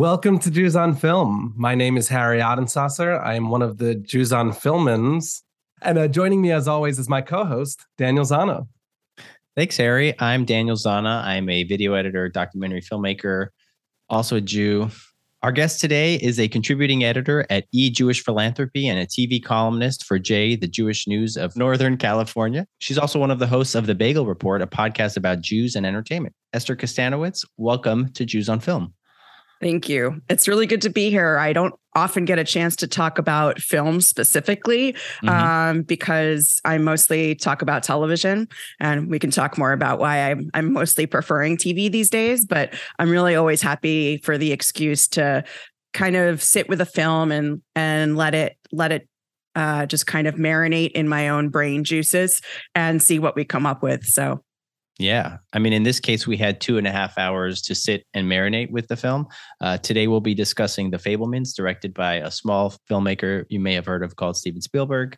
Welcome to Jews on Film. My name is Harry Adensasser. I am one of the Jews on Filmans. And uh, joining me, as always, is my co host, Daniel Zana. Thanks, Harry. I'm Daniel Zana. I'm a video editor, documentary filmmaker, also a Jew. Our guest today is a contributing editor at E Jewish Philanthropy and a TV columnist for J, the Jewish News of Northern California. She's also one of the hosts of The Bagel Report, a podcast about Jews and entertainment. Esther Kustanowitz, welcome to Jews on Film. Thank you. It's really good to be here. I don't often get a chance to talk about film specifically mm-hmm. um, because I mostly talk about television, and we can talk more about why I'm, I'm mostly preferring TV these days. But I'm really always happy for the excuse to kind of sit with a film and and let it let it uh, just kind of marinate in my own brain juices and see what we come up with. So yeah. I mean, in this case, we had two and a half hours to sit and marinate with the film. Uh, today, we'll be discussing The Fabelmans, directed by a small filmmaker you may have heard of called Steven Spielberg.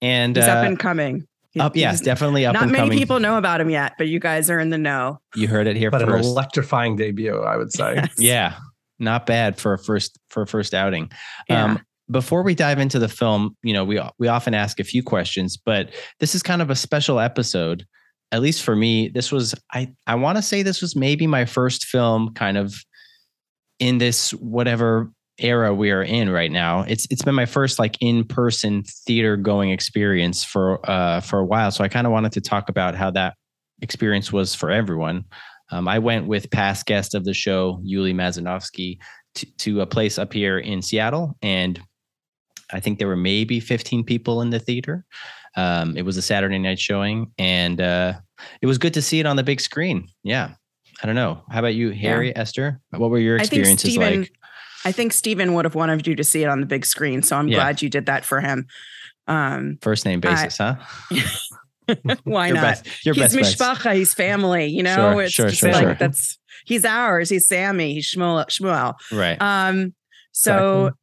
And he's uh, up and coming. up, yes, definitely up. Not many coming. people know about him yet, but you guys are in the know. You heard it here but first. an electrifying debut, I would say. Yes. Yeah, not bad for a first for a first outing. Yeah. Um, before we dive into the film, you know, we we often ask a few questions, but this is kind of a special episode at least for me, this was I I want to say this was maybe my first film kind of in this whatever era we are in right now. It's it's been my first like in-person theater going experience for uh for a while. So I kind of wanted to talk about how that experience was for everyone. Um, I went with past guest of the show, Yuli Mazanovsky, to, to a place up here in Seattle, and I think there were maybe 15 people in the theater. Um, it was a Saturday night showing, and uh, it was good to see it on the big screen. Yeah, I don't know. How about you, Harry, yeah. Esther? What were your experiences I Steven, like? I think Steven would have wanted you to see it on the big screen, so I'm yeah. glad you did that for him. Um, First name basis, I, huh? Why your not? Best, your he's best mishpacha, he's family. You know, sure, it's sure, sure, like that's he's ours. He's Sammy. He's Shmuel. Shmuel. Right. Um. So exactly.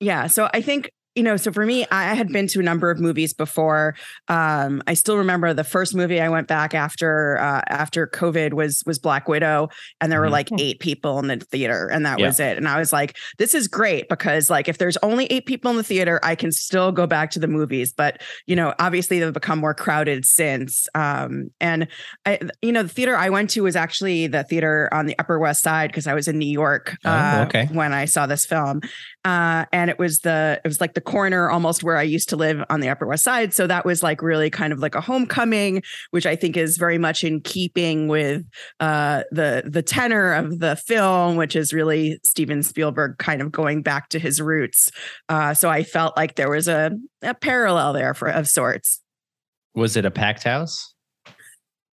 yeah. So I think you know, so for me, I had been to a number of movies before. Um, I still remember the first movie I went back after uh, after COVID was was Black Widow, and there were mm-hmm. like eight people in the theater, and that yeah. was it. And I was like, this is great because like if there's only eight people in the theater, I can still go back to the movies. But you know, obviously they've become more crowded since. Um, and I, you know, the theater I went to was actually the theater on the Upper West Side because I was in New York oh, uh, okay. when I saw this film, uh, and it was the it was like the corner almost where I used to live on the Upper West Side. So that was like really kind of like a homecoming, which I think is very much in keeping with uh, the the tenor of the film, which is really Steven Spielberg kind of going back to his roots. Uh, so I felt like there was a, a parallel there for of sorts. Was it a packed house?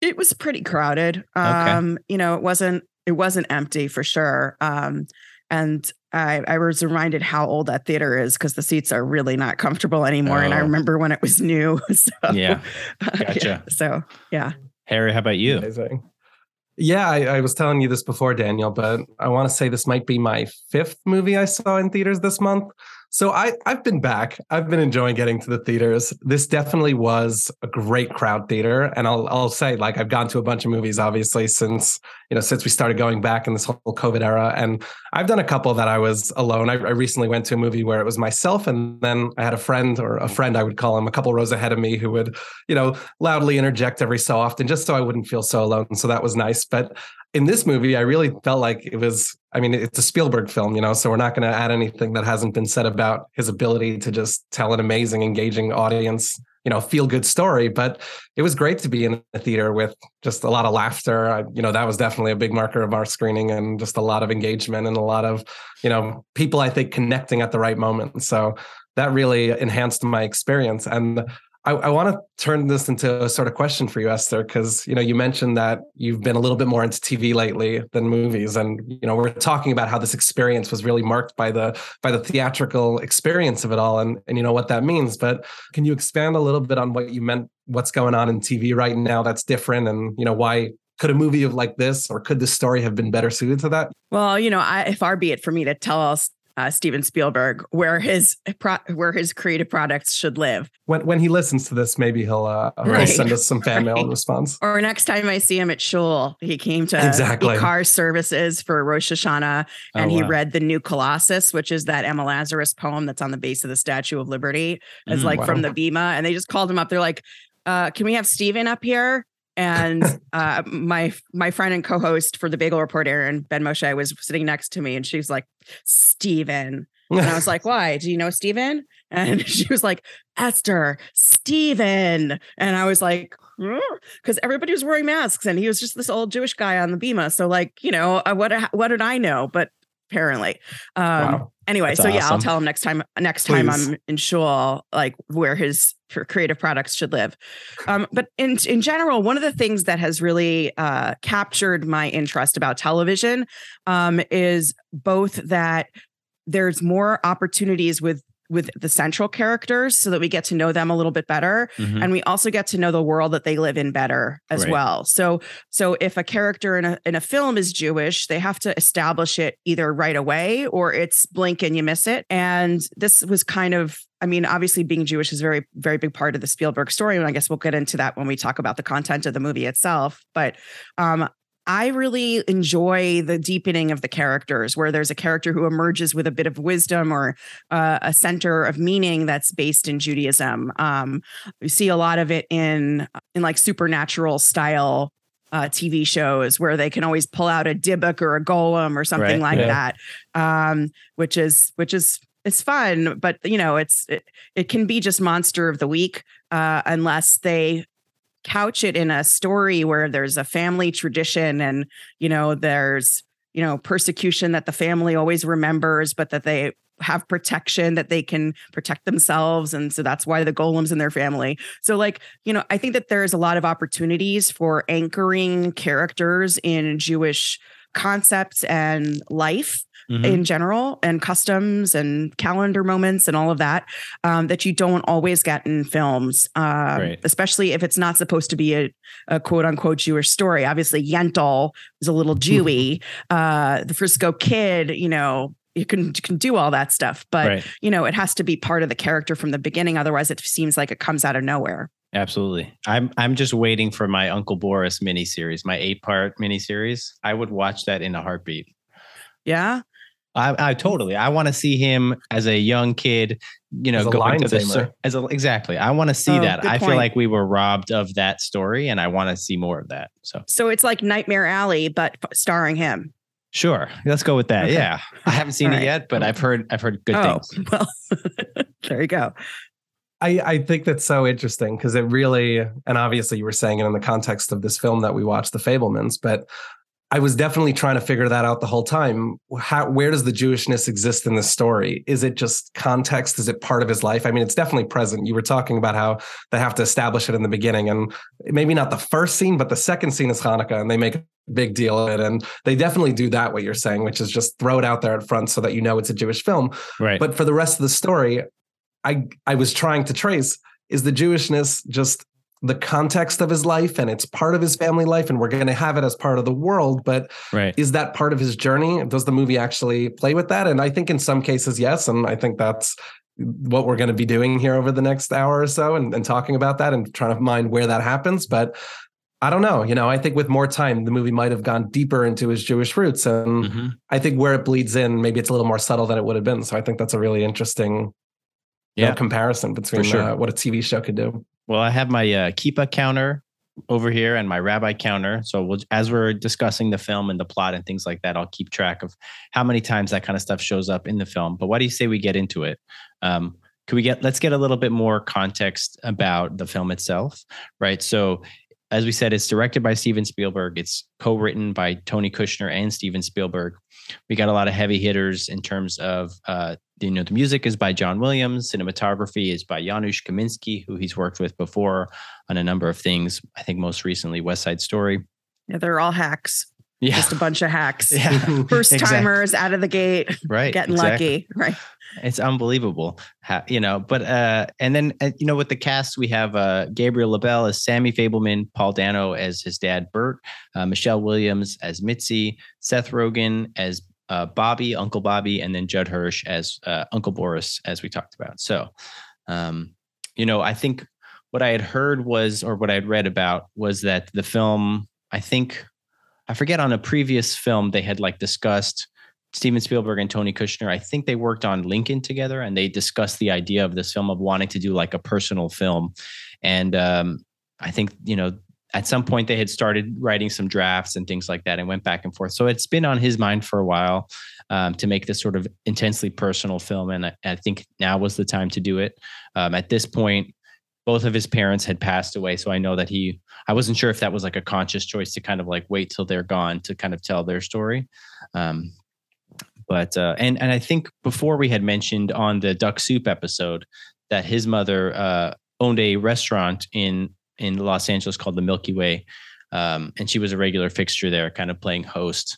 It was pretty crowded. Um, okay. You know, it wasn't it wasn't empty for sure. Um, and I, I was reminded how old that theater is because the seats are really not comfortable anymore. Oh. And I oh. remember when it was new. So, yeah. Uh, gotcha. yeah. So, yeah. Harry, how about you? Amazing. Yeah, I, I, was telling you this before, Daniel, but I want to say this might be my fifth movie I saw in theaters this month. So I I've been back. I've been enjoying getting to the theaters. This definitely was a great crowd theater, and I'll I'll say like I've gone to a bunch of movies obviously since you know since we started going back in this whole COVID era, and I've done a couple that I was alone. I, I recently went to a movie where it was myself, and then I had a friend or a friend I would call him a couple rows ahead of me who would you know loudly interject every so often just so I wouldn't feel so alone. So that was nice, but in this movie, I really felt like it was, I mean, it's a Spielberg film, you know, so we're not going to add anything that hasn't been said about his ability to just tell an amazing, engaging audience, you know, feel good story. But it was great to be in a theater with just a lot of laughter. I, you know, that was definitely a big marker of our screening and just a lot of engagement and a lot of, you know, people, I think, connecting at the right moment. So that really enhanced my experience. And I, I want to turn this into a sort of question for you, Esther, because you know you mentioned that you've been a little bit more into TV lately than movies, and you know we're talking about how this experience was really marked by the by the theatrical experience of it all, and and you know what that means. But can you expand a little bit on what you meant, what's going on in TV right now that's different, and you know why could a movie of like this or could this story have been better suited to that? Well, you know, I, far be it for me to tell us uh, Steven Spielberg where his pro- where his creative products should live. When when he listens to this, maybe he'll uh, right. send us some fan right. mail in response. Or next time I see him at Shul, he came to exactly. car services for Rosh Hashanah, and oh, he read the new Colossus, which is that Emma Lazarus poem that's on the base of the Statue of Liberty, as mm, like wow. from the Bema. And they just called him up. They're like, uh, "Can we have Steven up here?" And uh, my my friend and co-host for the Bagel Report, Erin Ben-Moche, was sitting next to me, and she's like, "Steven," and I was like, "Why? Do you know Steven?" And she was like, "Esther, Steven," and I was like, because everybody was wearing masks, and he was just this old Jewish guy on the Bema. So, like, you know, uh, what what did I know? But apparently. Um, wow. Anyway, That's so awesome. yeah, I'll tell him next time. Next Please. time I'm in Shul, like where his creative products should live. Um, but in in general, one of the things that has really uh, captured my interest about television um, is both that there's more opportunities with with the central characters so that we get to know them a little bit better mm-hmm. and we also get to know the world that they live in better as right. well so so if a character in a in a film is jewish they have to establish it either right away or it's blink and you miss it and this was kind of I mean, obviously, being Jewish is a very, very big part of the Spielberg story, and I guess we'll get into that when we talk about the content of the movie itself. But um, I really enjoy the deepening of the characters, where there's a character who emerges with a bit of wisdom or uh, a center of meaning that's based in Judaism. Um, we see a lot of it in in like supernatural style uh, TV shows where they can always pull out a Dybbuk or a golem or something right, like yeah. that, um, which is which is it's fun, but you know it's it, it can be just monster of the week uh, unless they couch it in a story where there's a family tradition and you know there's you know persecution that the family always remembers but that they have protection that they can protect themselves. And so that's why the golems in their family. So like you know i think that there's a lot of opportunities for anchoring characters in jewish concepts and life mm-hmm. in general and customs and calendar moments and all of that um, that you don't always get in films, uh, right. especially if it's not supposed to be a, a, quote unquote Jewish story. Obviously, Yentl is a little Jewy. uh, the Frisco Kid, you know, you can can do all that stuff, but right. you know, it has to be part of the character from the beginning. Otherwise, it seems like it comes out of nowhere. Absolutely. I'm I'm just waiting for my Uncle Boris miniseries, my eight part miniseries. I would watch that in a heartbeat. Yeah. I, I totally. I want to see him as a young kid, you know, going to the as a exactly. I want to see oh, that. I point. feel like we were robbed of that story, and I want to see more of that. So, so it's like Nightmare Alley, but starring him. Sure, let's go with that. Okay. Yeah, I haven't seen it yet, but I've heard I've heard good oh, things. Well, there you go. I, I think that's so interesting because it really, and obviously you were saying it in the context of this film that we watched, The Fabelmans, but I was definitely trying to figure that out the whole time. How, where does the Jewishness exist in this story? Is it just context? Is it part of his life? I mean, it's definitely present. You were talking about how they have to establish it in the beginning, and maybe not the first scene, but the second scene is Hanukkah, and they make a big deal of it. And they definitely do that, what you're saying, which is just throw it out there at front so that you know it's a Jewish film. Right. But for the rest of the story, I I was trying to trace is the Jewishness just the context of his life and it's part of his family life and we're going to have it as part of the world but right. is that part of his journey does the movie actually play with that and i think in some cases yes and i think that's what we're going to be doing here over the next hour or so and, and talking about that and trying to mind where that happens but I don't know. You know, I think with more time, the movie might have gone deeper into his Jewish roots. And mm-hmm. I think where it bleeds in, maybe it's a little more subtle than it would have been. So I think that's a really interesting yeah. know, comparison between sure. uh, what a TV show could do. Well, I have my uh, Kippah counter over here and my rabbi counter. So we'll, as we're discussing the film and the plot and things like that, I'll keep track of how many times that kind of stuff shows up in the film. But why do you say we get into it? Um, can we get let's get a little bit more context about the film itself, right? So as we said, it's directed by Steven Spielberg. It's co-written by Tony Kushner and Steven Spielberg. We got a lot of heavy hitters in terms of uh, you know the music is by John Williams, cinematography is by Janusz Kaminski, who he's worked with before on a number of things. I think most recently West Side Story. Yeah, they're all hacks. Yeah. Just a bunch of hacks. Yeah. First timers exactly. out of the gate. Right. Getting exactly. lucky. Right. It's unbelievable. How, you know, but uh and then uh, you know with the cast we have uh Gabriel LaBelle as Sammy Fabelman, Paul Dano as his dad Bert, uh, Michelle Williams as Mitzi, Seth Rogen as uh, Bobby, Uncle Bobby, and then Judd Hirsch as uh, Uncle Boris, as we talked about. So, um, you know, I think what I had heard was, or what I had read about was that the film, I think, I forget on a previous film, they had like discussed Steven Spielberg and Tony Kushner. I think they worked on Lincoln together and they discussed the idea of this film of wanting to do like a personal film. And um, I think, you know, at some point they had started writing some drafts and things like that and went back and forth. So it's been on his mind for a while um, to make this sort of intensely personal film. And I, I think now was the time to do it. Um, at this point, both of his parents had passed away. So I know that he, I wasn't sure if that was like a conscious choice to kind of like wait till they're gone to kind of tell their story. Um, but, uh, and, and I think before we had mentioned on the duck soup episode that his mother uh, owned a restaurant in, in Los Angeles called the Milky Way. Um, and she was a regular fixture there, kind of playing host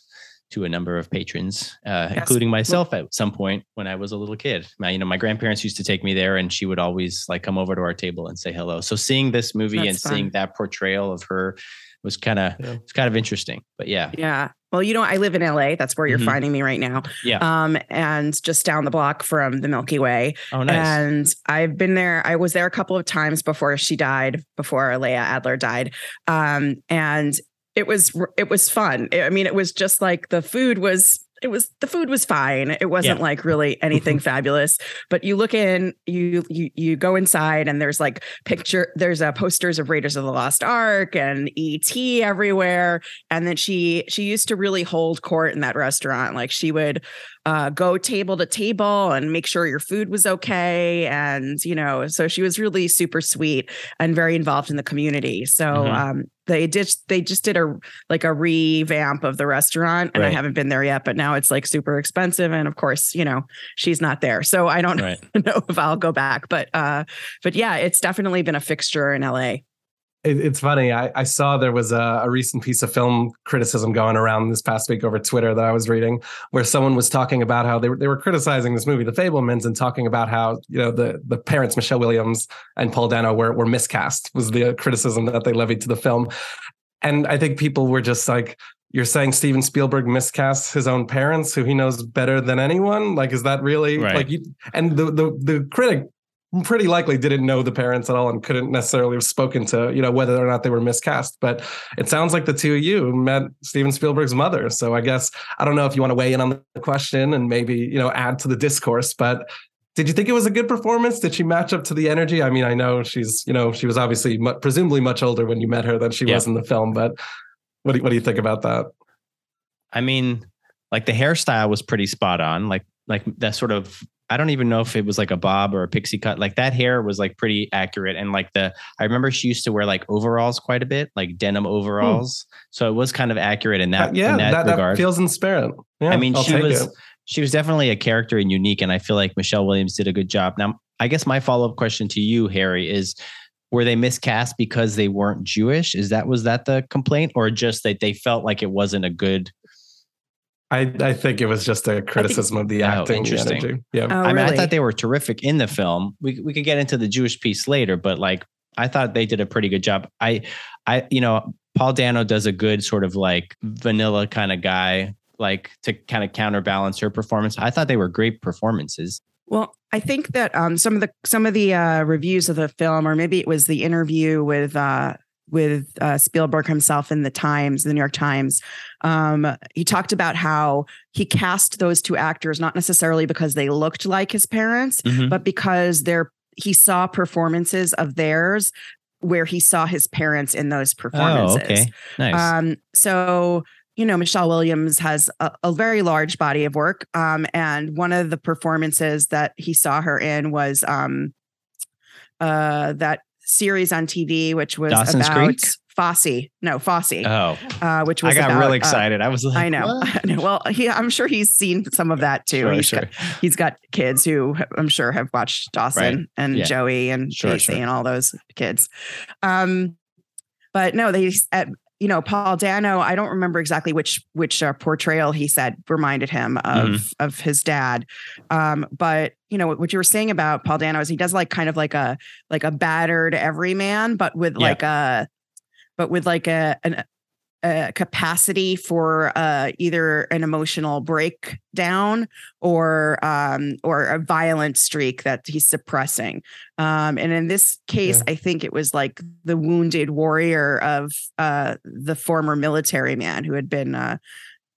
to a number of patrons, uh, yes. including myself at some point when I was a little kid. My, you know, my grandparents used to take me there, and she would always like come over to our table and say hello. So seeing this movie That's and fun. seeing that portrayal of her was kind of yeah. it's kind of interesting. But yeah, yeah. Well, you know, I live in LA. That's where you're mm-hmm. finding me right now. Yeah. Um, and just down the block from the Milky Way. Oh, nice. And I've been there. I was there a couple of times before she died, before Leah Adler died. Um, and it was it was fun. I mean, it was just like the food was it was the food was fine. It wasn't yeah. like really anything fabulous. But you look in, you you you go inside, and there's like picture. There's a uh, posters of Raiders of the Lost Ark and ET everywhere. And then she she used to really hold court in that restaurant. Like she would uh, go table to table and make sure your food was okay. And you know, so she was really super sweet and very involved in the community. So mm-hmm. um, they did they just did a like a revamp of the restaurant and right. I haven't been there yet but now it's like super expensive and of course you know she's not there so I don't right. know if I'll go back but uh but yeah it's definitely been a fixture in LA it, it's funny. I, I, saw there was a, a, recent piece of film criticism going around this past week over Twitter that I was reading, where someone was talking about how they were, they were criticizing this movie, The Fabelmans, and talking about how you know the the parents Michelle Williams and Paul Dano were were miscast was the criticism that they levied to the film, and I think people were just like. You're saying Steven Spielberg miscasts his own parents, who he knows better than anyone. Like, is that really right. like you? And the the the critic pretty likely didn't know the parents at all and couldn't necessarily have spoken to you know whether or not they were miscast but it sounds like the two of you met steven spielberg's mother. So i guess i don't know if you want to weigh in on the question and maybe you know add to the discourse but did you think it was a good performance? Did she match up to the energy? I mean i know she's you know she was obviously mu- presumably much older when you met her than she yeah. was in the film but what do, what do you think about that? I mean like the hairstyle was pretty spot on like like that sort of I don't even know if it was like a bob or a pixie cut. Like that hair was like pretty accurate. And like the, I remember she used to wear like overalls quite a bit, like denim overalls. Hmm. So it was kind of accurate in that, uh, yeah, in that, that, regard. That feels in spirit. Yeah, I mean, I'll she was, it. she was definitely a character and unique. And I feel like Michelle Williams did a good job. Now, I guess my follow up question to you, Harry, is were they miscast because they weren't Jewish? Is that, was that the complaint or just that they felt like it wasn't a good I, I think it was just a criticism think, of the acting. Oh, interesting. The yeah. Oh, I mean, really? I thought they were terrific in the film. We we could get into the Jewish piece later, but like I thought they did a pretty good job. I I you know, Paul Dano does a good sort of like vanilla kind of guy, like to kind of counterbalance her performance. I thought they were great performances. Well, I think that um, some of the some of the uh, reviews of the film, or maybe it was the interview with uh, with uh, Spielberg himself in the Times, the New York Times. Um, he talked about how he cast those two actors not necessarily because they looked like his parents, mm-hmm. but because they're he saw performances of theirs where he saw his parents in those performances. Oh, okay. Nice. Um, so you know, Michelle Williams has a, a very large body of work. Um, and one of the performances that he saw her in was um, uh, that series on TV, which was Dawson's about Creek? Fosse. No, Fosse. Oh, uh, which was I got about, really uh, excited. Uh, I was like, I know. I know. Well, he, I'm sure he's seen some of that too. Sure, he's sure. got he's got kids who I'm sure have watched Dawson right. and yeah. Joey and sure, Casey and all those kids. Um, but no, they at you know, Paul Dano, I don't remember exactly which which uh, portrayal he said reminded him of mm-hmm. of his dad. Um, but you know what you were saying about Paul Dano is he does like kind of like a like a battered everyman, but with yeah. like a but with like a an a capacity for uh, either an emotional breakdown or um, or a violent streak that he's suppressing. Um, and in this case, yeah. I think it was like the wounded warrior of uh, the former military man who had been. Uh,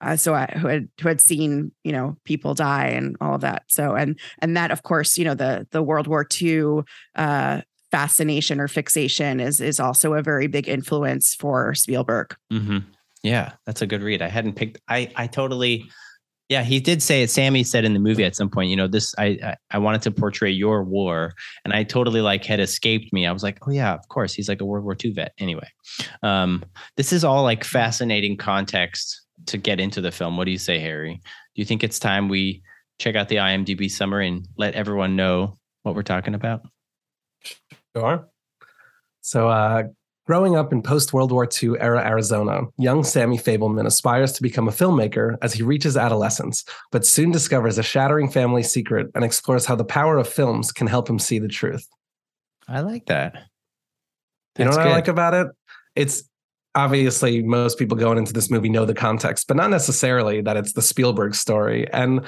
uh, so I, who had who had seen you know people die and all of that so and and that of course you know the the World War II uh, fascination or fixation is is also a very big influence for Spielberg. Mm-hmm. Yeah, that's a good read. I hadn't picked. I I totally. Yeah, he did say it. Sammy said in the movie at some point, you know, this I, I I wanted to portray your war, and I totally like had escaped me. I was like, oh yeah, of course, he's like a World War II vet. Anyway, um, this is all like fascinating context to get into the film. What do you say, Harry? Do you think it's time we check out the IMDb summary and let everyone know what we're talking about? Sure. So, uh, growing up in post World War II era Arizona, young Sammy Fabelman aspires to become a filmmaker as he reaches adolescence, but soon discovers a shattering family secret and explores how the power of films can help him see the truth. I like that. That's you know what good. I like about it? It's obviously most people going into this movie know the context, but not necessarily that it's the Spielberg story. And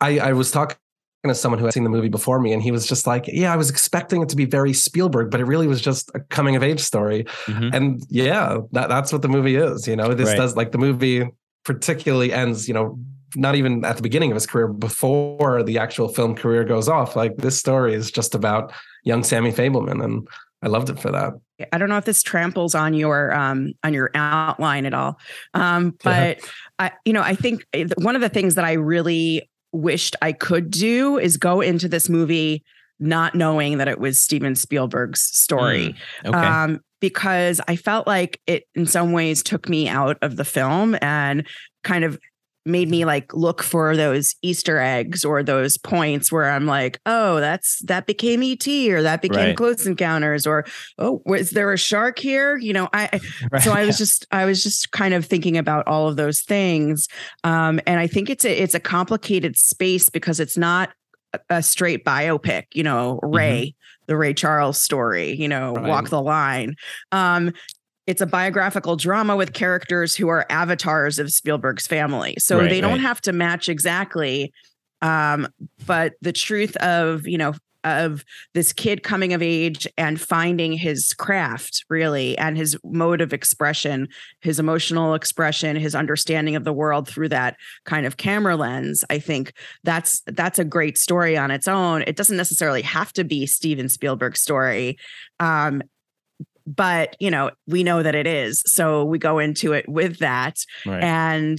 I, I was talking to someone who had seen the movie before me, and he was just like, "Yeah, I was expecting it to be very Spielberg, but it really was just a coming of age story." Mm-hmm. And yeah, that, that's what the movie is. You know, this right. does like the movie particularly ends. You know, not even at the beginning of his career, before the actual film career goes off. Like this story is just about young Sammy Fabelman, and I loved it for that. I don't know if this tramples on your um, on your outline at all, um, but yeah. I, you know, I think eh, one of the things that I really wished I could do is go into this movie not knowing that it was Steven Spielberg's story. Mm, okay. Um, because I felt like it in some ways took me out of the film and kind of made me like look for those Easter eggs or those points where I'm like, oh, that's that became ET or that became right. Close Encounters or oh, was there a shark here? You know, I right. so I was just I was just kind of thinking about all of those things, um, and I think it's a it's a complicated space because it's not a straight biopic. You know, Ray. Mm-hmm the Ray Charles story, you know, right. walk the line. Um, it's a biographical drama with characters who are avatars of Spielberg's family. So right, they don't right. have to match exactly. Um, but the truth of, you know, of this kid coming of age and finding his craft really and his mode of expression, his emotional expression, his understanding of the world through that kind of camera lens. I think that's that's a great story on its own. It doesn't necessarily have to be Steven Spielberg's story. Um, but you know we know that it is. So we go into it with that right. and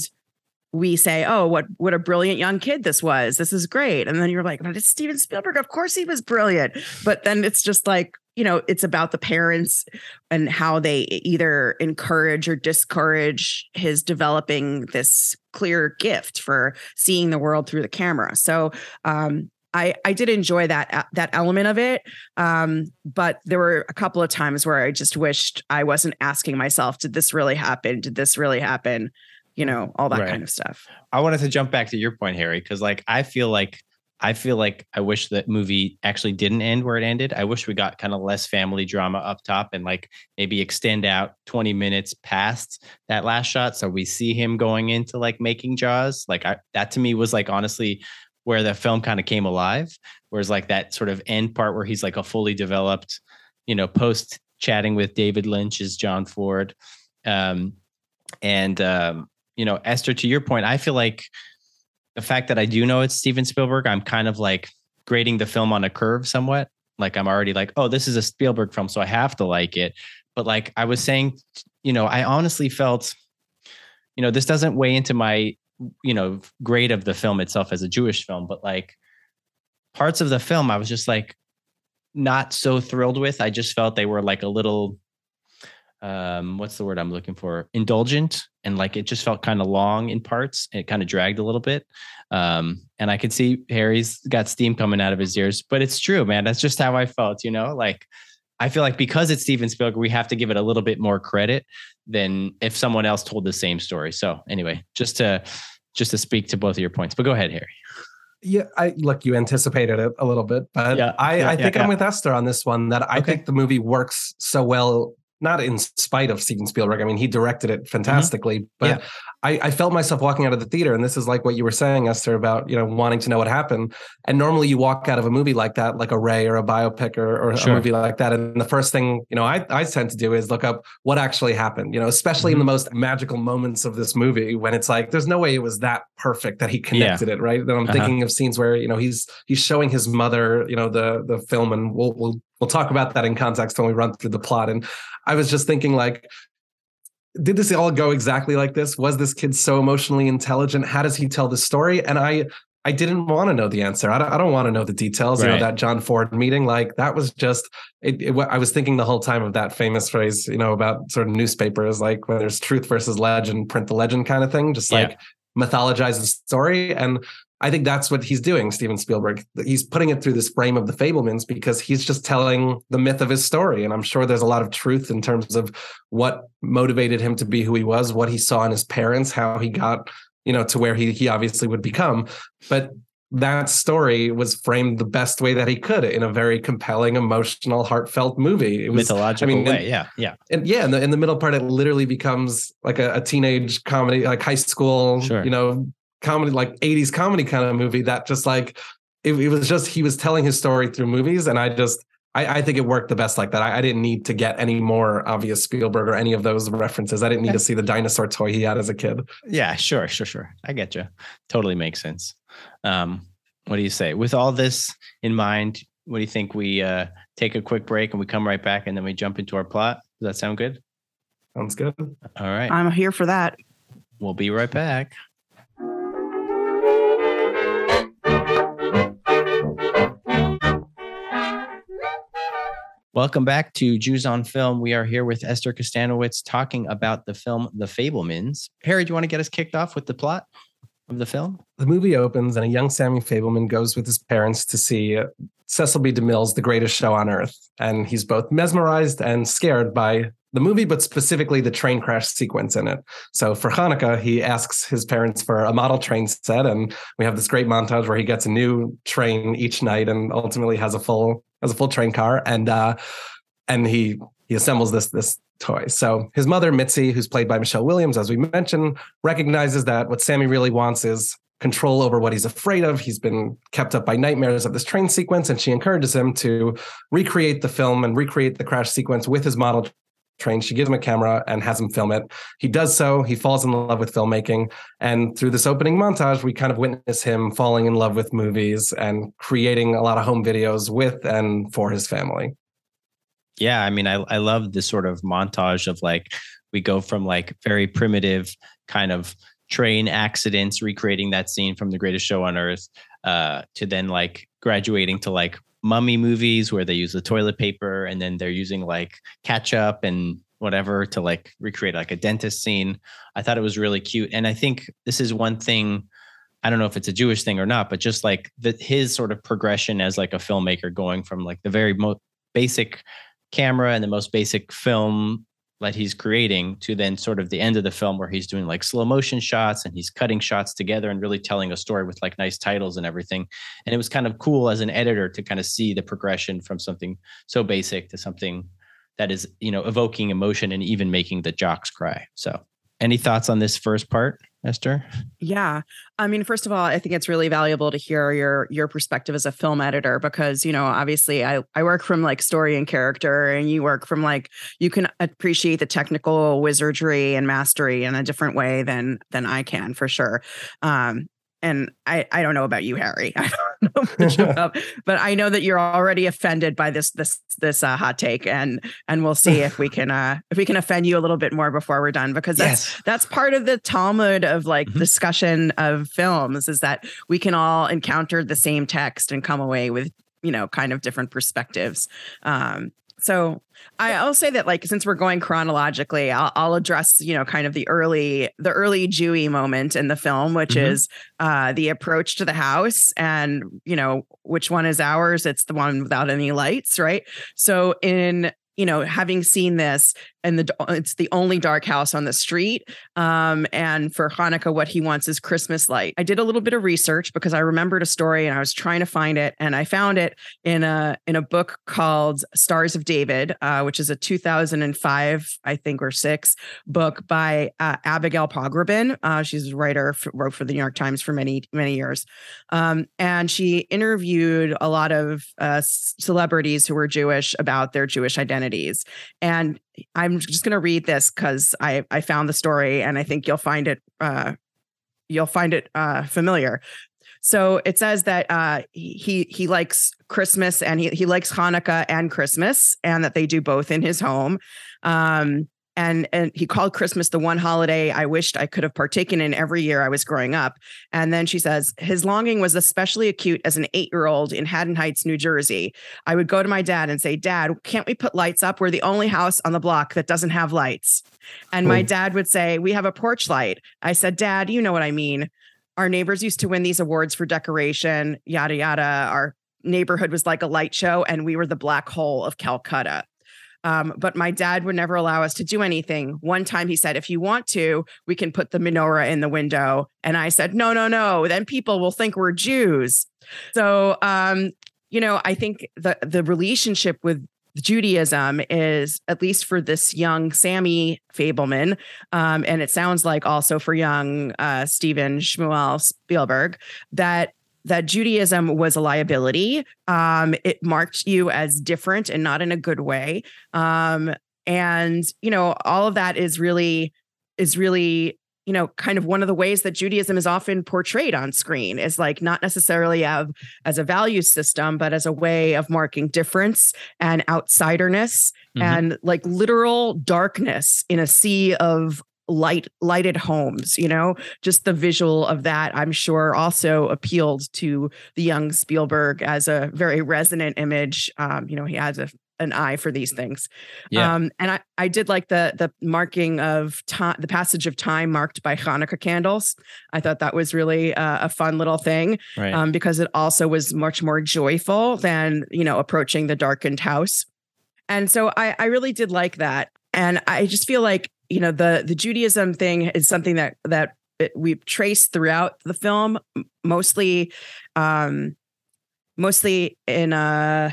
we say oh what what a brilliant young kid this was. This is great. And then you're like but it's steven spielberg. Of course he was brilliant. But then it's just like you know it's about the parents and how they either encourage or discourage his developing this clear gift for seeing the world through the camera. So um I I did enjoy that that element of it, um, but there were a couple of times where I just wished I wasn't asking myself, did this really happen? Did this really happen? You know, all that right. kind of stuff. I wanted to jump back to your point, Harry, because like I feel like I feel like I wish that movie actually didn't end where it ended. I wish we got kind of less family drama up top and like maybe extend out 20 minutes past that last shot so we see him going into like making Jaws. Like I, that to me was like honestly where the film kind of came alive. Whereas like that sort of end part where he's like a fully developed, you know, post chatting with David Lynch is John Ford. Um, and um, you know, Esther, to your point, I feel like the fact that I do know it's Steven Spielberg, I'm kind of like grading the film on a curve somewhat. Like I'm already like, oh, this is a Spielberg film, so I have to like it. But like I was saying, you know, I honestly felt, you know, this doesn't weigh into my you know grade of the film itself as a Jewish film, but like parts of the film, I was just like not so thrilled with. I just felt they were like a little um what's the word i'm looking for? Indulgent and like it just felt kind of long in parts. It kind of dragged a little bit. Um and i could see harry's got steam coming out of his ears but it's true man. That's just how i felt you know? Like i feel like because it's steven spielberg we have to give it a little bit more credit than if someone else told the same story so anyway just to just to speak to both of your points. But go ahead, Harry. Yeah, I look, you anticipated it a little bit, but yeah, I, yeah, I think yeah, I'm with Esther on this one that I okay. think the movie works so well not in spite of Steven Spielberg. I mean, he directed it fantastically, mm-hmm. but. I, I, felt myself walking out of the theater, and this is like what you were saying, Esther, about you know wanting to know what happened. And normally, you walk out of a movie like that, like a Ray or a biopic or, or sure. a movie like that, and the first thing you know I, I tend to do is look up what actually happened. You know, especially mm-hmm. in the most magical moments of this movie, when it's like there's no way it was that perfect that he connected yeah. it, right? Then I'm uh-huh. thinking of scenes where you know he's he's showing his mother, you know, the the film, and we'll we'll we'll talk about that in context when we run through the plot. And I was just thinking like did this all go exactly like this? Was this kid so emotionally intelligent? How does he tell the story? And I I didn't want to know the answer. I don't, I don't want to know the details. Right. You know, that John Ford meeting, like that was just, it, it, I was thinking the whole time of that famous phrase, you know, about sort of newspapers, like when there's truth versus legend, print the legend kind of thing, just like yeah. mythologize the story. And I think that's what he's doing, Steven Spielberg. He's putting it through this frame of the Fabelmans because he's just telling the myth of his story. And I'm sure there's a lot of truth in terms of what motivated him to be who he was, what he saw in his parents, how he got, you know, to where he he obviously would become. But that story was framed the best way that he could in a very compelling, emotional, heartfelt movie. It was mythological I mean, way, yeah, yeah, and yeah. In the, in the middle part, it literally becomes like a, a teenage comedy, like high school, sure. you know, comedy, like 80s comedy kind of movie that just like it, it, was just he was telling his story through movies. And I just I, I think it worked the best like that. I, I, didn't need to get any more obvious Spielberg or any of those references. I didn't need to see the dinosaur toy he had as a kid. Yeah, sure, sure, sure. I get you. Totally makes sense. Um, what do you say? With all this in mind, what do you think we uh, take a quick break and we come right back and then we jump into our plot? Does that sound good? Sounds good. All right. I'm here for that. We'll be right back. Welcome back to Jews on Film. We are here with Esther Kustanowitz talking about the film The Fabelmans. Harry, do you want to get us kicked off with the plot of the film? The movie opens and a young Sammy Fabelman goes with his parents to see Cecil B. DeMille's The Greatest Show on Earth. And he's both mesmerized and scared by the movie, but specifically the train crash sequence in it. So for Hanukkah, he asks his parents for a model train set, and we have this great montage where he gets a new train each night, and ultimately has a full has a full train car, and uh, and he he assembles this this toy. So his mother Mitzi, who's played by Michelle Williams, as we mentioned, recognizes that what Sammy really wants is control over what he's afraid of. He's been kept up by nightmares of this train sequence, and she encourages him to recreate the film and recreate the crash sequence with his model trained. She gives him a camera and has him film it. He does so. He falls in love with filmmaking. And through this opening montage, we kind of witness him falling in love with movies and creating a lot of home videos with and for his family. Yeah. I mean, I, I love this sort of montage of like, we go from like very primitive kind of train accidents, recreating that scene from the greatest show on earth, uh, to then like graduating to like mummy movies where they use the toilet paper and then they're using like ketchup and whatever to like recreate like a dentist scene. I thought it was really cute. And I think this is one thing I don't know if it's a Jewish thing or not, but just like the, his sort of progression as like a filmmaker going from like the very most basic camera and the most basic film that he's creating to then sort of the end of the film where he's doing like slow motion shots and he's cutting shots together and really telling a story with like nice titles and everything. And it was kind of cool as an editor to kind of see the progression from something so basic to something that is, you know, evoking emotion and even making the jocks cry. So, any thoughts on this first part? Esther? Yeah. I mean, first of all, I think it's really valuable to hear your your perspective as a film editor because, you know, obviously I I work from like story and character and you work from like you can appreciate the technical wizardry and mastery in a different way than than I can for sure. Um and I, I don't know about you, Harry. I don't know much about, but I know that you're already offended by this this this uh, hot take, and and we'll see if we can uh, if we can offend you a little bit more before we're done, because that's yes. that's part of the Talmud of like mm-hmm. discussion of films is that we can all encounter the same text and come away with you know kind of different perspectives. Um, so I'll say that like since we're going chronologically, I'll, I'll, address you know kind of the early the early Jewy moment in the film, which mm-hmm. is uh, the approach to the house, and you know which one is ours. It's the one without any lights, right? So in you know, having seen this and the it's the only dark house on the street. Um, and for Hanukkah, what he wants is Christmas light. I did a little bit of research because I remembered a story and I was trying to find it, and I found it in a in a book called Stars of David, uh, which is a 2005, I think, or six book by uh, Abigail Pogrebin. Uh, she's a writer, for, wrote for the New York Times for many many years, um, and she interviewed a lot of uh, celebrities who were Jewish about their Jewish And I'm just going to read this because I I found the story and I think you'll find it uh, you'll find it uh, familiar. So it says that uh, he he likes Christmas and he he likes Hanukkah and Christmas, and that they do both in his home. Um, and and he called Christmas the one holiday I wished I could have partaken in every year I was growing up. And then she says his longing was especially acute as an eight year old in Haddon Heights, New Jersey. I would go to my dad and say, "Dad, can't we put lights up? We're the only house on the block that doesn't have lights." And my oh. dad would say, "We have a porch light." I said, "Dad, you know what I mean." Our neighbors used to win these awards for decoration, yada yada. Our neighborhood was like a light show, and we were the black hole of Calcutta. Um, but my dad would never allow us to do anything. One time he said, if you want to, we can put the menorah in the window. And I said, no, no, no. Then people will think we're Jews. So, um, you know, I think the the relationship with Judaism is, at least for this young Sammy Fabelman, um, and it sounds like also for young uh, Steven Shmuel Spielberg, that that Judaism was a liability. Um, it marked you as different and not in a good way. Um, and you know, all of that is really is really you know kind of one of the ways that Judaism is often portrayed on screen is like not necessarily of, as a value system, but as a way of marking difference and outsiderness mm-hmm. and like literal darkness in a sea of light lighted homes you know just the visual of that i'm sure also appealed to the young spielberg as a very resonant image um, you know he has a an eye for these things. Yeah. Um, and I, I did like the the marking of time, the passage of time marked by Hanukkah candles. I thought that was really uh, a fun little thing right. um, because it also was much more joyful than you know approaching the darkened house. And so I, I really did like that. And I just feel like you know the the Judaism thing is something that that we've traced throughout the film, mostly, um, mostly in uh,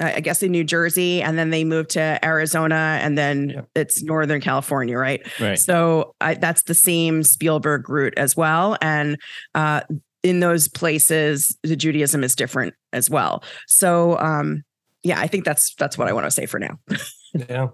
I guess in New Jersey, and then they moved to Arizona, and then yeah. it's Northern California, right? Right. So I, that's the same Spielberg route as well, and uh, in those places, the Judaism is different as well. So, um, yeah, I think that's that's what I want to say for now. yeah.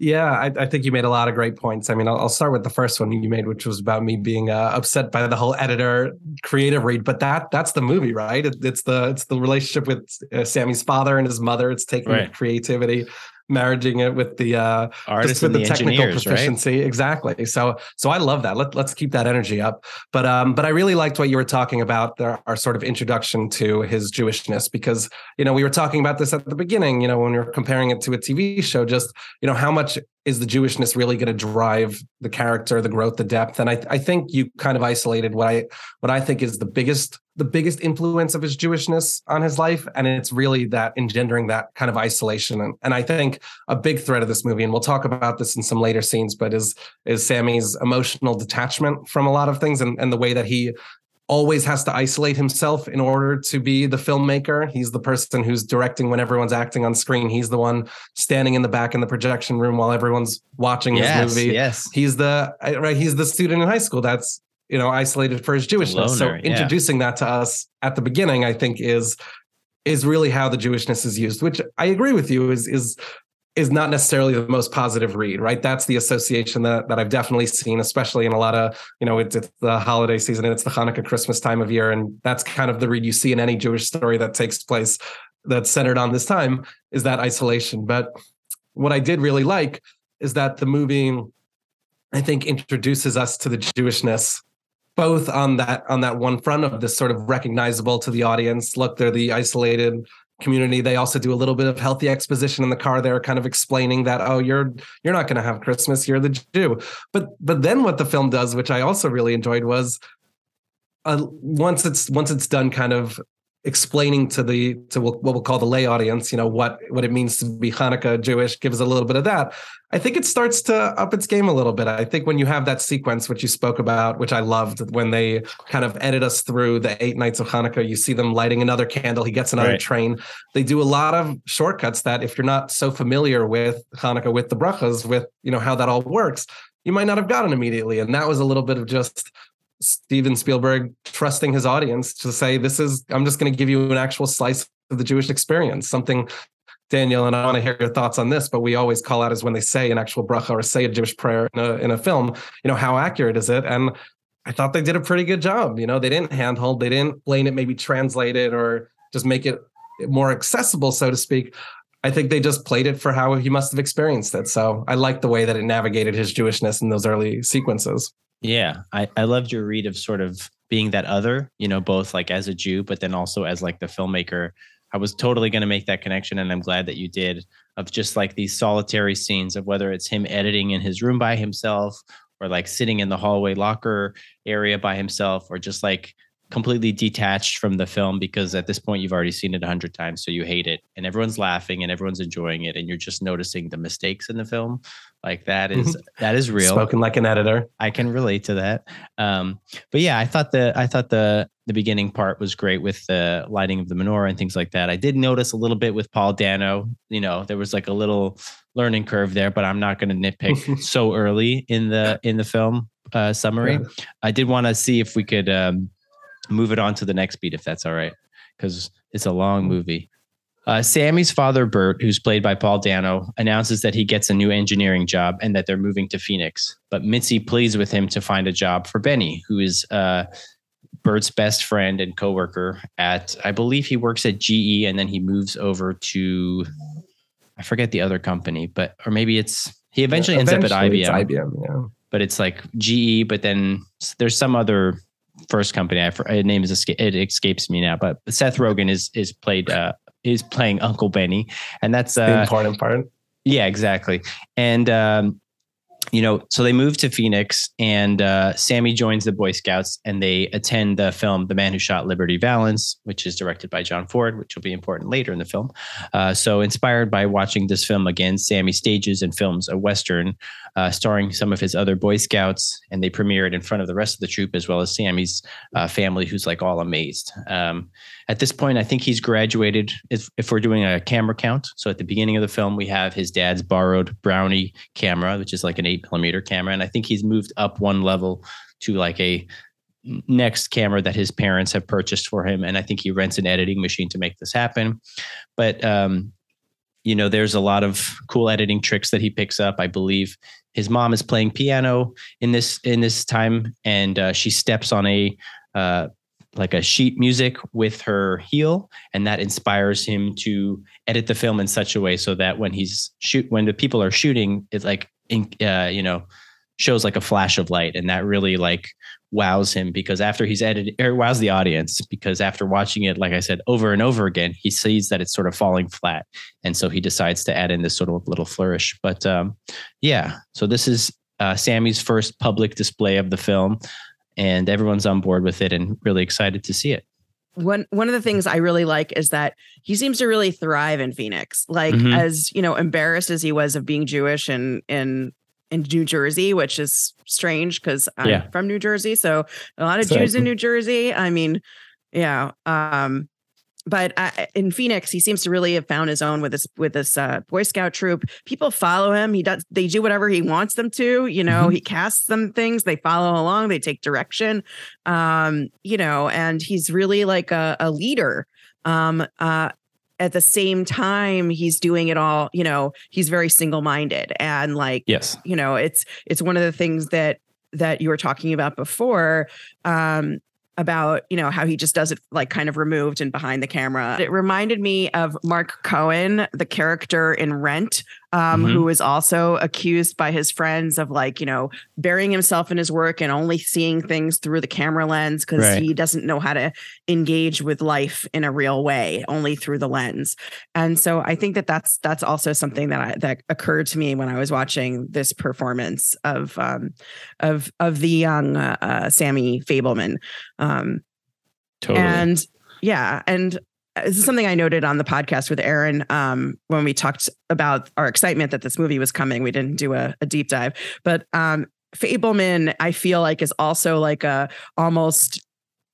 Yeah, I, I, think you made a lot of great points. I mean, I'll, I'll, start with the first one you made, which was about me being uh, upset by the whole editor creative read. But that that's the movie, right? It, it's the it's the relationship with uh, Sammy's father and his mother. It's taking right. creativity marrying it with the uh artists with the, the technical proficiency right? exactly so so i love that Let, let's keep that energy up but um but i really liked what you were talking about there our sort of introduction to his jewishness because you know we were talking about this at the beginning you know when we were comparing it to a tv show just you know how much is the Jewishness really going to drive the character, the growth, the depth? And I, I think you kind of isolated what I what I think is the biggest the biggest influence of his Jewishness on his life, and it's really that engendering that kind of isolation. And, and I think a big thread of this movie, and we'll talk about this in some later scenes, but is is Sammy's emotional detachment from a lot of things, and and the way that he always has to isolate himself in order to be the filmmaker. He's the person who's directing when everyone's acting on screen. He's the one standing in the back in the projection room while everyone's watching yes, his movie. Yes. He's the right, he's the student in high school that's, you know, isolated for his Jewishness. Loner, so introducing yeah. that to us at the beginning, I think is is really how the Jewishness is used, which I agree with you is is is not necessarily the most positive read, right? That's the association that, that I've definitely seen, especially in a lot of, you know, it's, it's the holiday season and it's the Hanukkah Christmas time of year. And that's kind of the read you see in any Jewish story that takes place that's centered on this time is that isolation. But what I did really like is that the movie, I think, introduces us to the Jewishness both on that on that one front of this sort of recognizable to the audience. Look they're the isolated community. They also do a little bit of healthy exposition in the car. They're kind of explaining that oh you're you're not going to have christmas. You're the jew. But but then what the film does which i also really enjoyed was uh, once it's once it's done kind of explaining to the to what we'll call the lay audience, you know, what what it means to be Hanukkah Jewish, gives a little bit of that. I think it starts to up its game a little bit. I think when you have that sequence, which you spoke about, which I loved, when they kind of edit us through the eight nights of Hanukkah, you see them lighting another candle. He gets another right. train. They do a lot of shortcuts that, if you're not so familiar with Hanukkah, with the brachas, with you know how that all works, you might not have gotten immediately. And that was a little bit of just Steven Spielberg trusting his audience to say, this is, I'm just going to give you an actual slice of the Jewish experience, something Daniel, and I want to hear your thoughts on this, but we always call out is when they say an actual bracha or say a Jewish prayer in a, in a film, you know, how accurate is it? And I thought they did a pretty good job. You know, they didn't handhold, they didn't blame it, maybe translate it or just make it more accessible, so to speak. I think they just played it for how he must have experienced it. So I like the way that it navigated his Jewishness in those early sequences. Yeah, I, I loved your read of sort of being that other, you know, both like as a Jew, but then also as like the filmmaker. I was totally going to make that connection, and I'm glad that you did. Of just like these solitary scenes of whether it's him editing in his room by himself, or like sitting in the hallway locker area by himself, or just like completely detached from the film because at this point you've already seen it a hundred times, so you hate it, and everyone's laughing and everyone's enjoying it, and you're just noticing the mistakes in the film. Like that is mm-hmm. that is real. Spoken like an editor. I can relate to that. Um, but yeah, I thought the I thought the the beginning part was great with the lighting of the menorah and things like that. I did notice a little bit with Paul Dano. You know, there was like a little learning curve there, but I'm not going to nitpick so early in the in the film uh, summary. Yeah. I did want to see if we could um, move it on to the next beat, if that's all right, because it's a long movie. Uh, Sammy's father, Bert, who's played by Paul Dano, announces that he gets a new engineering job and that they're moving to Phoenix. But Mitzi pleads with him to find a job for Benny, who is uh, Bert's best friend and coworker at, I believe he works at GE and then he moves over to, I forget the other company, but, or maybe it's, he eventually, yeah, eventually ends up at IBM. IBM, yeah. But it's like GE, but then there's some other first company. I, it name is it escapes me now, but Seth Rogen is is played uh, is playing Uncle Benny, and that's uh, the important part. Yeah, exactly. And um, you know, so they move to Phoenix, and uh, Sammy joins the Boy Scouts, and they attend the film "The Man Who Shot Liberty Valance," which is directed by John Ford, which will be important later in the film. Uh, so, inspired by watching this film again, Sammy stages and films a western uh, starring some of his other Boy Scouts, and they premiere it in front of the rest of the troop as well as Sammy's uh, family, who's like all amazed. Um, at this point, I think he's graduated. If, if we're doing a camera count, so at the beginning of the film, we have his dad's borrowed Brownie camera, which is like an eight millimeter camera, and I think he's moved up one level to like a next camera that his parents have purchased for him, and I think he rents an editing machine to make this happen. But um, you know, there's a lot of cool editing tricks that he picks up. I believe his mom is playing piano in this in this time, and uh, she steps on a uh, like a sheet music with her heel and that inspires him to edit the film in such a way so that when he's shoot when the people are shooting it's like in, uh, you know shows like a flash of light and that really like wows him because after he's edited or wows the audience because after watching it like i said over and over again he sees that it's sort of falling flat. And so he decides to add in this sort of little flourish. But um yeah. So this is uh, sammy's first public display of the film and everyone's on board with it and really excited to see it. One one of the things I really like is that he seems to really thrive in Phoenix. Like mm-hmm. as you know, embarrassed as he was of being Jewish and in in New Jersey, which is strange because I'm yeah. from New Jersey. So a lot of. Jews in New Jersey. I mean, yeah. Um, but I, in Phoenix, he seems to really have found his own with this with this uh, Boy Scout troop. People follow him. He does. They do whatever he wants them to. You know, mm-hmm. he casts them things. They follow along. They take direction. Um, you know, and he's really like a, a leader. Um, uh, at the same time he's doing it all you know he's very single-minded and like yes you know it's it's one of the things that that you were talking about before um about you know how he just does it like kind of removed and behind the camera. It reminded me of mark cohen the character in rent um, mm-hmm. who is also accused by his friends of like you know burying himself in his work and only seeing things through the camera lens because right. he doesn't know how to engage with life in a real way only through the lens and so i think that that's that's also something that I, that occurred to me when i was watching this performance of um, of of the young uh, uh, sammy fabelman um, totally. and yeah, and this is something I noted on the podcast with Erin um, when we talked about our excitement that this movie was coming. We didn't do a, a deep dive, but um, Fabelman, I feel like is also like a almost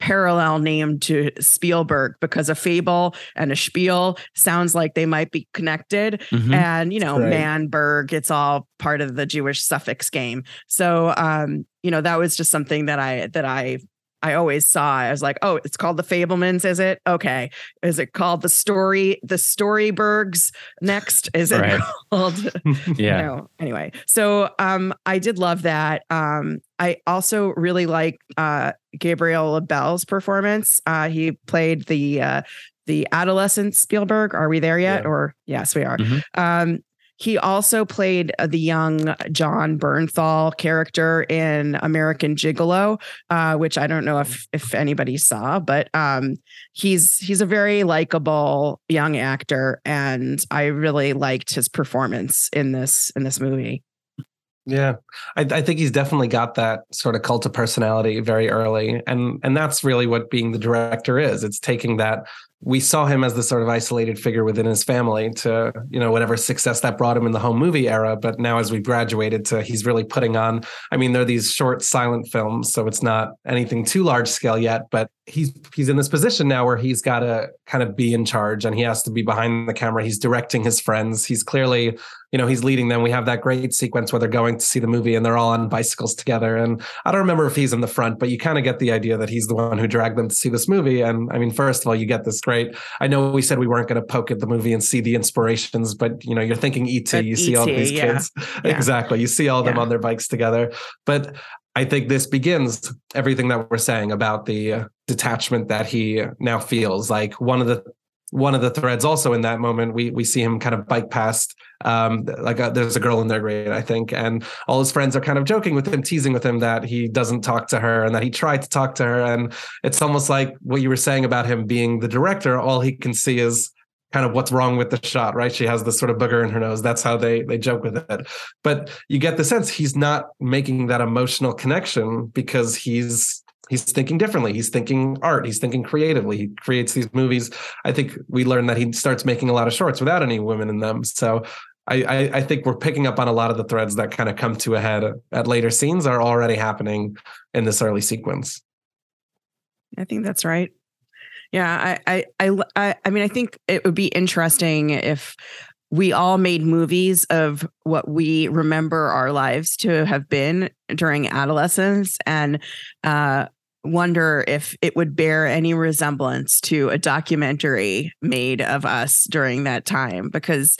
parallel name to Spielberg because a fable and a spiel sounds like they might be connected. Mm-hmm. And, you know, right. Manberg, it's all part of the Jewish suffix game. So, um, you know, that was just something that I, that I I always saw. I was like, oh, it's called the Fabelmans, is it? Okay. Is it called the story, the Storybergs next? Is it right. called? yeah. Know, anyway. So um I did love that. Um I also really like uh Gabriel LaBelle's performance. Uh he played the uh the adolescent Spielberg. Are we there yet? Yeah. Or yes, we are. Mm-hmm. Um, he also played uh, the young Jon Bernthal character in American Gigolo, uh, which I don't know if if anybody saw, but um, he's he's a very likable young actor, and I really liked his performance in this in this movie. Yeah, I, I, think he's definitely got that sort of cult of personality very early, and and that's really what being the director is. It's taking that we saw him as the sort of isolated figure within his family to you know whatever success that brought him in the home movie era. But now as we've graduated to he's really putting on i mean they're these short silent films so it's not anything too large scale yet but he's he's in this position now where he's got to kind of be in charge and he has to be behind the camera. He's directing his friends. He's clearly you know he's leading them. We have that great sequence where they're going to see the movie and they're all on bicycles together. And i don't remember if he's in the front but you kind of get the idea that he's the one who dragged them to see this movie. And i mean first of all you get this great i know we said we weren't going to poke at the movie and see the inspirations but you know you're thinking et but you see all these yeah. kids. Yeah. exactly. You see all of them on their bikes together. But I think this begins everything that we're saying about the uh, detachment that he now feels. Like one of the one of the threads also in that moment we we see him kind of bike past um like a, uh, there's a girl in their grade i think and all his friends are kind of joking with him teasing with him that he doesn't talk to her and that he tried to talk to her. And it's almost like what you were saying about him being the director all he can see is kind of what's wrong with the shot right? She has this sort of booger in her nose. That's how they they joke with it. But you get the sense he's not making that emotional connection because he's he's thinking differently. He's thinking art. He's thinking creatively. He creates these movies. I think we learned that he starts making a lot of shorts without any women in them. So I, I, I think we're picking up on a lot of the threads that kind of come to a head at later scenes are already happening in this early sequence. I think that's right. Yeah, I, I, I, I mean, I think it would be interesting if we all made movies of what we remember our lives to have been during adolescence and uh, wonder if it would bear any resemblance to a documentary made of us during that time because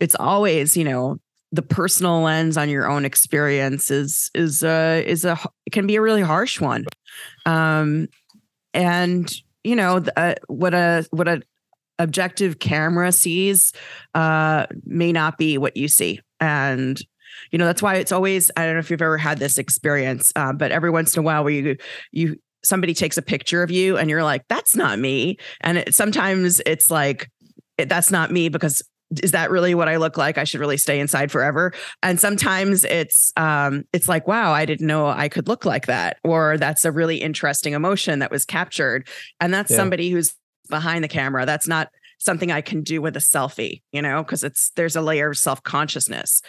it's always you know the personal lens on your own experience is is a is a can be a really harsh one um and you know uh, what a what a objective camera sees uh, may not be what you see. And you know that's why it's always I don't know if you've ever had this experience, uh, but every once in a while where you you somebody takes a picture of you and you're like that's not me, and it, sometimes it's like that's not me because is that really what I look like? I should really stay inside forever. And sometimes it's um it's like, wow, I didn't know I could look like that. Or that's a really interesting emotion that was captured. And that's yeah. somebody who's behind the camera. That's not something I can do with a selfie, you know, because it's there's a layer of self-consciousness.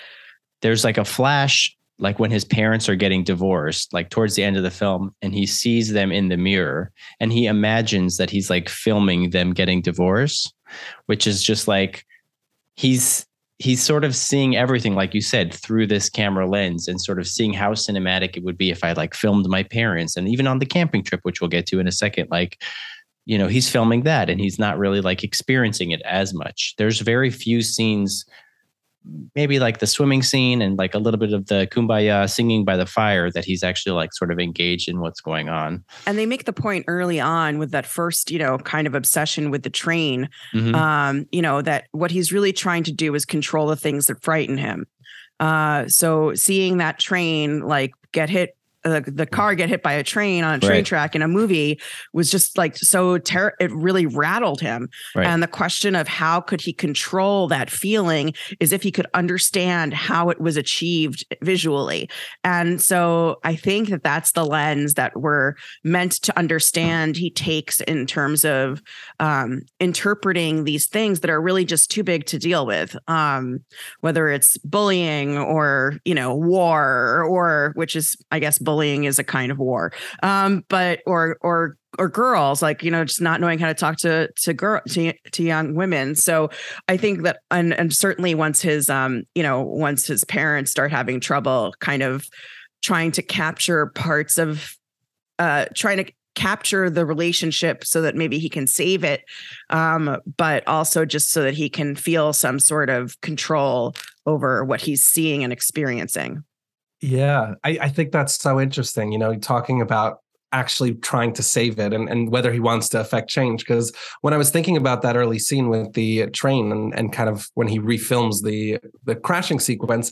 There's like a flash like when his parents are getting divorced, like towards the end of the film, and he sees them in the mirror and he imagines that he's like filming them getting divorced, which is just like he's he's sort of seeing everything like you said through this camera lens and sort of seeing how cinematic it would be if i like filmed my parents and even on the camping trip which we'll get to in a second like you know he's filming that and he's not really like experiencing it as much. There's very few scenes maybe like the swimming scene and like a little bit of the kumbaya singing by the fire that he's actually like sort of engaged in what's going on and they make the point early on with that first you know kind of obsession with the train mm-hmm. um you know that what he's really trying to do is control the things that frighten him uh so seeing that train like get hit uh, the car get hit by a train on a train right. track in a movie was just like so ter- it really rattled him right. and the question of how could he control that feeling is if he could understand how it was achieved visually and so i think that that's the lens that we're meant to understand he takes in terms of um, interpreting these things that are really just too big to deal with um, whether it's bullying or you know war or which is i guess bullying is a kind of war. Um, but or or or girls like you know just not knowing how to talk to to girl to, to young women. So i think that and and certainly once his um you know once his parents start having trouble kind of trying to capture parts of uh trying to capture the relationship so that maybe he can save it um but also just so that he can feel some sort of control over what he's seeing and experiencing yeah, I, I think that's so interesting. You know, talking about actually trying to save it and, and whether he wants to affect change. Because when I was thinking about that early scene with the train and, and kind of when he refilms the the crashing sequence,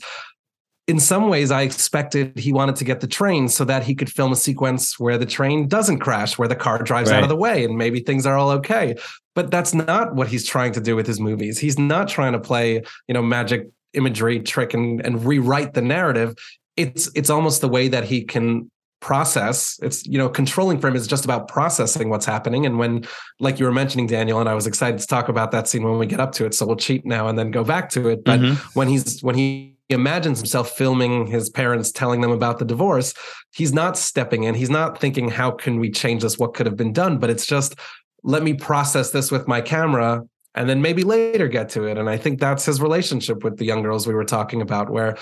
in some ways I expected he wanted to get the train so that he could film a sequence where the train doesn't crash, where the car drives right. out of the way and maybe things are all okay. But that's not what he's trying to do with his movies. He's not trying to play, you know, magic imagery trick and, and rewrite the narrative it's it's almost the way that he can process it's you know controlling for him is just about processing what's happening. And when like you were mentioning daniel and i was excited to talk about that scene when we get up to it so we'll cheat now and then go back to it but mm-hmm. when he's when he imagines himself filming his parents telling them about the divorce he's not stepping in. He's not thinking how can we change this? What could have been done? But it's just let me process this with my camera and then maybe later get to it. And i think that's his relationship with the young girls we were talking about where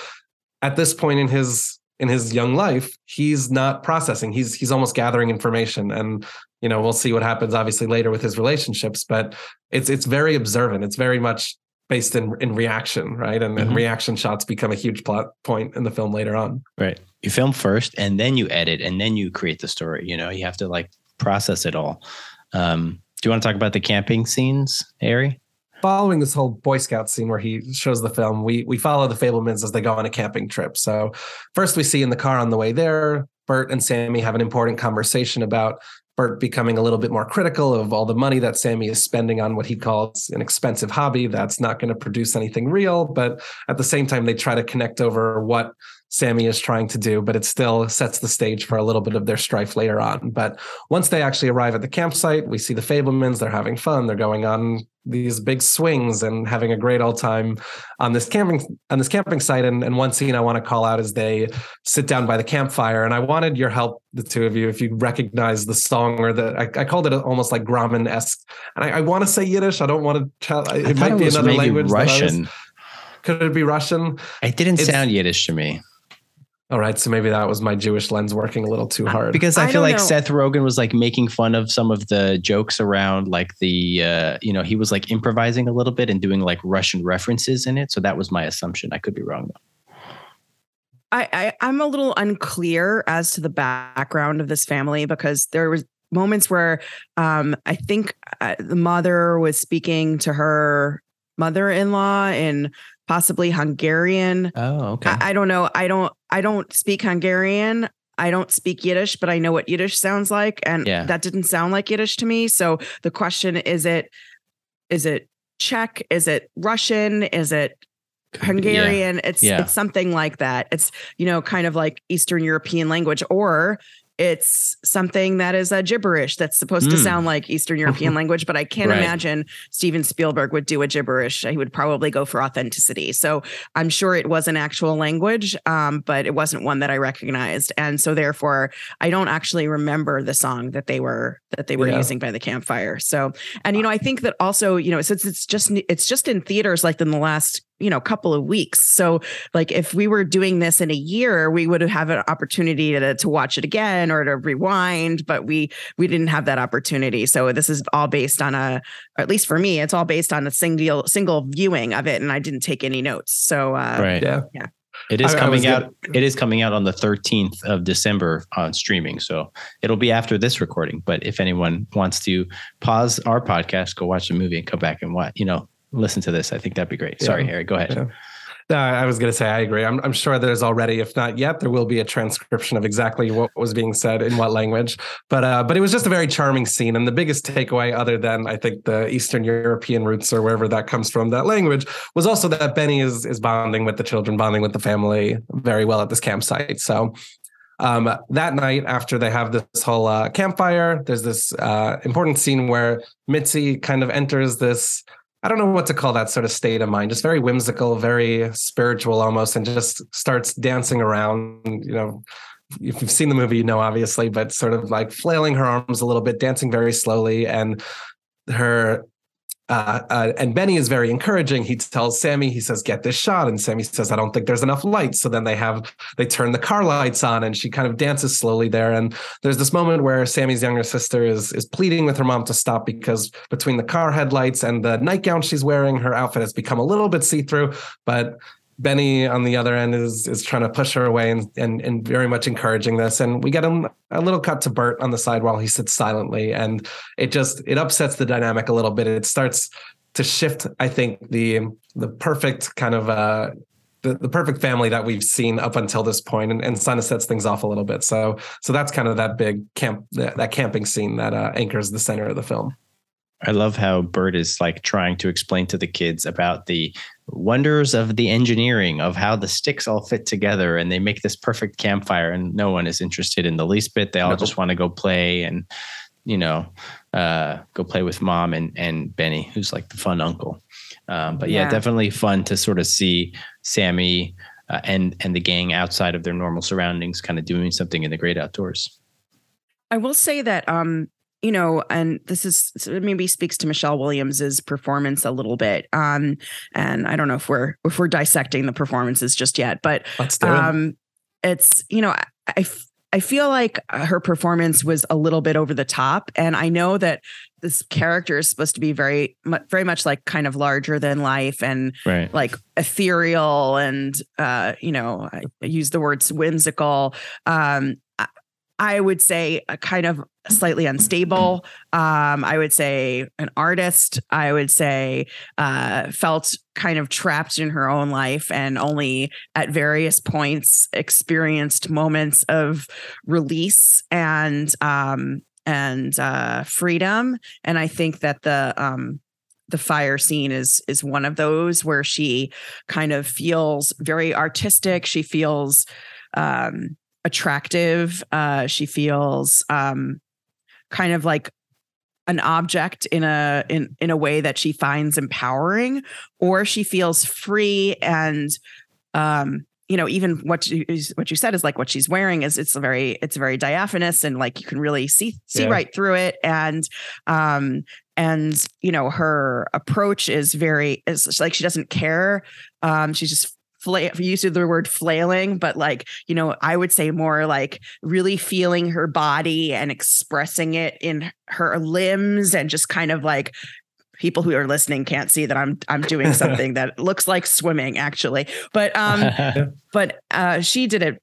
at this point in his in his young life he's not processing. He's he's almost gathering information and you know we'll see what happens obviously later with his relationships but it's it's very observant. It's very much based in in reaction right? And, mm-hmm. and reaction shots become a huge plot point in the film later on. Right. You film first and then you edit and then you create the story you know? You have to like process it all. Um do you want to talk about the camping scenes Ari? Following this whole Boy Scout scene where he shows the film, we we follow the Fabelmans as they go on a camping trip. So first we see in the car on the way there, Bert and Sammy have an important conversation about Bert becoming a little bit more critical of all the money that Sammy is spending on what he calls an expensive hobby that's not going to produce anything real. But at the same time, they try to connect over what Sammy is trying to do, but it still sets the stage for a little bit of their strife later on. But once they actually arrive at the campsite, we see the Fabelmans. They're having fun. They're going on these big swings and having a great old time on this camping on this camping site. And, and one scene I want to call out is they sit down by the campfire. And I wanted your help, the two of you, if you recognize the song or the I, I called it almost like Grauman esque. And I, I, want to say Yiddish. I don't want to tell. It might it be another language. Russian. Could it be Russian? It didn't it's, sound Yiddish to me. All right, so maybe that was my Jewish lens working a little too hard. Because I, I feel like know. Seth Rogen was like making fun of some of the jokes around like the uh, you know, he was like improvising a little bit and doing like Russian references in it. So that was my assumption. I could be wrong though. I, I am a little unclear as to the background of this family because there was moments where um I think uh, the mother was speaking to her mother-in-law and possibly Hungarian. Oh, okay. I, I, don't know. I don't I don't speak Hungarian. I don't speak Yiddish, but I know what Yiddish sounds like. And yeah. that didn't sound like Yiddish to me. So the question is it is it Czech? Is it Russian? Is it Hungarian? Yeah. It's yeah. it's something like that. It's, you know, kind of like Eastern European language, or it's something that is a gibberish that's supposed mm. to hmm. sound like Eastern European language, but I can't right. imagine Steven Spielberg would do a gibberish. He would probably go for authenticity. So I'm sure it was an actual language, um, but it wasn't one that I recognized, and so therefore I don't actually remember the song that they were that they were yeah. using by the campfire. So, and you know, I think that also, you know, since it's just it's just in theaters like in the last you know a couple of weeks so like if we were doing this in a year we would have an opportunity to, to watch it again or to rewind but we we didn't have that opportunity so this is all based on a at least for me it's all based on a single single viewing of it and i didn't take any notes so uh right yeah yeah it is coming out. It is coming out on the 13th of December on streaming. So it'll be after this recording. But if anyone wants to pause our podcast, go watch the movie and come back and watch, you know, listen to this. I think that'd be great. Sorry, yeah. Harry, go ahead. Yeah. Uh, I was going to say I agree. I'm, I'm sure there's already, if not yet, there will be a transcription of exactly what was being said in what language. But uh, but it was just a very charming scene, and the biggest takeaway, other than I think the Eastern European roots or wherever that comes from, that language, was also that Benny is is bonding with the children, bonding with the family very well at this campsite. So um, that night, after they have this whole uh, campfire, there's this uh, important scene where Mitzi kind of enters this I don't know what to call that sort of state of mind, just very whimsical, very spiritual almost, and just starts dancing around, you know. If you've seen the movie, you know, obviously, but sort of like flailing her arms a little bit, dancing very slowly. And her uh, uh, and Benny is very encouraging. He tells Sammy, he says, "Get this shot," and Sammy says, "I don't think there's enough lights." So then they have they turn the car lights on, and she kind of dances slowly there. And there's this moment where Sammy's younger sister is is pleading with her mom to stop because between the car headlights and the nightgown she's wearing, her outfit has become a little bit see through. But Benny on the other end is is trying to push her away and and, and very much encouraging this. And we get him a little cut to Bert on the side while he sits silently, and it just it upsets the dynamic a little bit. It starts to shift, I think, the the perfect kind of uh the, the perfect family that we've seen up until this point and, and sets things off a little bit. So so that's kind of that big camp that, that camping scene that uh, anchors the center of the film. I love how Bert is like trying to explain to the kids about the wonders of the engineering of how the sticks all fit together and they make this perfect campfire and no one is interested in the least bit. They all no. just want to go play and you know, uh, go play with mom and and Benny, who's like the fun uncle. Um, but yeah, yeah, definitely fun to sort of see Sammy uh, and and the gang outside of their normal surroundings, kind of doing something in the great outdoors. I will say that um, you know, and this is maybe speaks to Michelle Williams's performance a little bit. Um, and I don't know if we're if we're dissecting the performances just yet, but um, it. it's you know, I, I I feel like uh, her performance was a little bit over the top, and I know that this character is supposed to be very, very much like kind of larger than life and right. like ethereal, and uh, you know, I use the words whimsical. Um, I would say a kind of slightly unstable. Um, I would say an artist. I would say uh, felt kind of trapped in her own life and only at various points experienced moments of release and um, and uh, freedom. And I think that the um, the fire scene is is one of those where she kind of feels very artistic. She feels um, attractive. Uh, she feels um, kind of like an object in a in in a way that she finds empowering, or she feels free and um, you know even what you what you said is like what she's wearing is it's a very it's very diaphanous and like you can really see see yeah. right through it and um and you know her approach is very is like she doesn't care um she's just fla- use the word flailing, but like, you know, I would say more like really feeling her body and expressing it in her limbs and just kind of like people who are listening can't see that I'm I'm doing something that looks like swimming actually. But um but uh she did it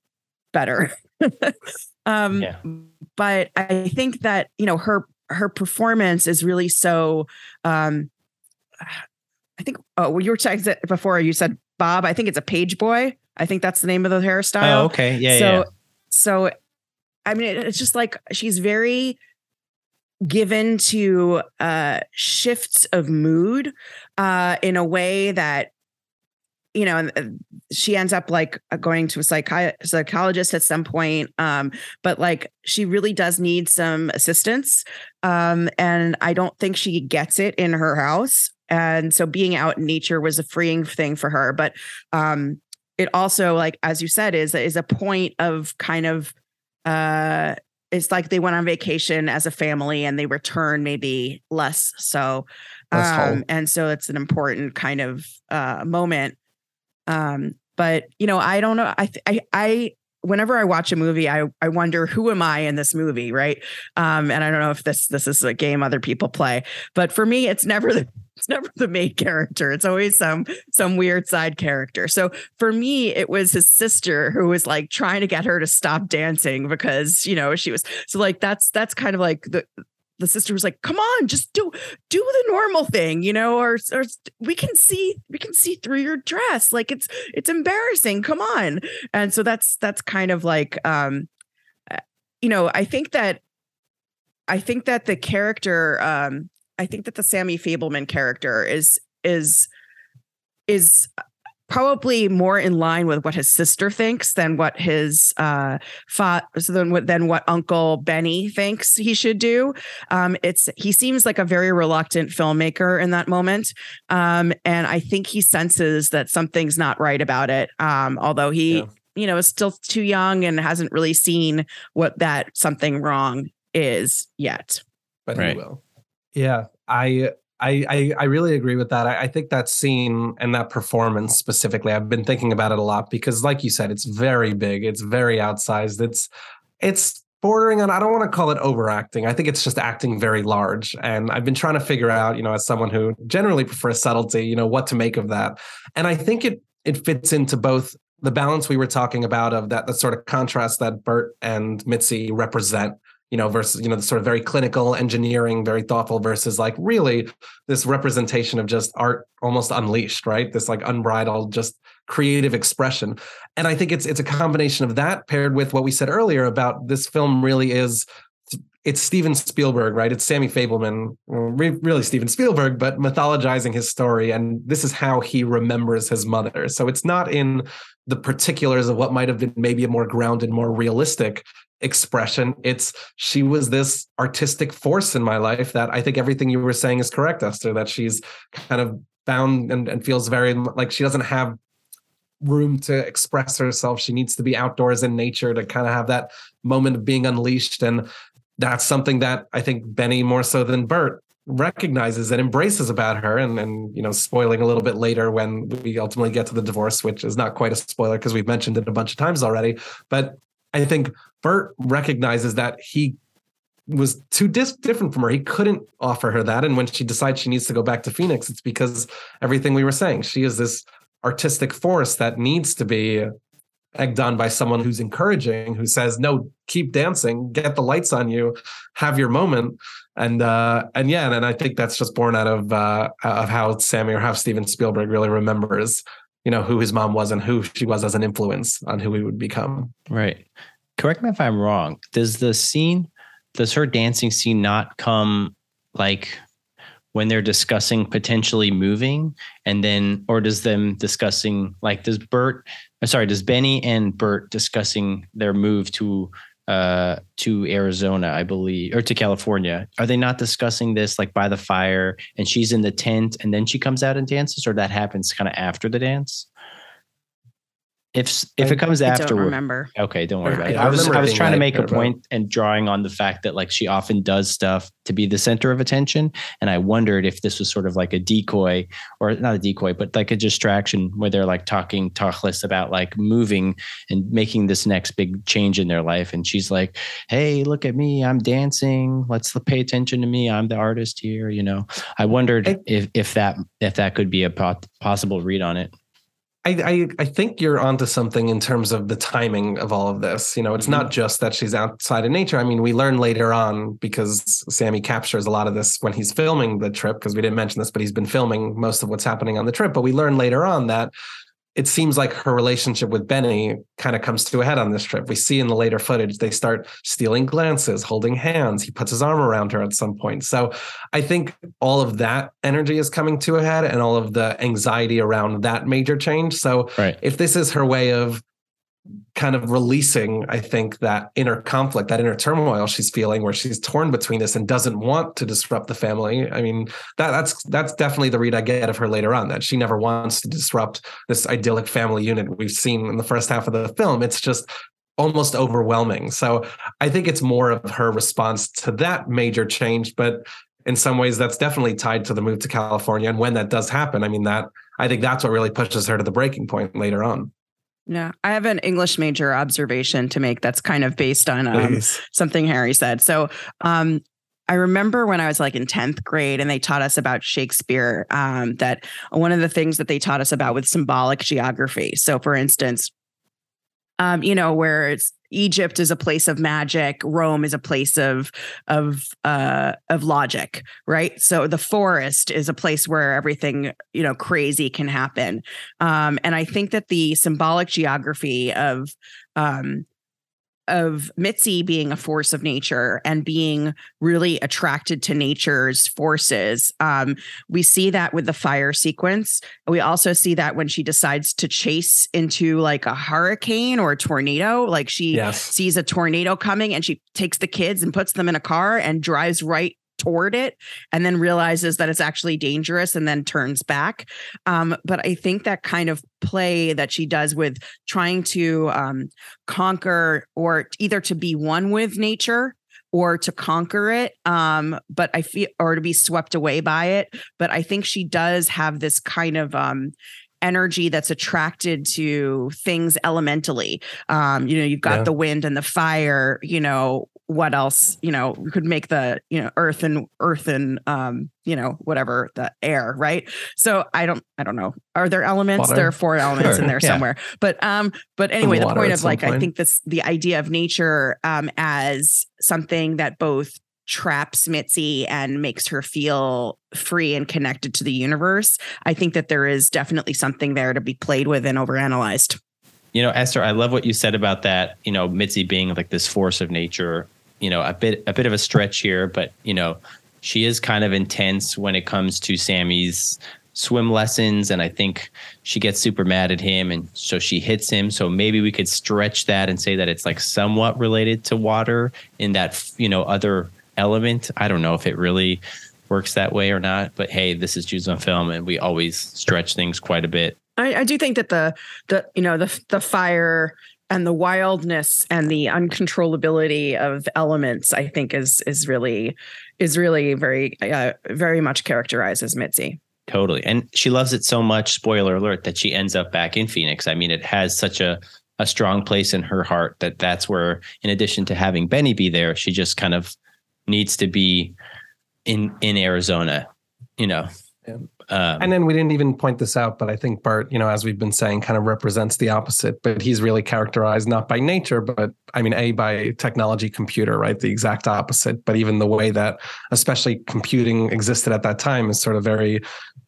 better. um yeah. but I think that, you know, her her performance is really so um I think oh well you were saying before you said Bob. I think it's a page boy. I think that's the name of the hairstyle. Oh, okay. Yeah. So, yeah. so, I mean, it's just like she's very given to uh, shifts of mood uh, in a way that you know, she ends up like going to a psychi- psychologist at some point. Um, but like she really does need some assistance. Um, and I don't think she gets it in her house and so being out in nature was a freeing thing for her but um it also like as you said is is a point of kind of uh it's like they went on vacation as a family and they return maybe less so um and so it's an important kind of uh moment um but you know i don't know i i i whenever I watch a movie, I I wonder who am I in this movie, right? Um, and I don't know if this this is a game other people play, but for me, it's never the it's never the main character. It's always some some weird side character. So for me, it was his sister who was like trying to get her to stop dancing because you know she was so like that's that's kind of like the the sister was like, "Come on, just do do the normal thing, you know, or or we can see we can see through your dress. Like it's it's embarrassing. Come on." And so that's that's kind of like um uh, you know, I think that I think that the character um I think that the Sammy Fabelman character is is is probably more in line with what his sister thinks than what his uh fa- than what than what Uncle Benny thinks he should do. Um, it's he seems like a very reluctant filmmaker in that moment, um, and I think he senses that something's not right about it. Um, although he. Yeah. You know, is still too young and hasn't really seen what that something wrong is yet. But right. he will. Yeah, I I, I, really agree with that. I, I, think that scene and that performance specifically, I've been thinking about it a lot because, like you said, it's very big, it's very outsized. It's it's bordering on. I don't want to call it overacting. I think it's just acting very large. And I've been trying to figure out, you know, as someone who generally prefers subtlety, you know, what to make of that. And I think it it fits into both the balance we were talking about of that the sort of contrast that Bert and Mitzi represent you know, versus, you know, the sort of very clinical engineering, very thoughtful versus like really this representation of just art almost unleashed, right? This like unbridled, just creative expression. And I think it's it's a combination of that paired with what we said earlier about this film really is it's Steven Spielberg, right? It's Sammy Fabelman, really Steven Spielberg, but mythologizing his story. And this is how he remembers his mother. So it's not in the particulars of what might have been maybe a more grounded, more realistic expression. It's she was this artistic force in my life that I think everything you were saying is correct, Esther, that she's kind of bound and, and feels very like she doesn't have room to express herself. She needs to be outdoors in nature to kind of have that moment of being unleashed. And that's something that I think Benny more so than Bert recognizes and embraces about her and and you know spoiling a little bit later when we ultimately get to the divorce which is not quite a spoiler because we've mentioned it a bunch of times already but I think Bert recognizes that he was too dis- different from her. He couldn't offer her that. And when she decides she needs to go back to Phoenix, it's because everything we were saying. She is this artistic force that needs to be egged on by someone who's encouraging, who says, "No, keep dancing, get the lights on you, have your moment." And uh, and yeah, and I think that's just born out of uh, of how Sammy or how Steven Spielberg really remembers you know who his mom was and who she was as an influence on who he would become right correct me if i'm wrong does the scene does her dancing scene not come like when they're discussing potentially moving and then or does them discussing like does bert uh, sorry does benny and bert discussing their move to uh, to Arizona, I believe, or to California. Are they not discussing this like by the fire and she's in the tent and then she comes out and dances, or that happens kind of after the dance? If if it comes after, don't remember. Okay, don't worry about it. I, I was I was trying to make a point and drawing on the fact that like she often does stuff to be the center of attention, and I wondered if this was sort of like a decoy or not a decoy, but like a distraction where they're like talking talkless about like moving and making this next big change in their life, and she's like, "Hey, look at me, I'm dancing. Let's pay attention to me. I'm the artist here." You know, I wondered if if that if that could be a possible read on it. I, I, I think you're onto something in terms of the timing of all of this. You know, it's mm-hmm. not just that she's outside of nature. I mean, we learn later on because Sammy captures a lot of this when he's filming the trip, because we didn't mention this, but he's been filming most of what's happening on the trip. But we learn later on that it seems like her relationship with Benny kind of comes to a head on this trip. We see in the later footage, they start stealing glances, holding hands. He puts his arm around her at some point. So I think all of that energy is coming to a head and all of the anxiety around that major change. So right. if this is her way of kind of releasing, I think, that inner conflict, that inner turmoil she's feeling, where she's torn between this and doesn't want to disrupt the family. I mean, that that's that's definitely the read I get of her later on. That she never wants to disrupt this idyllic family unit we've seen in the first half of the film. It's just almost overwhelming. So I think it's more of her response to that major change, but in some ways that's definitely tied to the move to California. And when that does happen, I mean that I think that's what really pushes her to the breaking point later on. Yeah, I have an English major observation to make that's kind of based on um, something Harry said. So, um, I remember when I was like in 10th grade and they taught us about Shakespeare, um, that one of the things that they taught us about with symbolic geography. So, for instance, um, you know, where it's Egypt is a place of magic, Rome is a place of of uh of logic, right? So the forest is a place where everything, you know, crazy can happen. Um and I think that the symbolic geography of um of Mitzi being a force of nature and being really attracted to nature's forces. Um, we see that with the fire sequence. We also see that when she decides to chase into like a hurricane or a tornado, like she yes. sees a tornado coming and she takes the kids and puts them in a car and drives right toward it and then realizes that it's actually dangerous and then turns back. Um, but I think that kind of play that she does with trying to um, conquer or either to be one with nature or to conquer it um but i feel or to be swept away by it but i think she does have this kind of um energy that's attracted to things elementally um you know you've got yeah. the wind and the fire you know what else you know could make the you know earth and earth and um you know whatever the air right so i don't i don't know are there elements water. there are four elements sure. in there yeah. somewhere but um but anyway the point of like point. i think this the idea of nature um as something that both traps Mitzi and makes her feel free and connected to the universe. I think that there is definitely something there to be played with and overanalyzed. You know, Esther, I love what you said about that, you know, Mitzi being like this force of nature you know, a bit a bit of a stretch here, but you know, she is kind of intense when it comes to Sammy's swim lessons and I think she gets super mad at him and so she hits him. So maybe we could stretch that and say that it's like somewhat related to water in that you know other element. I don't know if it really works that way or not but hey this is Jews on film and we always stretch things quite a bit. I, I do think that the the you know the the fire and the wildness and the uncontrollability of elements i think is is really is really very uh, very much characterizes mitzi. Totally. And she loves it so much spoiler alert that she ends up back in phoenix. I mean it has such a a strong place in her heart that that's where in addition to having benny be there she just kind of needs to be in in arizona you know um, and then we didn't even point this out, but I think Bart, you know, as we've been saying, kind of represents the opposite. But he's really characterized not by nature, but I mean, a by technology, computer, right? The exact opposite. But even the way that, especially computing existed at that time, is sort of very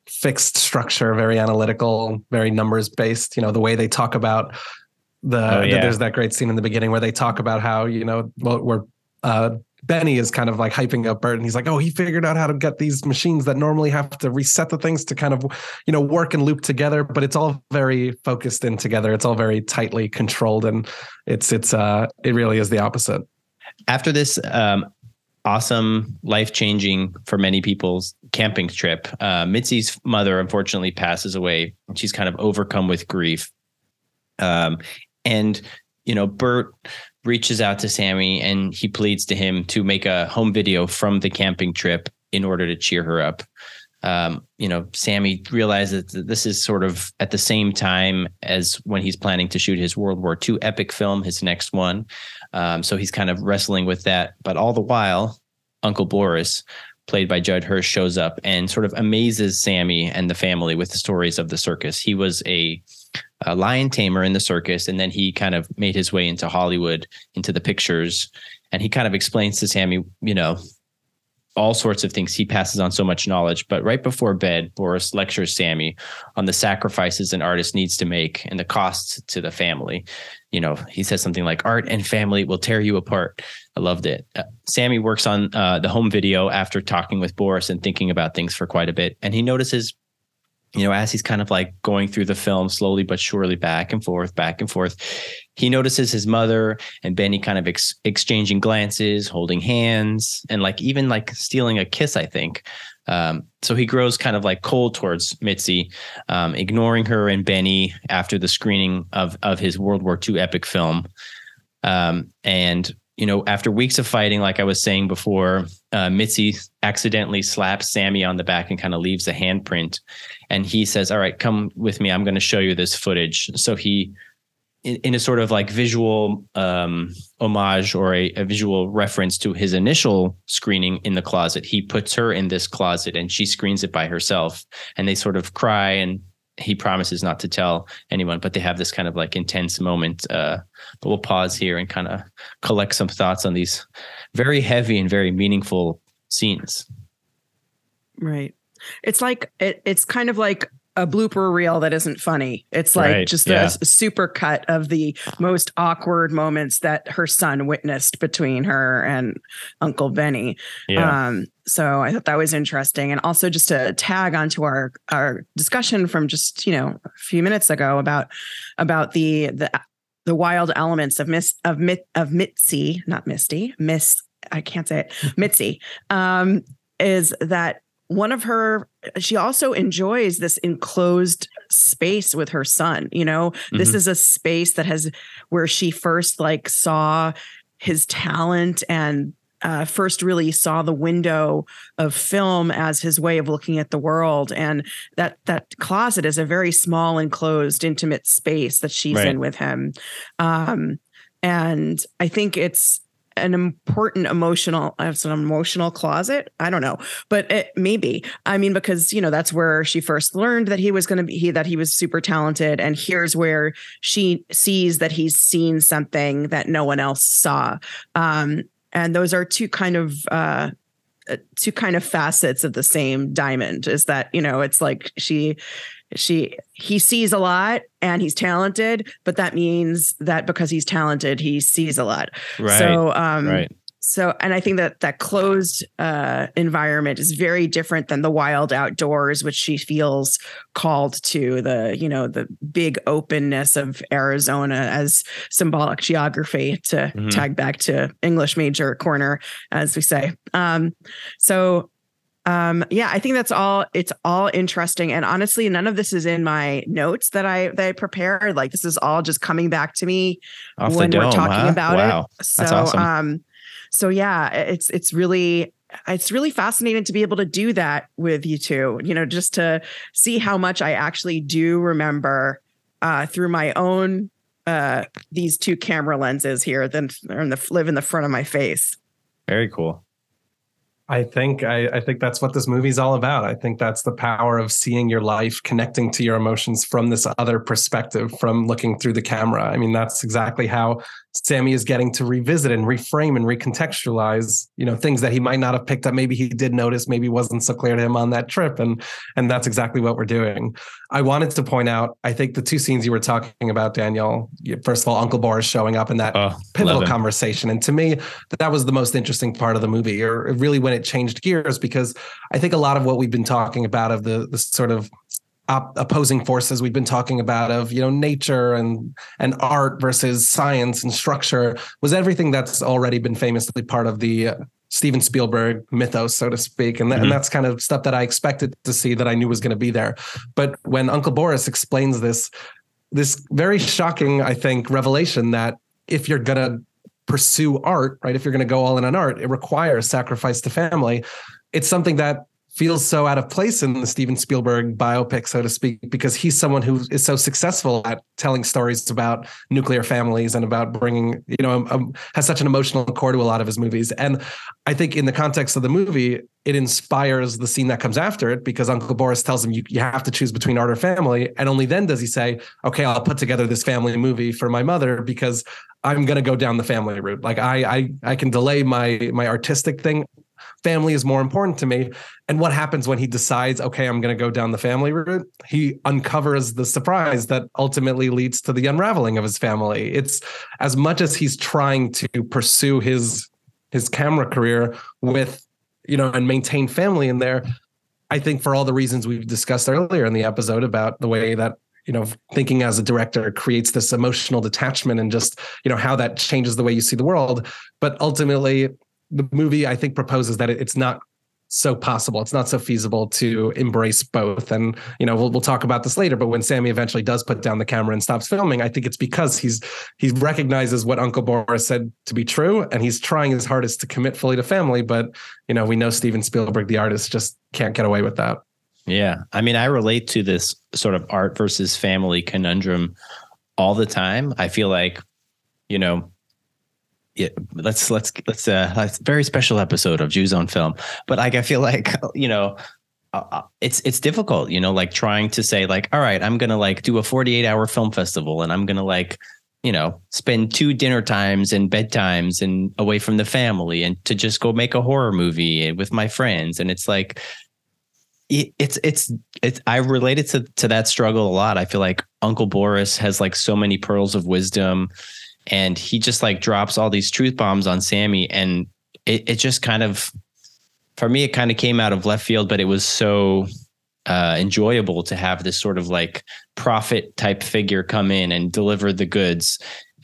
fixed structure, very analytical, very numbers based. You know, the way they talk about the, oh, yeah. there's that great scene in the beginning where they talk about how you know well, we're uh, Benny is kind of like hyping up Bert, and he's like, oh, he figured out how to get these machines that normally have to reset the things to kind of, you know, work and loop together, but it's all very focused in together. It's all very tightly controlled. And it's, it's, uh, it really is the opposite. After this, um, awesome, life changing for many people's camping trip, uh, Mitzi's mother unfortunately passes away. She's kind of overcome with grief. Um, and, you know, Bert reaches out to Sammy and he pleads to him to make a home video from the camping trip in order to cheer her up. Um, you know, Sammy realizes that this is sort of at the same time as when he's planning to shoot his World War II epic film, his next one. Um, so he's kind of wrestling with that. But all the while, Uncle Boris, played by Judd Hirsch, shows up and sort of amazes Sammy and the family with the stories of the circus. He was a a lion tamer in the circus, and then he kind of made his way into Hollywood, into the pictures, and he kind of explains to Sammy, you know, all sorts of things. He passes on so much knowledge. But right before bed, Boris lectures Sammy on the sacrifices an artist needs to make and the costs to the family. You know, he says something like, "Art and family will tear you apart." I loved it. Uh, Sammy works on uh, the home video after talking with Boris and thinking about things for quite a bit, and he notices you know, as he's kind of like going through the film slowly but surely back and forth, back and forth, he notices his mother and Benny kind of ex- exchanging glances, holding hands, and like even like stealing a kiss, I think. Um, so he grows kind of like cold towards Mitzi, um, ignoring her and Benny after the screening of of his World War II epic film. Um, and you know, after weeks of fighting, like I was saying before, uh, Mitzi accidentally slaps Sammy on the back and kind of leaves a handprint. And he says, All right, come with me. I'm going to show you this footage. So he, in, in a sort of like visual um, homage or a, a visual reference to his initial screening in the closet, he puts her in this closet and she screens it by herself. And they sort of cry and he promises not to tell anyone, but they have this kind of like intense moment. Uh, but we'll pause here and kind of collect some thoughts on these very heavy and very meaningful scenes. Right. It's like it, it's kind of like a blooper reel that isn't funny. It's like right, just yeah. a, a super cut of the most awkward moments that her son witnessed between her and Uncle Benny. Yeah. Um, so I thought that was interesting. And also just to tag onto our our discussion from just, you know, a few minutes ago about about the the the wild elements of Miss of Mit of Mitzi, not Misty, Miss I can't say it, Mitzi, um, is that one of her she also enjoys this enclosed space with her son you know mm-hmm. this is a space that has where she first like saw his talent and uh, first really saw the window of film as his way of looking at the world and that that closet is a very small enclosed intimate space that she's right. in with him um, and i think it's an important emotional it's an emotional closet? I don't know. But it maybe. I mean because you know that's where she first learned that he was going to be he that he was super talented and here's where she sees that he's seen something that no one else saw. Um and those are two kind of uh two kind of facets of the same diamond is that you know it's like she she he sees a lot and he's talented but that means that because he's talented he sees a lot. Right so um right. so and i think that that closed uh environment is very different than the wild outdoors which she feels called to the you know the big openness of arizona as symbolic geography to mm-hmm. tag back to english major corner as we say. Um so um, yeah, I think that's all. It's all interesting, and honestly, none of this is in my notes that I that I prepared. Like this is all just coming back to me Off when dome, we're talking huh? about wow. it. So, awesome. um, so yeah, it's it's really it's really fascinating to be able to do that with you two. You know, just to see how much I actually do remember uh, through my own uh, these two camera lenses here. The live in the front of my face. Very cool. I think I, I, think that's what this movie's all about. I think that's the power of seeing your life, connecting to your emotions from this other perspective, from looking through the camera. I mean, that's exactly how Sammy is getting to revisit and reframe and recontextualize, you know, things that he might not have picked up. Maybe he did notice, maybe wasn't so clear to him on that trip. And and that's exactly what we're doing. I wanted to point out, I think the two scenes you were talking about, Daniel, first of all, Uncle Boris showing up in that oh, pivotal conversation. And to me, that was the most interesting part of the movie, or really when it changed gears, because I think a lot of what we've been talking about of the the sort of op- opposing forces we've been talking about of you know nature and and art versus science and structure was everything that's already been famously part of the uh, Steven Spielberg mythos, so to speak. And, th- mm-hmm. and that's kind of stuff that I expected to see that I knew was going to be there. But when Uncle Boris explains this, this very shocking, I think, revelation that if you're going to pursue art, right, if you're going to go all in on art, it requires sacrifice to family. It's something that feels so out of place in the Steven Spielberg biopic, so to speak, because he's someone who is so successful at telling stories about nuclear families and about bringing, you know, um, um, has such an emotional core to a lot of his movies. And I think in the context of the movie, it inspires the scene that comes after it because Uncle Boris tells him you, you have to choose between art or family. And only then does he say, okay, I'll put together this family movie for my mother because I'm going to go down the family route. Like I, I, I can delay my, my artistic thing family is more important to me. And what happens when he decides, okay, I'm going to go down the family route? He uncovers the surprise that ultimately leads to the unraveling of his family. It's as much as he's trying to pursue his his camera career with, you know, and maintain family in there. I think for all the reasons we've discussed earlier in the episode about the way that you know thinking as a director creates this emotional detachment and just you know how that changes the way you see the world but ultimately the movie I think proposes that it's not so possible. It's not so feasible to embrace both. And you know, we'll we'll talk about this later. But when Sammy eventually does put down the camera and stops filming, I think it's because he's he recognizes what Uncle Boris said to be true, and he's trying his hardest to commit fully to family. But you know, we know Steven Spielberg, the artist, just can't get away with that. Yeah, I mean, I relate to this sort of art versus family conundrum all the time. I feel like, you know, yeah, let's let's let's uh a very special episode of Jews on film. But like I feel like you know, uh, uh, it's it's difficult, you know, like trying to say like, all right, I'm gonna like do a 48 hour film festival, and I'm gonna like, you know, spend two dinner times and bedtimes and away from the family, and to just go make a horror movie with my friends, and it's like. it's it's it's I related to to that struggle a lot. I feel like Uncle Boris has like so many pearls of wisdom, and he just like drops all these truth bombs on Sammy, and it, it just kind of for me, it kind of came out of left field, but it was so uh, enjoyable to have this sort of like prophet type figure come in and deliver the goods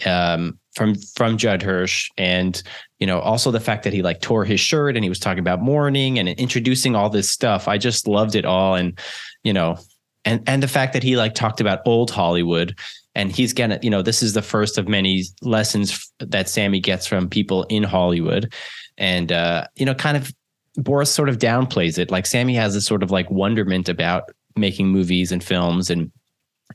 um, from from Judd Hirsch, and you know also the fact that he like tore his shirt and he was talking about mourning and introducing all this stuff. I just loved it all, and you know, and and the fact that he like talked about old Hollywood. And he's gonna, you know, this is the first of many lessons that Sammy gets from people in Hollywood, and uh, you know, kind of Boris sort of downplays it. Like Sammy has this sort of like wonderment about making movies and films and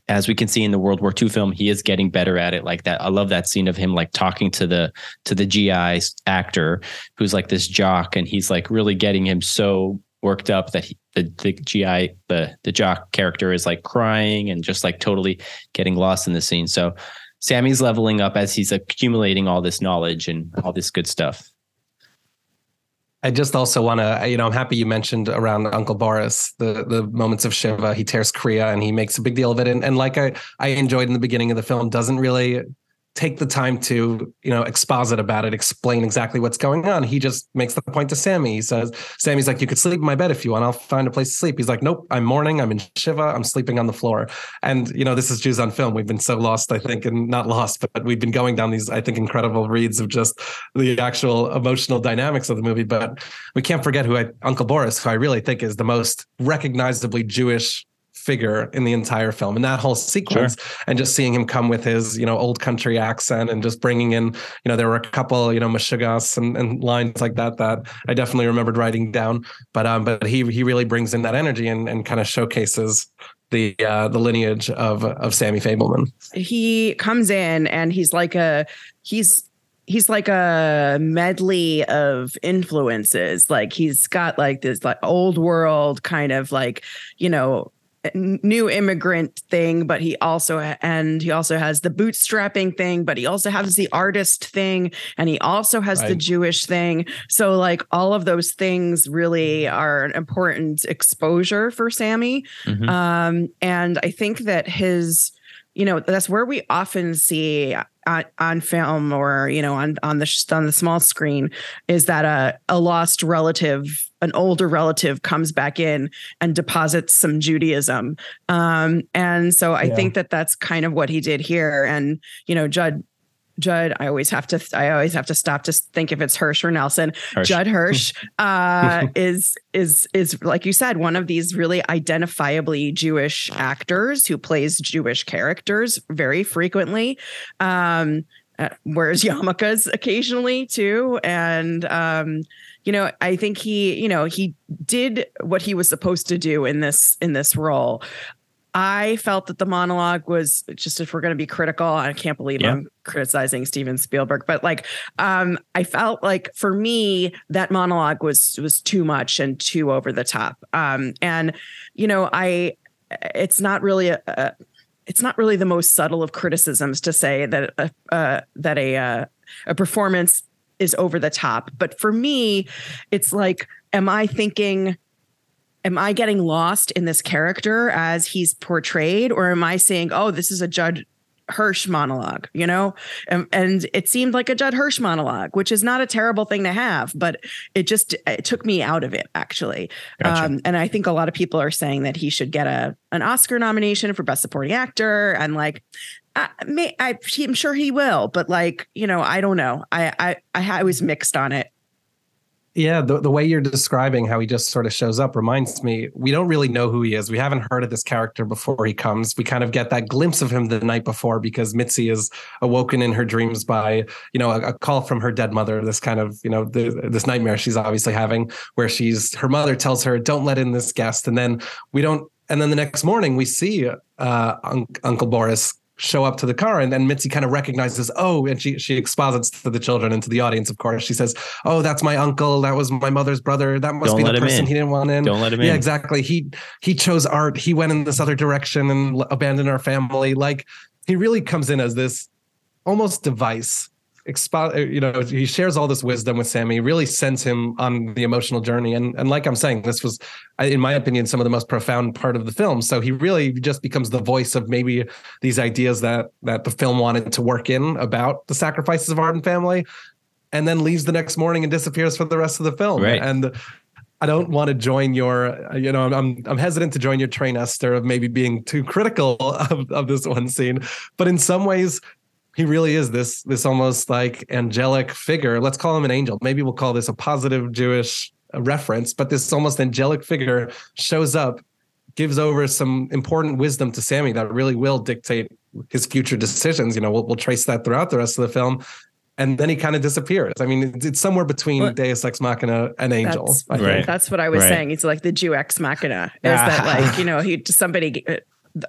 as we can see in the World War II film, he is getting better at it. Like that, I love that scene of him like talking to the to the GI actor who's like this jock, and he's like really getting him so worked up that he, the the GI the the jock character is like crying and just like totally getting lost in the scene. So Sammy's leveling up as he's accumulating all this knowledge and all this good stuff. I just also want to, you know, I'm happy you mentioned around Uncle Boris, the the moments of Shiva. He tears kriah and he makes a big deal of it. And, and like I, I enjoyed in the beginning of the film, doesn't really take the time to you know exposit about it explain exactly what's going on. He just makes the point to sammy. He says sammy's like you could sleep in my bed if you want. I'll find a place to sleep. He's like nope i'm mourning i'm in shiva. I'm sleeping on the floor. And you know this is jews on film. We've been so lost i think and not lost but we've been going down these i think incredible reads of just the actual emotional dynamics of the movie. But we can't forget who I, uncle boris who i really think is the most recognizably jewish figure in the entire film and that whole sequence sure. and just seeing him come with his you know old country accent and just bringing in you know there were a couple you know mashugas and, and lines like that that i definitely remembered writing down but um but he he really brings in that energy and, and kind of showcases the uh, the lineage of of Sammy Fabelman. He comes in and he's like a he's he's like a medley of influences. Like he's got like this like old world kind of like you know new immigrant thing but he also and he also has the bootstrapping thing but he also has the artist thing and he also has right. the jewish thing so like all of those things really are an important exposure for sammy mm-hmm. um and i think that his you know that's where we often see on, on film or you know on on the on the small screen is that a a lost relative an older relative comes back in and deposits some Judaism. Um, and so I yeah. think that that's kind of what he did here. And, you know, Judd, Judd, I always have to, I always have to stop to think if it's Hirsch or Nelson. Hirsch. Judd Hirsch uh, is, is, is like you said, one of these really identifiably Jewish actors who plays Jewish characters very frequently. Um, uh, wears yarmulkes occasionally too, and um, you know, I think he, you know, he did what he was supposed to do in this in this role. I felt that the monologue was just if we're going to be critical, I can't believe yeah. I'm criticizing Steven Spielberg, but like um I felt like for me that monologue was was too much and too over the top. Um and you know, I it's not really a, a it's not really the most subtle of criticisms to say that a, uh, that a uh, a performance is over the top. But for me, it's like, am I thinking, am I getting lost in this character as he's portrayed? Or am I saying, oh, this is a Judd Hirsch monologue, you know? And, and it seemed like a Judd Hirsch monologue, which is not a terrible thing to have, but it just it took me out of it actually. Gotcha. Um, and I think a lot of people are saying that he should get a an Oscar nomination for Best Supporting Actor. And like, I, may, I, I'm sure he will, but like, you know, I don't know. I, I, I, I was mixed on it. Yeah, the, the way you're describing how he just sort of shows up reminds me we don't really know who he is. We haven't heard of this character before he comes. We kind of get that glimpse of him the night before because Mitzi is awoken in her dreams by, you know, a, a call from her dead mother, this kind of, you know, the, this nightmare she's obviously having where she's her mother tells her, "Don't let in this guest." And then we don't and then the next morning we see uh, un- Uncle Boris show up to the car and then Mitzi kind of recognizes, oh, and she she exposits to the children and to the audience, of course. She says, Oh, that's my uncle. That was my mother's brother. That must Don't be the person he didn't want in. Don't let him yeah, in. exactly. He he chose art. He went in this other direction and abandoned our family. Like he really comes in as this almost device. Expo- uh, you know, he shares all this wisdom with Sammy, really sends him on the emotional journey. And and like I'm saying, this was, in my opinion, some of the most profound part of the film. So he really just becomes the voice of maybe these ideas that that the film wanted to work in about the sacrifices of art and family, and then leaves the next morning and disappears for the rest of the film. Right. And I don't want to join your, you know, I'm I'm hesitant to join your train, Esther, of maybe being too critical of, of this one scene. But in some ways, he really is this this almost like angelic figure. Let's call him an angel. Maybe we'll call this a positive Jewish uh, reference. But this almost angelic figure shows up, gives over some important wisdom to Sammy that really will dictate his future decisions. You know, we'll, we'll trace that throughout the rest of the film. And then he kind of disappears. I mean, it's, it's somewhere between Well, Deus Ex Machina and Angel. That's, I think. Right. that's what I was Right. saying. It's like the Jew ex machina. Is that like you know he somebody uh,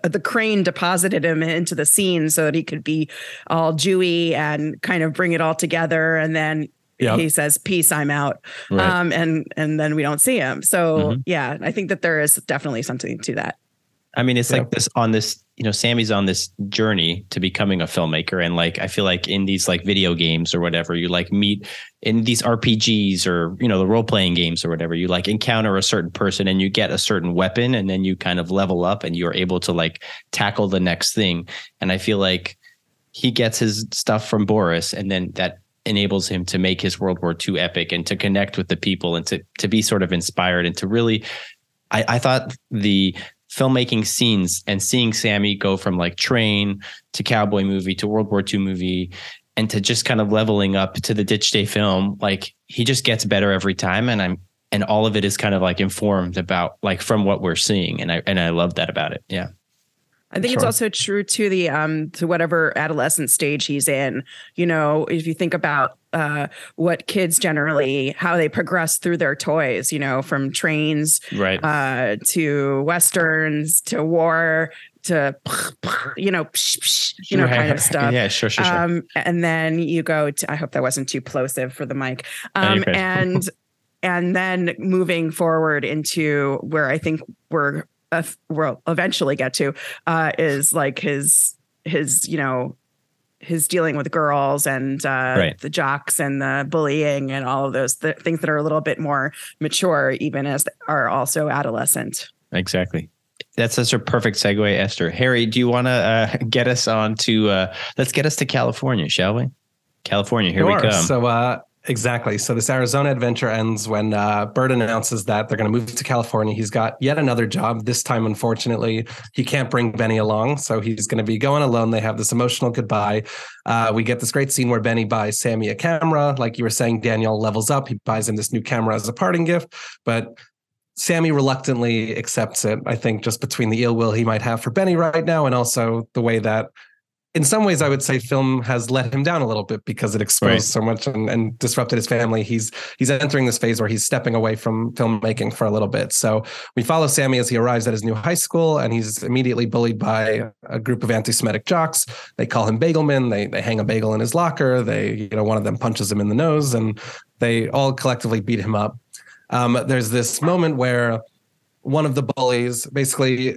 the, the crane deposited him into the scene so that he could be all Jewy and kind of bring it all together, and then Yep. he says, "Peace, I'm out," Right. um, and and then we don't see him. So Mhm. yeah, I think that there is definitely something to that. I mean, it's Yeah. like this on this, you know, Sammy's on this journey to becoming a filmmaker. And like, I feel like in these like video games or whatever, you like meet in these RPGs or, you know, the role playing games or whatever, you like encounter a certain person and you get a certain weapon and then you kind of level up and you're able to like tackle the next thing. And I feel like he gets his stuff from Boris and then that enables him to make his World War II epic and to connect with the people and to to be sort of inspired and to really I, I thought the filmmaking scenes and seeing Sammy go from like train to cowboy movie to World War II movie and to just kind of leveling up to the Ditch Day film, like he just gets better every time. And I'm and all of it is kind of like informed about like from what we're seeing. And I and I love that about it. Yeah. I think it's also true to the um to whatever adolescent stage he's in. You know, if you think about uh what kids generally how they progress through their toys, you know, from trains Right. uh to westerns to war to you know you know kind of stuff. Yeah, sure, sure, sure. Um, and then you go to, I hope that wasn't too plosive for the mic. Um, good. and, and then moving forward into where I think we're, uh, we'll eventually get to, uh, is like his, his, you know, his dealing with girls and uh, Right. the jocks and the bullying and all of those th- things that are a little bit more mature, even as they are also adolescent. Exactly. That's such a perfect segue, Esther. Harry, do you want to uh, get us on to? Uh, let's get us to California, shall we? California, here we Sure. come. So, uh, exactly. So, this Arizona adventure ends when uh, Bert announces that they're going to move to California. He's got yet another job. This time, unfortunately, he can't bring Benny along. So, he's going to be going alone. They have this emotional goodbye. Uh, we get this great scene where Benny buys Sammy a camera. Like you were saying, Daniel levels up. He buys him this new camera as a parting gift. But Sammy reluctantly accepts it, I think, just between the ill will he might have for Benny right now and also the way that in some ways, I would say film has let him down a little bit because it exposed Right. so much and, and disrupted his family. He's he's entering this phase where he's stepping away from filmmaking for a little bit. So we follow Sammy as he arrives at his new high school, and he's immediately bullied by a group of anti-Semitic jocks. They call him Bagelman. They they hang a bagel in his locker. They you know one of them punches him in the nose, and they all collectively beat him up. Um, there's this moment where one of the bullies basically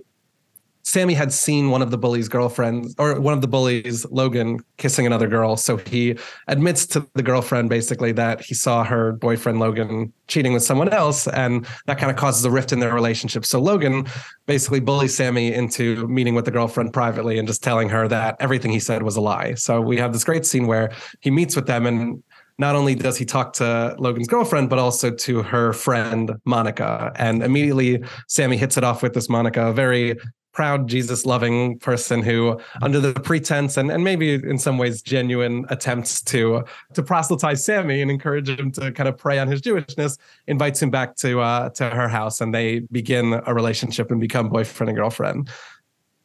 Sammy had seen one of the bullies' girlfriends or one of the bullies, Logan, kissing another girl. So he admits to the girlfriend basically that he saw her boyfriend, Logan, cheating with someone else. And that kind of causes a rift in their relationship. So Logan basically bullies Sammy into meeting with the girlfriend privately and just telling her that everything he said was a lie. So we have this great scene where he meets with them and not only does he talk to Logan's girlfriend, but also to her friend, Monica. And immediately Sammy hits it off with this Monica, a very proud Jesus loving person who, under the pretense and, and maybe in some ways genuine attempts to to proselytize Sammy and encourage him to kind of prey on his Jewishness, invites him back to uh, to her house and they begin a relationship and become boyfriend and girlfriend.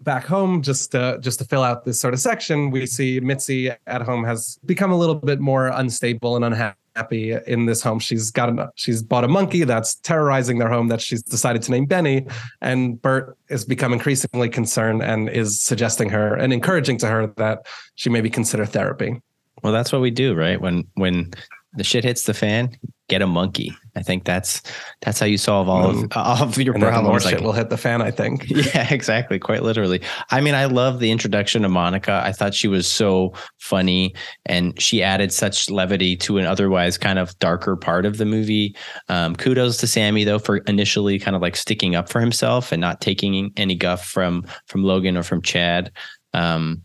Back home, just to, just to fill out this sort of section, we see Mitzi at home has become a little bit more unstable and unhappy happy in this home. She's got a, she's bought a monkey that's terrorizing their home that she's decided to name Benny. And Bert is become increasingly concerned and is suggesting her and encouraging to her that she maybe consider therapy. Well, that's what we do, right? When when the shit hits the fan, get a monkey. I think that's that's how you solve all of all of your and problems. More shit will hit the fan. I think. Yeah, exactly. Quite literally. I mean, I love the introduction of Monica. I thought she was so funny, and she added such levity to an otherwise kind of darker part of the movie. Um, kudos to Sammy though for initially kind of like sticking up for himself and not taking any guff from from Logan or from Chad. Um,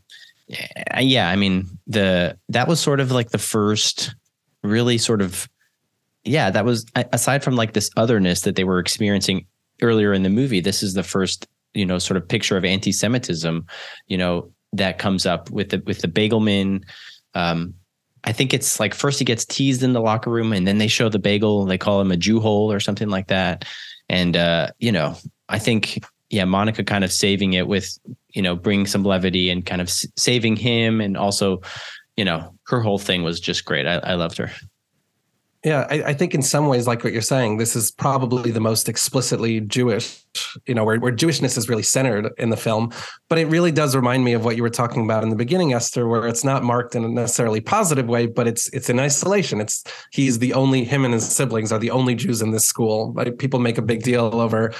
yeah, I mean the that was sort of like the first really sort of yeah, that was aside from like this otherness that they were experiencing earlier in the movie. This is the first, you know, sort of picture of anti-Semitism, you know, that comes up with the with the Bagelman. Um, I think it's like first he gets teased in the locker room, and then they show the bagel. They call him a Jew hole or something like that. And uh, you know, I think yeah, Monica kind of saving it with you know bringing some levity and kind of saving him, and also you know her whole thing was just great. I, I loved her. Yeah, I, I, think in some ways, like what you're saying, this is probably the most explicitly Jewish, you know, where, where Jewishness is really centered in the film. But it really does remind me of what you were talking about in the beginning, Esther, where it's not marked in a necessarily positive way, but it's it's in isolation. It's he's the only him and his siblings are the only Jews in this school. Like people make a big deal over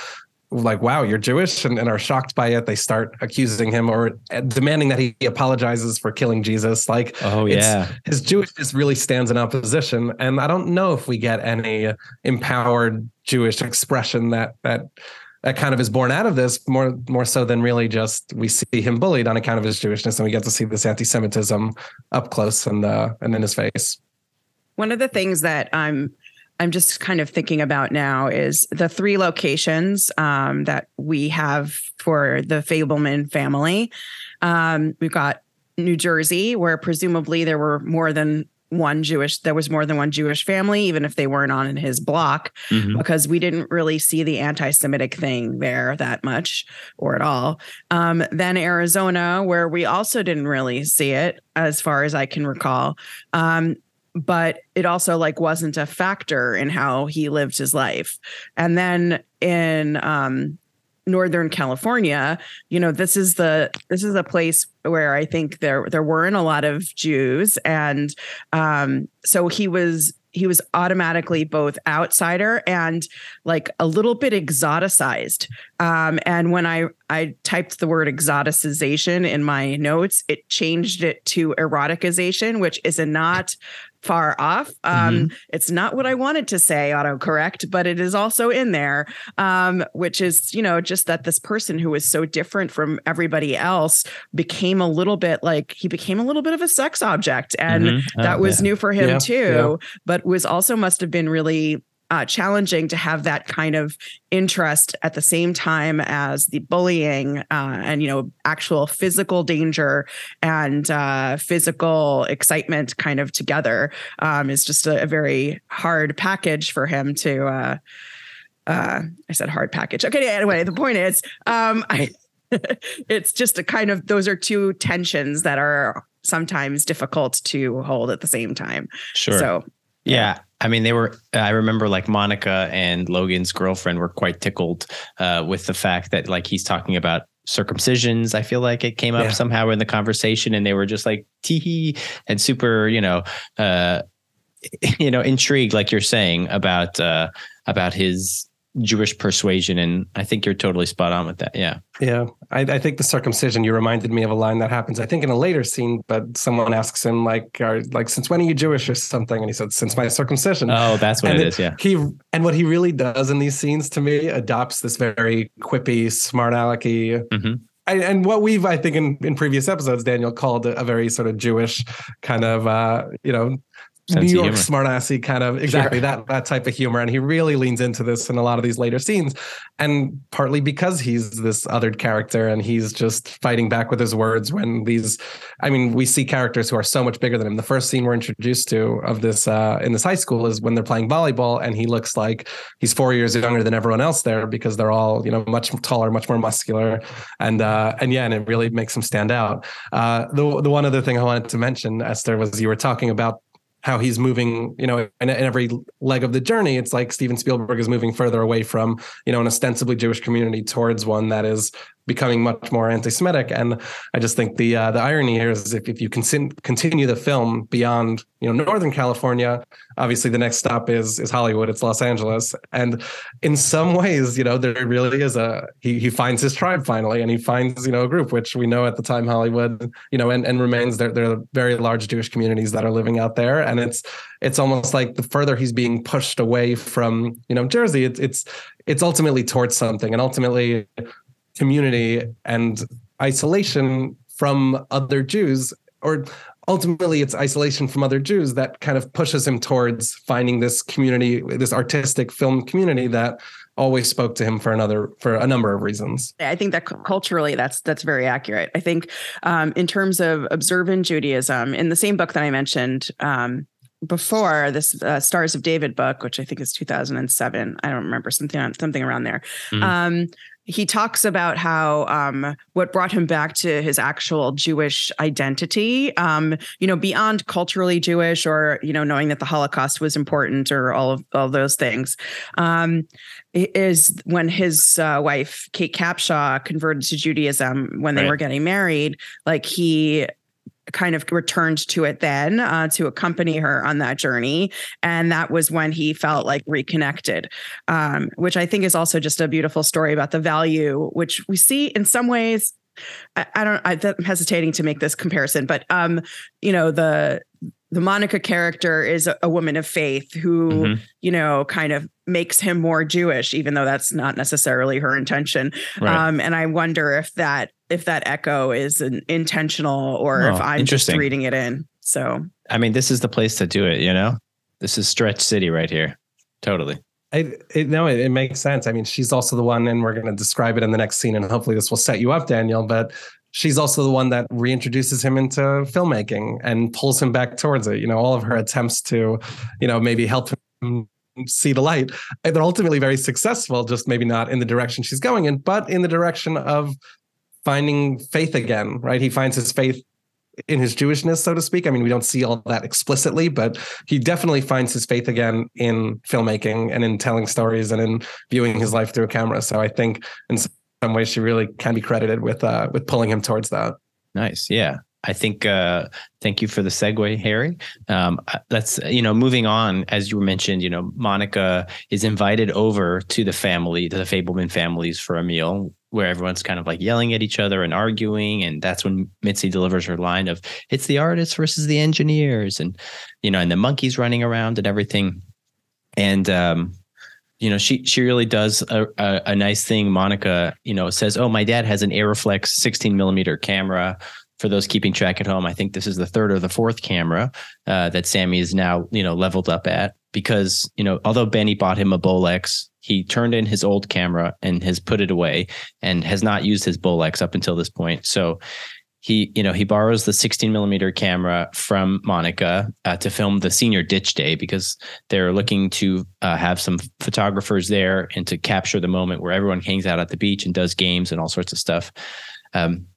like, wow, you're Jewish and, and, are shocked by it. They start accusing him or demanding that he apologizes for killing Jesus. Like, oh, yeah. His Jewishness really stands in opposition. And I don't know if we get any empowered Jewish expression that, that, that kind of is born out of this more more so than really just we see him bullied on account of his Jewishness and we get to see this anti-Semitism up close and uh, and in his face. One of the things that I'm I'm just kind of thinking about now is the three locations um, that we have for the Fabelman family. Um, we've got New Jersey, where presumably there were more than one Jewish, there was more than one Jewish family, even if they weren't on in his block, mm-hmm. because we didn't really see the anti Semitic thing there that much or at all. Um, then Arizona, where we also didn't really see it as far as I can recall. Um, but it also like wasn't a factor in how he lived his life and then in um northern california you know this is the this is a place where i think there there weren't a lot of jews and um so he was he was automatically both outsider and like a little bit exoticized. Um, and when I I typed the word exoticization in my notes, it changed it to eroticization, which is a not far off. Um, mm-hmm. It's not what I wanted to say autocorrect, but it is also in there, um, which is, you know, just that this person who was so different from everybody else became a little bit like he became a little bit of a sex object. And mm-hmm. that was yeah. new for him yeah. too, yeah. but was also must have been really uh, challenging to have that kind of interest at the same time as the bullying uh, and you know actual physical danger and uh, physical excitement kind of together um, is just a, a, very hard package for him to. Uh, uh, I said hard package. Okay. Anyway, the point is, um, I. it's just a kind of those are two tensions that are sometimes difficult to hold at the same time. Sure. So yeah. I mean, they were, I remember like Monica and Logan's girlfriend were quite tickled uh, with the fact that like he's talking about circumcisions. I feel like it came up yeah. somehow in the conversation and they were just like tee and super, you know, uh, you know, intrigued, like you're saying about, uh, about his Jewish persuasion. And I think you're totally spot on with that. Yeah. Yeah. I, I, think the circumcision, you reminded me of a line that happens, I think in a later scene, but someone asks him like, are, like, since when are you Jewish or something? And he said, since my circumcision. Oh, that's what and it is. Yeah. He, and what he really does in these scenes to me adopts this very quippy, smart alecky, mm-hmm. and what we've, I think, in, in previous episodes, Daniel called a, a very sort of Jewish kind of, uh, you know, New York smartassy kind of exactly sure. that that type of humor, and he really leans into this in a lot of these later scenes, and partly because he's this othered character and he's just fighting back with his words when these, I mean, we see characters who are so much bigger than him. The first scene we're introduced to of this uh, in this high school is when they're playing volleyball, and he looks like he's four years younger than everyone else there because they're all you know much taller, much more muscular, and uh, and yeah, and it really makes him stand out. Uh, the the one other thing I wanted to mention, Esther, was you were talking about how he's moving, you know, in, every leg of the journey, it's like Steven Spielberg is moving further away from, you know, an ostensibly Jewish community towards one that is becoming much more anti-Semitic. And I just think the uh, the irony here is if, if you con- continue the film beyond you know Northern California, obviously the next stop is is Hollywood. It's Los Angeles, and in some ways, you know, there really is a he he finds his tribe finally, and he finds you know a group which we know at the time Hollywood, you know, and and remains there. There are very large Jewish communities that are living out there, and it's it's almost like the further he's being pushed away from you know Jersey, it's it's it's ultimately towards something, and ultimately community and isolation from other Jews, or ultimately it's isolation from other Jews that kind of pushes him towards finding this community, this artistic film community that always spoke to him for another for a number of reasons. I think that culturally that's that's very accurate. I think um, in terms of observant Judaism, in the same book that I mentioned. Um, before this uh, Stars of David book, which I think is 2007. I don't remember something something around there. Mm-hmm. Um, he talks about how um, what brought him back to his actual Jewish identity, um, you know, beyond culturally Jewish or you know knowing that the Holocaust was important or all of all those things, um, is when his uh, wife Kate Capshaw converted to Judaism when they right. were getting married. Like he kind of returned to it then uh, to accompany her on that journey. And that was when he felt like reconnected, um, which I think is also just a beautiful story about the value, which we see in some ways. I, I don't. I, am hesitating to make this comparison, but um, you know the the Monica character is a, a woman of faith who, mm-hmm. you know, kind of makes him more Jewish, even though that's not necessarily her intention. Right. Um, and I wonder if that if that echo is an intentional or oh, if I'm just reading it in. So I mean, this is the place to do it, you know? This is stretch city right here. Totally. I, it, no, it, it, makes sense. I mean, she's also the one, and we're going to describe it in the next scene, and hopefully this will set you up, Daniel. But she's also the one that reintroduces him into filmmaking and pulls him back towards it. You know, all of her attempts to, you know, maybe help him see the light, they're ultimately very successful. Just maybe not in the direction she's going in, but in the direction of finding faith again, right? He finds his faith in his Jewishness, so to speak. I mean, we don't see all that explicitly, but he definitely finds his faith again in filmmaking and in telling stories and in viewing his life through a camera. So I think in some ways she really can be credited with uh, with pulling him towards that. Nice, yeah. I think. Uh, thank you for the segue, Harry. Um, uh, let's you know, moving on. As you mentioned, you know, Monica is invited over to the family, to the Fabelman families, for a meal where everyone's kind of like yelling at each other and arguing. And that's when Mitzi delivers her line of it's the artists versus the engineers and, you know, and the monkeys running around and everything. And, um, you know, she she really does a, a, a nice thing. Monica, you know, says, "Oh, my dad has an Arriflex 16 millimeter camera." For those keeping track at home, I think this is the third or the fourth camera uh, that Sammy is now, you know, leveled up at because you know, although Benny bought him a Bolex, he turned in his old camera and has put it away and has not used his Bolex up until this point. So he, you know, he borrows the 16 millimeter camera from Monica uh, to film the senior ditch day because they're looking to uh, have some photographers there and to capture the moment where everyone hangs out at the beach and does games and all sorts of stuff. Um,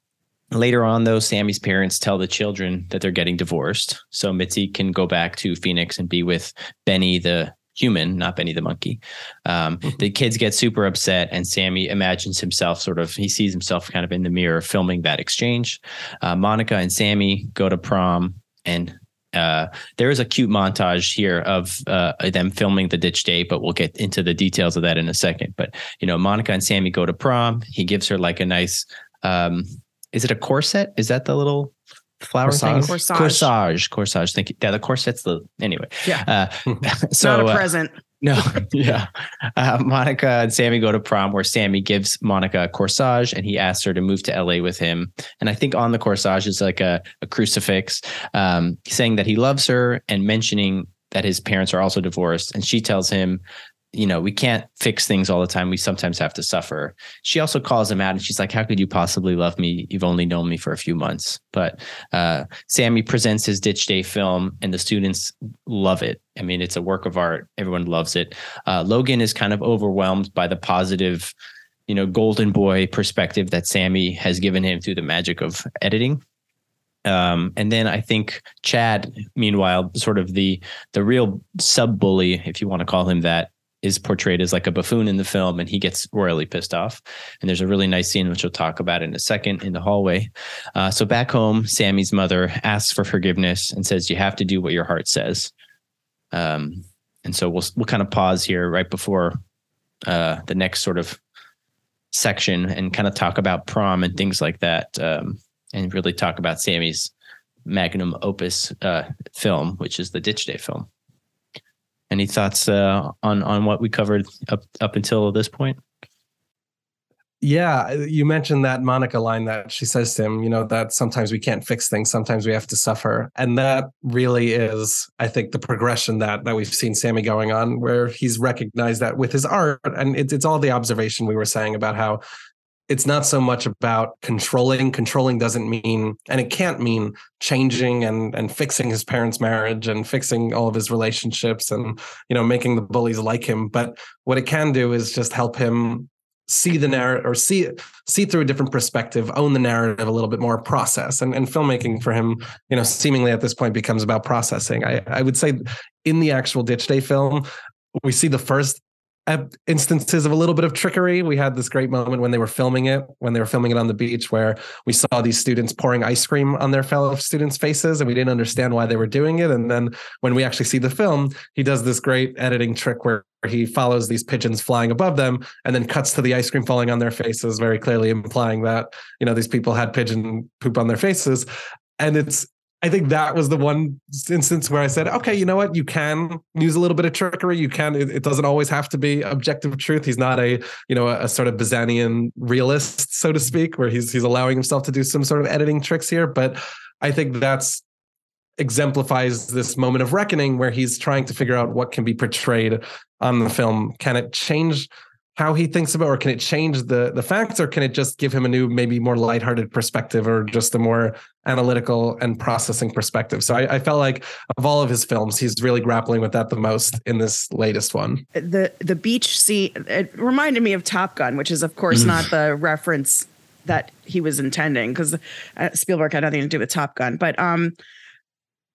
Later on, though, Sammy's parents tell the children that they're getting divorced. So Mitzi can go back to Phoenix and be with Benny, the human, not Benny the monkey. Um, mm-hmm. the kids get super upset, and Sammy imagines himself sort of, he sees himself kind of in the mirror filming that exchange. Uh, Monica and Sammy go to prom, and uh, there is a cute montage here of uh, them filming the ditch day, but we'll get into the details of that in a second. But, you know, Monica and Sammy go to prom. He gives her like a nice, um, is it a corset? Is that the little flower corsage. thing? Corsage. Corsage. Corsage. Thank you. Yeah, the corset's the anyway. Yeah. Uh, so not a uh, present. Uh, no, yeah. Uh, Monica and Sammy go to prom where Sammy gives Monica a corsage and he asks her to move to LA with him. And I think on the corsage is like a, a crucifix um, saying that he loves her and mentioning that his parents are also divorced. And she tells him you know, we can't fix things all the time. We sometimes have to suffer. She also calls him out and she's like, How could you possibly love me? You've only known me for a few months. But uh, Sammy presents his Ditch Day film and the students love it. I mean, it's a work of art. Everyone loves it. Uh, Logan is kind of overwhelmed by the positive, you know, golden boy perspective that Sammy has given him through the magic of editing. Um, and then I think Chad, meanwhile, sort of the the real sub bully, if you want to call him that, is portrayed as like a buffoon in the film and he gets royally pissed off. And there's a really nice scene, which we'll talk about in a second in the hallway. Uh, so back home, Sammy's mother asks for forgiveness and says, you have to do what your heart says. Um, and so we'll, we'll kind of pause here right before uh, the next sort of section and kind of talk about prom and things like that. Um, and really talk about Sammy's magnum opus uh, film, which is the Ditch Day film. Any thoughts uh, on on what we covered up up until this point? Yeah, you mentioned that Monica line that she says to him, you know, that sometimes we can't fix things, sometimes we have to suffer. And that really is, I think, the progression that that we've seen Sammy going on, where he's recognized that with his art. And it's it's all the observation we were saying about how it's not so much about controlling. Controlling doesn't mean and it can't mean changing and and fixing his parents marriage and fixing all of his relationships and you know making the bullies like him. But what it can do is just help him see the narrative or see see through a different perspective own the narrative a little bit more process. And, and filmmaking for him you know seemingly at this point becomes about processing. I i would say in the actual ditch day film we see the first Uh, instances of a little bit of trickery. We had this great moment when they were filming it, when they were filming it on the beach, where we saw these students pouring ice cream on their fellow students' faces, and we didn't understand why they were doing it. And then when we actually see the film, he does this great editing trick where he follows these pigeons flying above them and then cuts to the ice cream falling on their faces, very clearly implying that you know these people had pigeon poop on their faces. And it's I think that was the one instance where I said, okay, you know what? You can use a little bit of trickery. You can, it, it doesn't always have to be objective truth. He's not a, you know, a, a, sort of Bazinian realist, so to speak, where he's he's allowing himself to do some sort of editing tricks here. But I think that's exemplifies this moment of reckoning where he's trying to figure out what can be portrayed on the film. Can it change how he thinks about or can it change the the facts or can it just give him a new maybe more lighthearted perspective or just a more analytical and processing perspective? So I, I, felt like of all of his films he's really grappling with that the most in this latest one. The the beach scene it reminded me of top gun which is of course mm. not the reference that he was intending because uh, spielberg had nothing to do with top gun. But um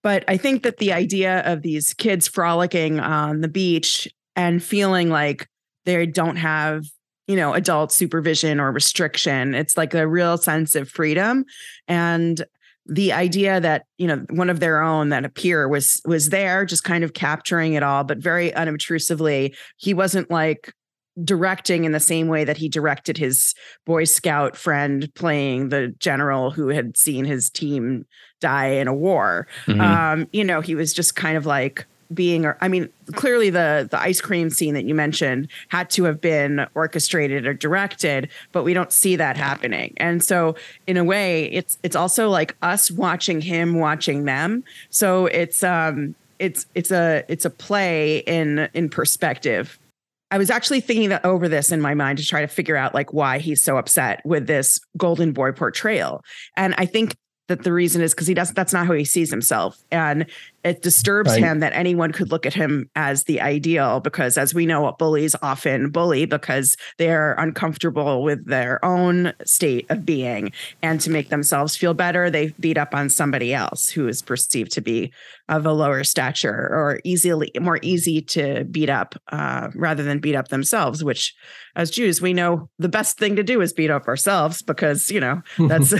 but i think that the idea of these kids frolicking on the beach and feeling like they don't have you know adult supervision or restriction. It's like a real sense of freedom. And the idea that you know one of their own that appear was was there just kind of capturing it all but very unobtrusively. He wasn't like directing in the same way that he directed his boy scout friend playing the general who had seen his team die in a war. Mm-hmm. um you know he was just kind of like being I mean clearly the the ice cream scene that you mentioned had to have been orchestrated or directed but we don't see that happening. And so in a way it's it's also like us watching him watching them. So it's um it's it's a it's a play in in perspective. I was actually thinking that over this in my mind to try to figure out like why he's so upset with this golden boy portrayal. And I think that the reason is because he doesn't that's not how he sees himself. And it disturbs right. him that anyone could look at him as the ideal because as we know bullies often bully because they're uncomfortable with their own state of being. And to make themselves feel better they beat up on somebody else who is perceived to be of a lower stature or easily more easy to beat up uh, rather than beat up themselves which as jews we know the best thing to do is beat up ourselves because you know that's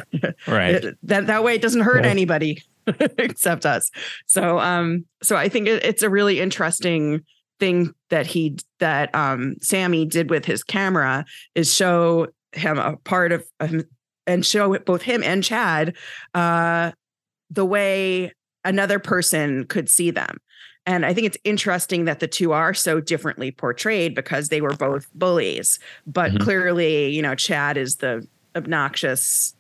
right. that that way it doesn't hurt anybody except us. So um so I think it, it's a really interesting thing that he that um Sammy did with his camera is show him a part of um, and show both him and Chad uh the way another person could see them. And I think it's interesting that the two are so differently portrayed because they were both bullies. But mm-hmm. clearly, you know, Chad is the obnoxious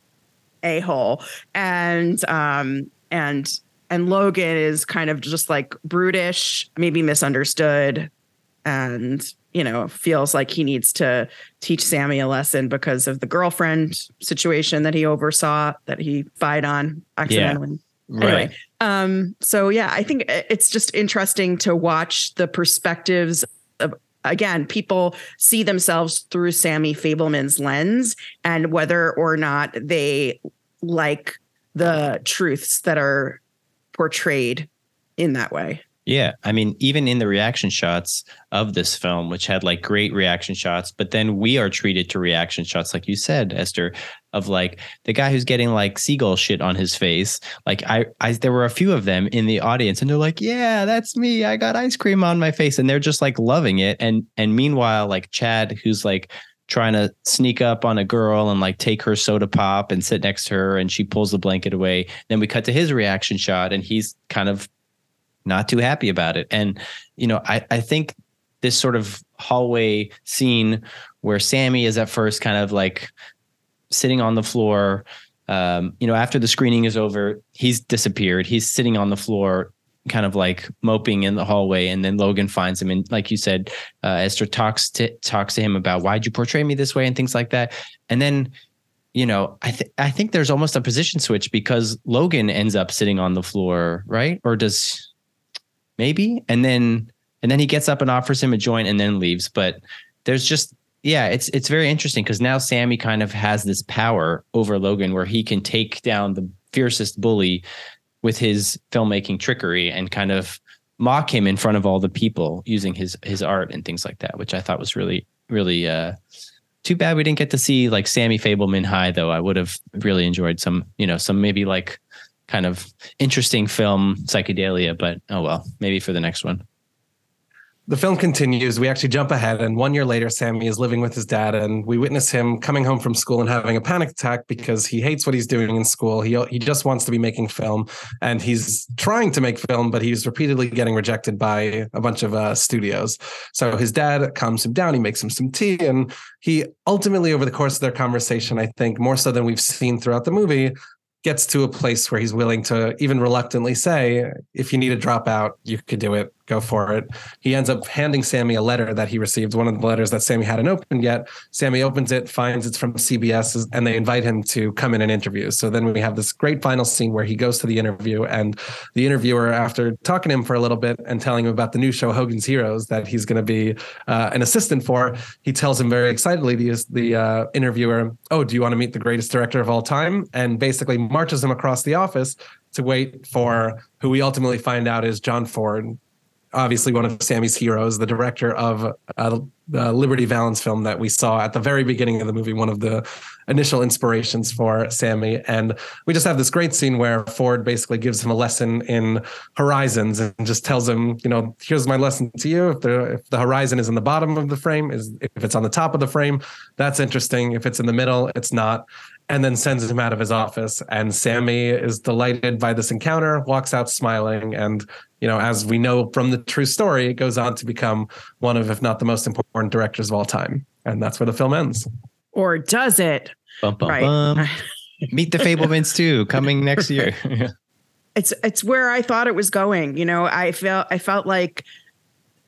a hole, and um, and and Logan is kind of just like brutish, maybe misunderstood, and you know feels like he needs to teach Sammy a lesson because of the girlfriend situation that he oversaw that he fied on accidentally. Yeah. Right. Anyway, um, so yeah, I think it's just interesting to watch the perspectives of again, people see themselves through Sammy Fabelman's lens and whether or not they like the truths that are portrayed in that way. Yeah. I mean, even in the reaction shots of this film, which had like great reaction shots, but then we are treated to reaction shots, like you said, Esther, of like the guy who's getting like seagull shit on his face. Like I, I there were a few of them in the audience and they're like, yeah, that's me. I got ice cream on my face. And they're just like loving it. And and meanwhile, like Chad, who's like trying to sneak up on a girl and like take her soda pop and sit next to her and she pulls the blanket away. Then we cut to his reaction shot and he's kind of not too happy about it. And, you know, I, I think this sort of hallway scene where Sammy is at first kind of like sitting on the floor. Um, you know, after the screening is over, he's disappeared. He's sitting on the floor, kind of like moping in the hallway, and then Logan finds him. And like you said, uh, Esther talks to talks to him about why'd you portray me this way and things like that. And then, you know, I think I think there's almost a position switch because Logan ends up sitting on the floor, right? Or does maybe and then and then he gets up and offers him a joint and then leaves but there's just yeah it's it's very interesting because now sammy kind of has this power over logan where he can take down the fiercest bully with his filmmaking trickery and kind of mock him in front of all the people using his his art and things like that which i thought was really really uh too bad we didn't get to see like sammy fabelman high though i would have really enjoyed some you know some maybe like kind of interesting film psychedelia, but oh well, maybe for the next one. The film continues. We actually jump ahead, and one year later, Sammy is living with his dad, and we witness him coming home from school and having a panic attack because he hates what he's doing in school. He he just wants to be making film, and he's trying to make film, but he's repeatedly getting rejected by a bunch of uh, studios. So his dad calms him down. He makes him some tea, and he ultimately, over the course of their conversation, I think more so than we've seen throughout the movie, gets to a place where he's willing to even reluctantly say, if you need to drop out, you could do it go for it. He ends up handing Sammy a letter that he received, one of the letters that Sammy hadn't opened yet. Sammy opens it, finds it's from CBS, and they invite him to come in and interview. So then we have this great final scene where he goes to the interview, and the interviewer, after talking to him for a little bit and telling him about the new show Hogan's Heroes that he's going to be uh, an assistant for, he tells him very excitedly, the, the uh, interviewer, "Oh, do you want to meet the greatest director of all time?" And basically marches him across the office to wait for who we ultimately find out is John Ford, obviously one of Sammy's heroes, the director of uh, the Liberty Valance film that we saw at the very beginning of the movie, one of the initial inspirations for Sammy. And we just have this great scene where Ford basically gives him a lesson in horizons and just tells him, you know, here's my lesson to you. If the if the horizon is in the bottom of the frame, is if it's on the top of the frame, that's interesting. If it's in the middle, it's not and then sends him out of his office. And Sammy is delighted by this encounter, walks out smiling. And, you know, as we know from the true story, it goes on to become one of, if not the most important directors of all time. And that's where the film ends. Or does it? Bum, bum, right. bum. Meet the Fabelmans too, coming next year. it's it's where I thought it was going. You know, I felt I felt like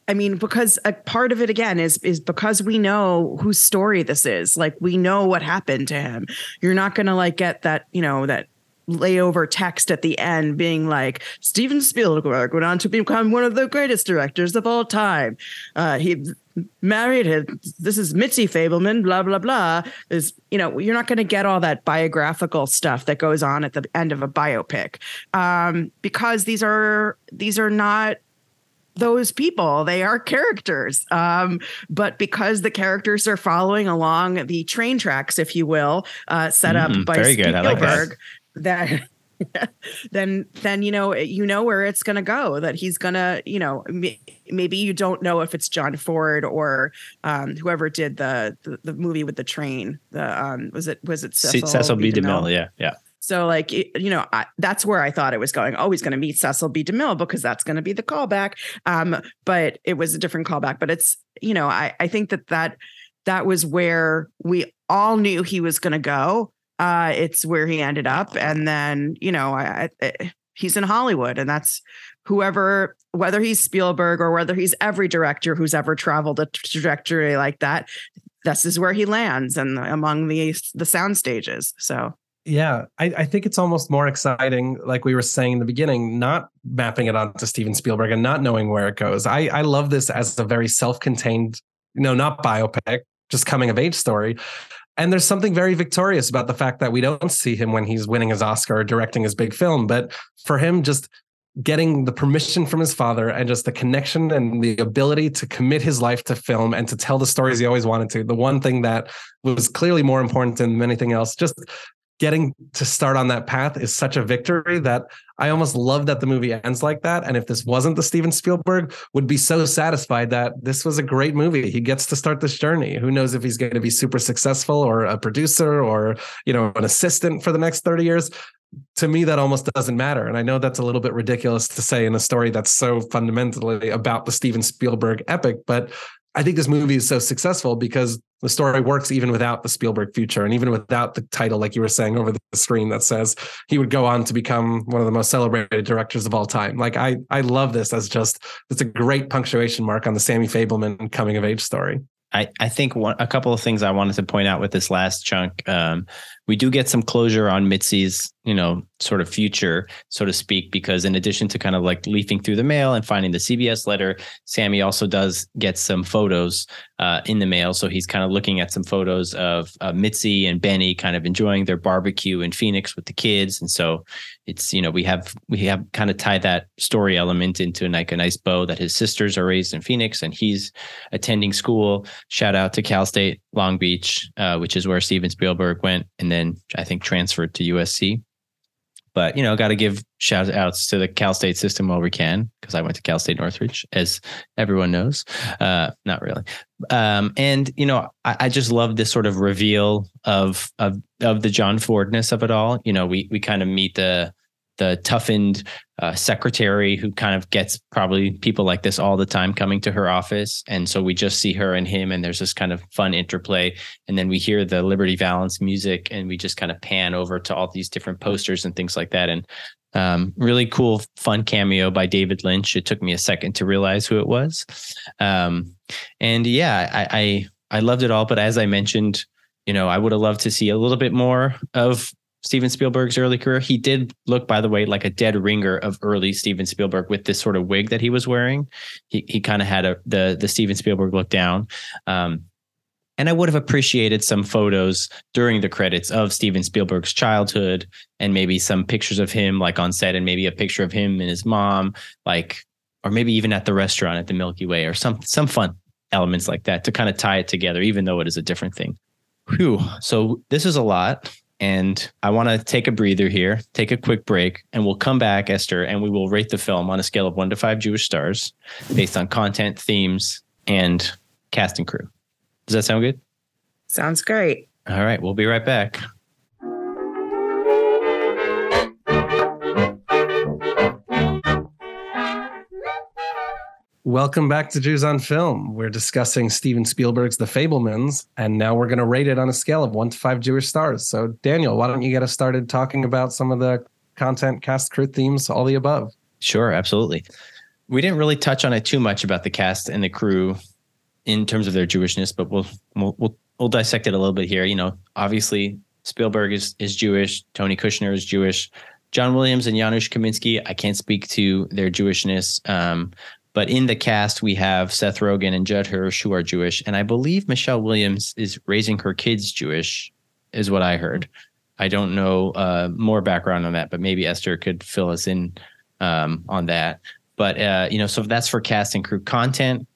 I mean, because a part of it again is is because we know whose story this is. Like we know what happened to him. You're not gonna like get that, you know, that layover text at the end being like Steven Spielberg went on to become one of the greatest directors of all time. Uh, he married his this is Mitzi Fabelman, blah blah blah. Is you know you're not to get all that biographical stuff that goes on at the end of a biopic um, because these are these are not those people. They are characters. Um, but because the characters are following along the train tracks, if you will, uh, set up mm, by Spielberg, like that. then then you know you know where it's going to go that he's going to you know maybe you don't know if it's John Ford or um, whoever did the, the, the movie with the train the um was it was it Cecil, Cecil B. DeMille yeah yeah so like you know I, that's where I thought it was going. Oh, he's going to meet Cecil B. DeMille because that's going to be the callback. Um, but it was a different callback. But it's you know I I think that that that was where we all knew he was going to go. Uh, it's where he ended up, and then you know I, I, he's in Hollywood, and that's whoever whether he's Spielberg or whether he's every director who's ever traveled a trajectory like that. This is where he lands, and among the the sound stages. So yeah, I, I, think it's almost more exciting, like we were saying in the beginning, not mapping it onto Steven Spielberg and not knowing where it goes. I, I love this as a very self-contained, you know, not biopic, just coming of age story. And there's something very victorious about the fact that we don't see him when he's winning his Oscar or directing his big film. But for him, just getting the permission from his father and just the connection and the ability to commit his life to film and to tell the stories he always wanted to. The one thing that was clearly more important than anything else, just getting to start on that path is such a victory that I almost love that the movie ends like that. And if this wasn't the Steven Spielberg, would be so satisfied that this was a great movie. He gets to start this journey. Who knows if he's going to be super successful or a producer or, you know, an assistant for the next 30 years. To me, that almost doesn't matter. And I know that's a little bit ridiculous to say in a story that's so fundamentally about the Steven Spielberg epic, but I think this movie is so successful because the story works even without the Spielberg future and even without the title, like you were saying over the screen that says he would go on to become one of the most celebrated directors of all time. Like I, I love this as just it's a great punctuation mark on the Sammy Fabelman coming of age story. I, I think one, a couple of things I wanted to point out with this last chunk. Um, we do get some closure on Mitzi's, you know, sort of future, so to speak, because in addition to kind of like leafing through the mail and finding the CBS letter, Sammy also does get some photos uh, in the mail. So he's kind of looking at some photos of uh, Mitzi and Benny kind of enjoying their barbecue in Phoenix with the kids, and so it's you know we have we have kind of tied that story element into like a nice bow that his sisters are raised in Phoenix and he's attending school. Shout out to Cal State Long Beach, uh, which is where Steven Spielberg went, and then I think transferred to USC. But you know, got to give shout outs to the Cal State system while we can, because I went to Cal State Northridge, as everyone knows. Uh, not really. Um, and you know, I, I, just love this sort of reveal of of of the John Fordness of it all. You know, we we kind of meet the the toughened uh, secretary who kind of gets probably people like this all the time coming to her office. And so we just see her and him, and there's this kind of fun interplay. And then we hear the Liberty Valance music, and we just kind of pan over to all these different posters and things like that. And um, really cool, fun cameo by David Lynch. It took me a second to realize who it was. Um, and yeah, I, I I loved it all. But as I mentioned, you know, I would have loved to see a little bit more of Steven Spielberg's early career. He did look, by the way, like a dead ringer of early Steven Spielberg with this sort of wig that he was wearing. He he kind of had a the the Steven Spielberg look down. Um, and I would have appreciated some photos during the credits of Steven Spielberg's childhood and maybe some pictures of him like on set and maybe a picture of him and his mom, like, or maybe even at the restaurant at the Milky Way or some some fun elements like that to kind of tie it together, even though it is a different thing. Whew. So this is a lot. And I want to take a breather here, take a quick break, and we'll come back, Esther, and we will rate the film on a scale of one to five Jewish stars based on content, themes, and cast and crew. Does that sound good? Sounds great. All right, we'll be right back. Welcome back to Jews on Film. We're discussing Steven Spielberg's The Fabelmans, and now we're going to rate it on a scale of one to five Jewish stars. So, Daniel, why don't you get us started talking about some of the content, cast, crew themes, all the above? Sure, absolutely. We didn't really touch on it too much about the cast and the crew in terms of their Jewishness, but we'll we'll we'll, we'll dissect it a little bit here. You know, obviously Spielberg is is Jewish, Tony Kushner is Jewish, John Williams and Janusz Kaminski. I can't speak to their Jewishness. Um, but in the cast, we have Seth Rogen and Judd Hirsch, who are Jewish. And I believe Michelle Williams is raising her kids Jewish, is what I heard. I don't know uh, more background on that, but maybe Esther could fill us in um, on that. But, uh, you know, so that's for cast and crew content.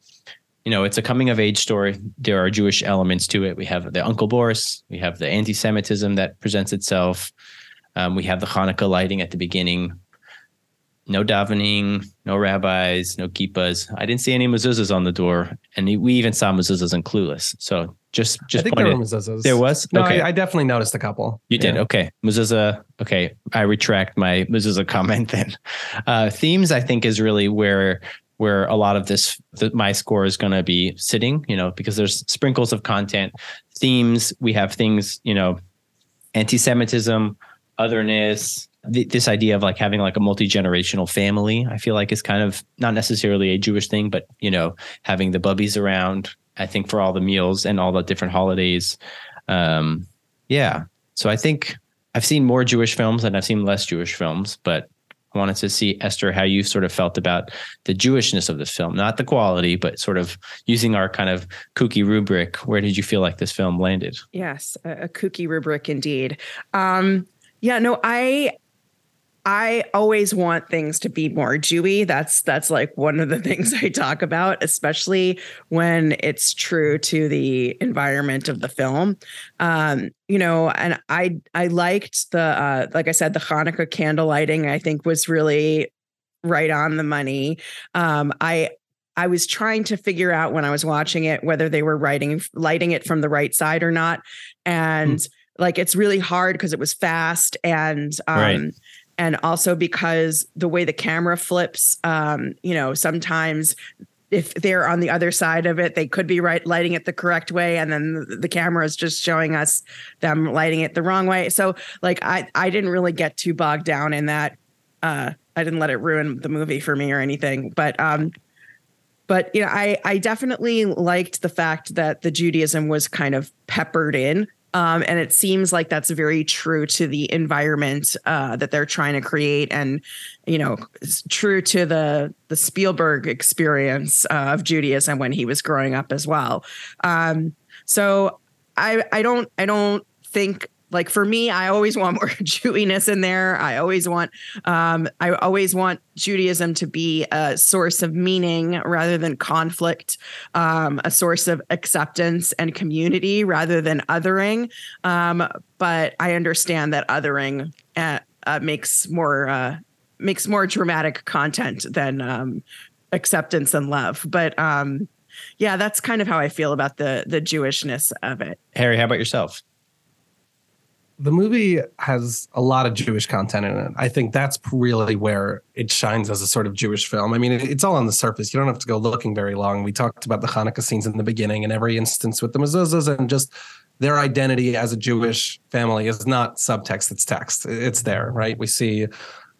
You know, it's a coming of age story. There are Jewish elements to it. We have the Uncle Boris, we have the anti Semitism that presents itself. Um, we have the Hanukkah lighting at the beginning no davening, no rabbis, no kippahs. I didn't see any mezuzahs on the door, and we even saw mezuzahs in Clueless. So just just I think there were mezuzahs. There was no. Okay. I, I, definitely noticed a couple. You yeah. did okay. Mezuzah. Okay, I retract my mezuzah comment. Then uh, themes, I think, is really where where a lot of this the, my score is going to be sitting. You know, because there's sprinkles of content, themes. We have things. You know, anti-Semitism, otherness this idea of like having like a multi-generational family i feel like is kind of not necessarily a jewish thing but you know having the bubbies around i think for all the meals and all the different holidays um yeah so i think i've seen more jewish films and i've seen less jewish films but i wanted to see Esther how you sort of felt about the Jewishness of the film, not the quality, but sort of using our kind of kooky rubric. Where did you feel like this film landed? Yes, a, a kooky rubric indeed. Um, yeah, no, I I always want things to be more Jewy. That's that's like one of the things I talk about, especially when it's true to the environment of the film. Um, you know, and I I liked the uh, like I said, the Hanukkah candle lighting. I think was really right on the money. Um, I I was trying to figure out when I was watching it whether they were writing lighting it from the right side or not, and. Mm. Like it's really hard because it was fast and um, right and also because the way the camera flips um, you know sometimes if they're on the other side of it they could be right lighting it the correct way. And then the, camera is just showing us them lighting it the wrong way. So like i i didn't really get too bogged down in that. Uh i didn't let it ruin the movie for me or anything. But um but you know i i definitely liked the fact that the judaism was kind of peppered in um, and it seems like that's very true to the environment uh, that they're trying to create, and you know, true to the the Spielberg experience uh, of Judaism when he was growing up as well. Um, so I I don't I don't think like for me, I always want more Jewiness in there. I always want, um, I always want Judaism to be a source of meaning rather than conflict, um, a source of acceptance and community rather than othering. Um, but I understand that othering uh, uh, makes more uh, makes more dramatic content than um, acceptance and love. But um, yeah, that's kind of how I feel about the the Jewishness of it. Harry, how about yourself? The movie has a lot of Jewish content in it. I think that's really where it shines as a sort of Jewish film. I mean, it's all on the surface. You don't have to go looking very long. We talked about the Hanukkah scenes in the beginning and every instance with the mezuzahs and just their identity as a Jewish family is not subtext, it's text. It's there, right? We see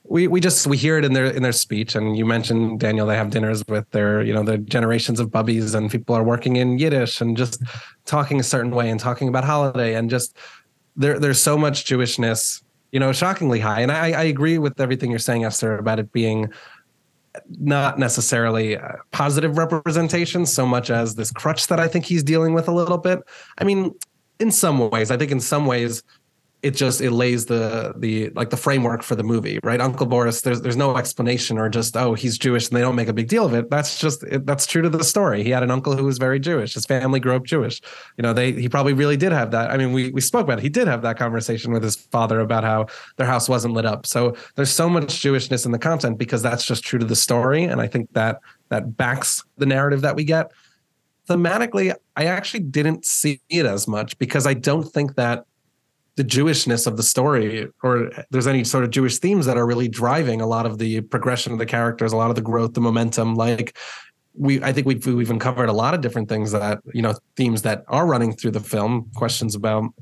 we we just we hear it in their in their speech and you mentioned Daniel they have dinners with their you know the generations of bubbies and people are working in Yiddish and just talking a certain way and talking about holiday and just there there's so much Jewishness, you know, shockingly high. And I, I agree with everything you're saying, Esther, about it being not necessarily positive representation so much as this crutch that I think he's dealing with a little bit. I mean, in some ways, I think in some ways it just it lays the the like the framework for the movie right? Uncle boris there's there's no explanation or just oh he's jewish and they don't make a big deal of it. That's just it, that's true to the story. He had an uncle who was very jewish. His family grew up jewish. You know they he probably really did have that. I mean we we spoke about it. He did have that conversation with his father about how their house wasn't lit up. So there's so much jewishness in the content because that's just true to the story. And i think that that backs the narrative that we get. Thematically i actually didn't see it as much because i don't think that the Jewishness of the story, or there's any sort of Jewish themes that are really driving a lot of the progression of the characters, a lot of the growth, the momentum. Like we, I think we've we've uncovered a lot of different things that you know themes that are running through the film. Questions about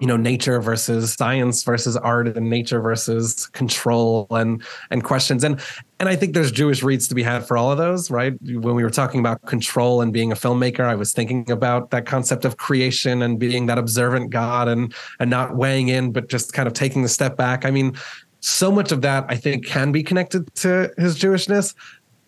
you know nature versus science versus art and nature versus control and and questions. And and i think there's jewish reads to be had for all of those right? When we were talking about control and being a filmmaker i was thinking about that concept of creation and being that observant god and and not weighing in but just kind of taking the step back. I mean so much of that i think can be connected to his jewishness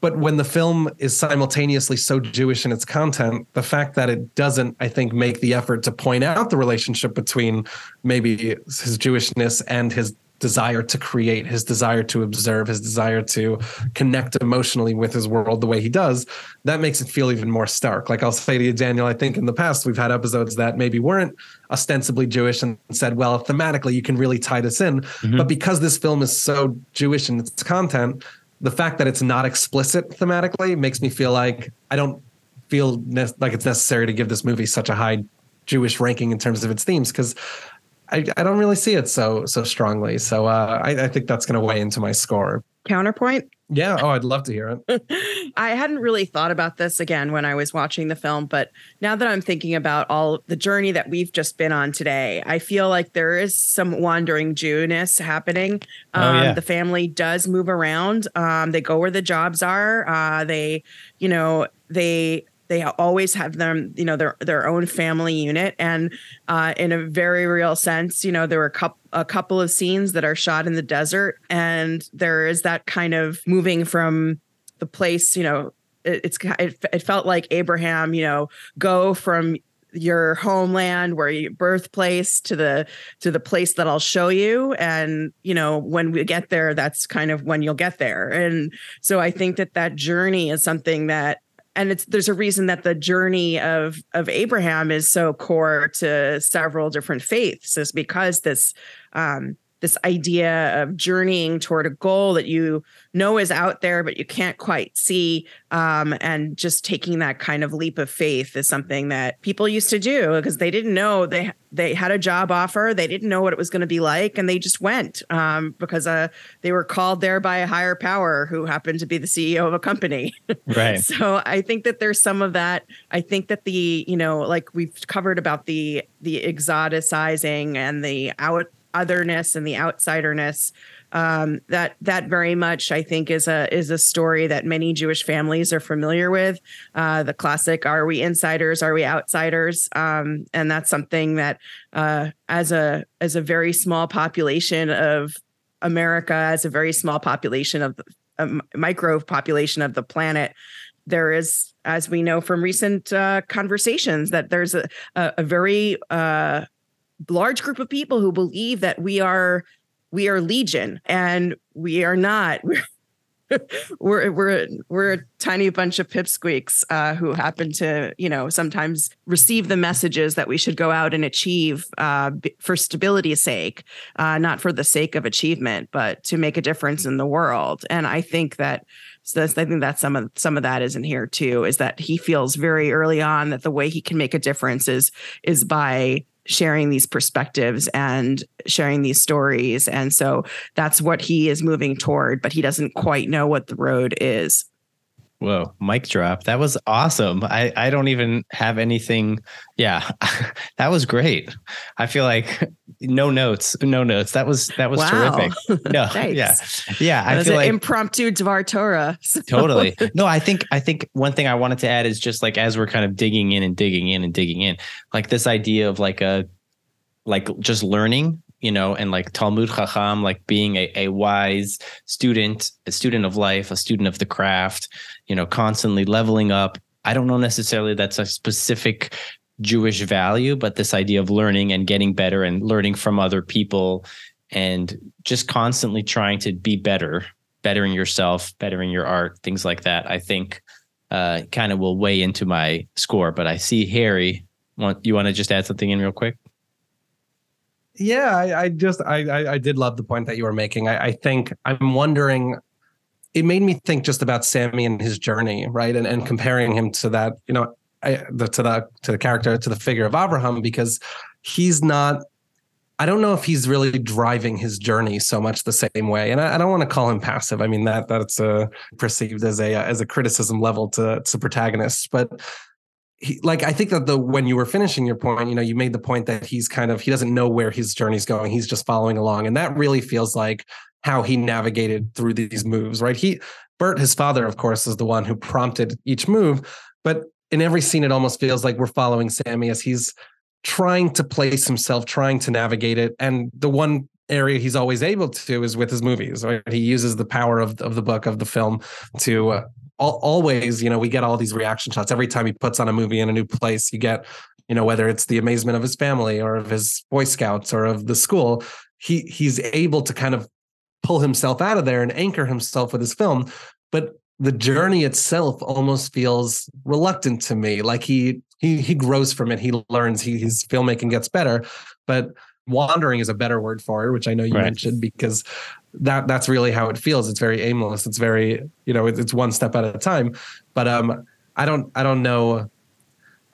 but when the film is simultaneously so Jewish in its content, the fact that it doesn't, I think, make the effort to point out the relationship between maybe his Jewishness and his desire to create, his desire to observe, his desire to connect emotionally with his world the way he does, that makes it feel even more stark. Like I'll say to you, Daniel, I think in the past we've had episodes that maybe weren't ostensibly Jewish and said, well, thematically you can really tie this in. Mm-hmm. But because this film is so Jewish in its content, the fact that it's not explicit thematically makes me feel like I don't feel ne- like it's necessary to give this movie such a high Jewish ranking in terms of its themes because I, I don't really see it so so strongly. So uh, I, I think that's going to weigh into my score. Counterpoint. Yeah. Oh, I'd love to hear it. I hadn't really thought about this again when I was watching the film, but now that I'm thinking about all the journey that we've just been on today, I feel like there is some wandering Jewness happening. Oh, um, oh, yeah. The family does move around. Um, they go where the jobs are. Uh, they, you know, they they always have them you know their their own family unit. And uh, in a very real sense you know there were a couple a couple of scenes that are shot in the desert and there is that kind of moving from the place you know it, it's it, it felt like abraham you know go from your homeland where your birthplace to the to the place that I'll show you. And you know when we get there that's kind of when you'll get there. And so I think that that journey is something that and it's there's a reason that the journey of of Abraham is so core to several different faiths is because this um this idea of journeying toward a goal that you know is out there but you can't quite see um, and just taking that kind of leap of faith is something that people used to do because they didn't know they they had a job offer they didn't know what it was going to be like and they just went um, because uh, they were called there by a higher power who happened to be the ceo of a company. Right. So i think that there's some of that. I think that the you know like we've covered about the the exoticizing and the out otherness and the outsiderness um, that that very much I think is a is a story that many Jewish families are familiar with. Uh, the classic "Are we insiders? Are we outsiders?" Um, and that's something that uh, as a as a very small population of America, as a very small population of the a micro population of the planet, there is, as we know from recent uh, conversations, that there's a a, a very uh, large group of people who believe that we are we are legion and we are not we're we're we're, a tiny bunch of pipsqueaks uh, who happen to you know sometimes receive the messages that we should go out and achieve uh, for stability's sake uh, not for the sake of achievement but to make a difference in the world and i think that so I think that some of some of that is in here too. Is that he feels very early on that the way he can make a difference is is by sharing these perspectives and sharing these stories. And so that's what he is moving toward, but he doesn't quite know what the road is. Whoa, mic drop. That was awesome. I, I don't even have anything. Yeah, that was great. I feel like no notes, no notes. That was that was wow. terrific. No, yeah, yeah. That I feel like impromptu Dvar Torah. So. Totally. No, I think I think one thing I wanted to add is just like as we're kind of digging in and digging in and digging in, like this idea of like a like just learning you know, and like Talmud Chacham, like being a, a wise student, a student of life, a student of the craft, you know, constantly leveling up. I don't know necessarily that's a specific Jewish value, but this idea of learning and getting better and learning from other people and just constantly trying to be better, bettering yourself, bettering your art, things like that, I think uh, kind of will weigh into my score. But I see Harry. Want you want to just add something in real quick? Yeah, I, I just I, I did love the point that you were making. I, I think I'm wondering. It made me think just about Sammy and his journey, right, and and comparing him to that, you know, I, the, to the to the character to the figure of Abraham because he's not. I don't know if he's really driving his journey so much the same way, and I, I don't want to call him passive. I mean that that's uh, perceived as a as a criticism level to to protagonists, but he, like I think that the when you were finishing your point, you know, you made the point that he's kind of he doesn't know where his journey's going. He's just following along, and that really feels like how he navigated through these moves, right? He Bert, his father, of course, is the one who prompted each move, but in every scene, it almost feels like we're following Sammy as he's trying to place himself, trying to navigate it. And the one area he's always able to is with his movies. Right? He uses the power of of the book of the film to uh, always, you know, we get all these reaction shots every time he puts on a movie in a new place. You get, you know, whether it's the amazement of his family or of his Boy Scouts or of the school, he he's able to kind of pull himself out of there and anchor himself with his film. But the journey itself almost feels reluctant to me. Like he he he grows from it. He learns. He, his filmmaking gets better, but wandering is a better word for it, which I know you right. mentioned because that that's really how it feels. It's very aimless. It's very you know it's one step at a time. But um, I don't I don't know.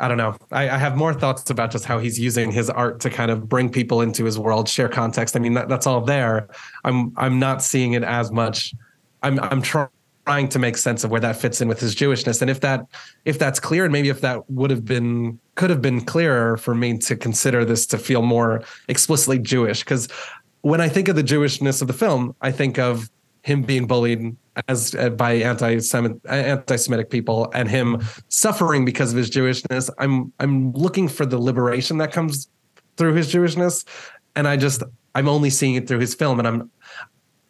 I don't know. I, I, have more thoughts about just how he's using his art to kind of bring people into his world, share context. I mean, that, that's all there. I'm I'm not seeing it as much. I'm I'm trying trying to make sense of where that fits in with his Jewishness. And if that if that's clear, and maybe if that would have been could have been clearer for me to consider this to feel more explicitly Jewish. Because when I think of the Jewishness of the film, I think of him being bullied as uh, by anti-Semitic people and him suffering because of his Jewishness. I'm I'm looking for the liberation that comes through his Jewishness, and I just I'm only seeing it through his film, and I'm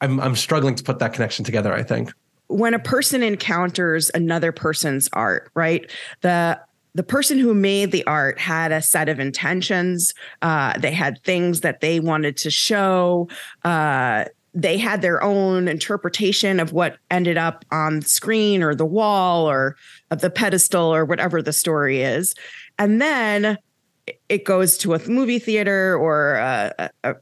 I'm I'm struggling to put that connection together. I think when a person encounters another person's art, right? The the person who made the art had a set of intentions. Uh, they had things that they wanted to show. Uh, they had their own interpretation of what ended up on screen or the wall or of the pedestal or whatever the story is. And then it goes to a movie theater or a, a,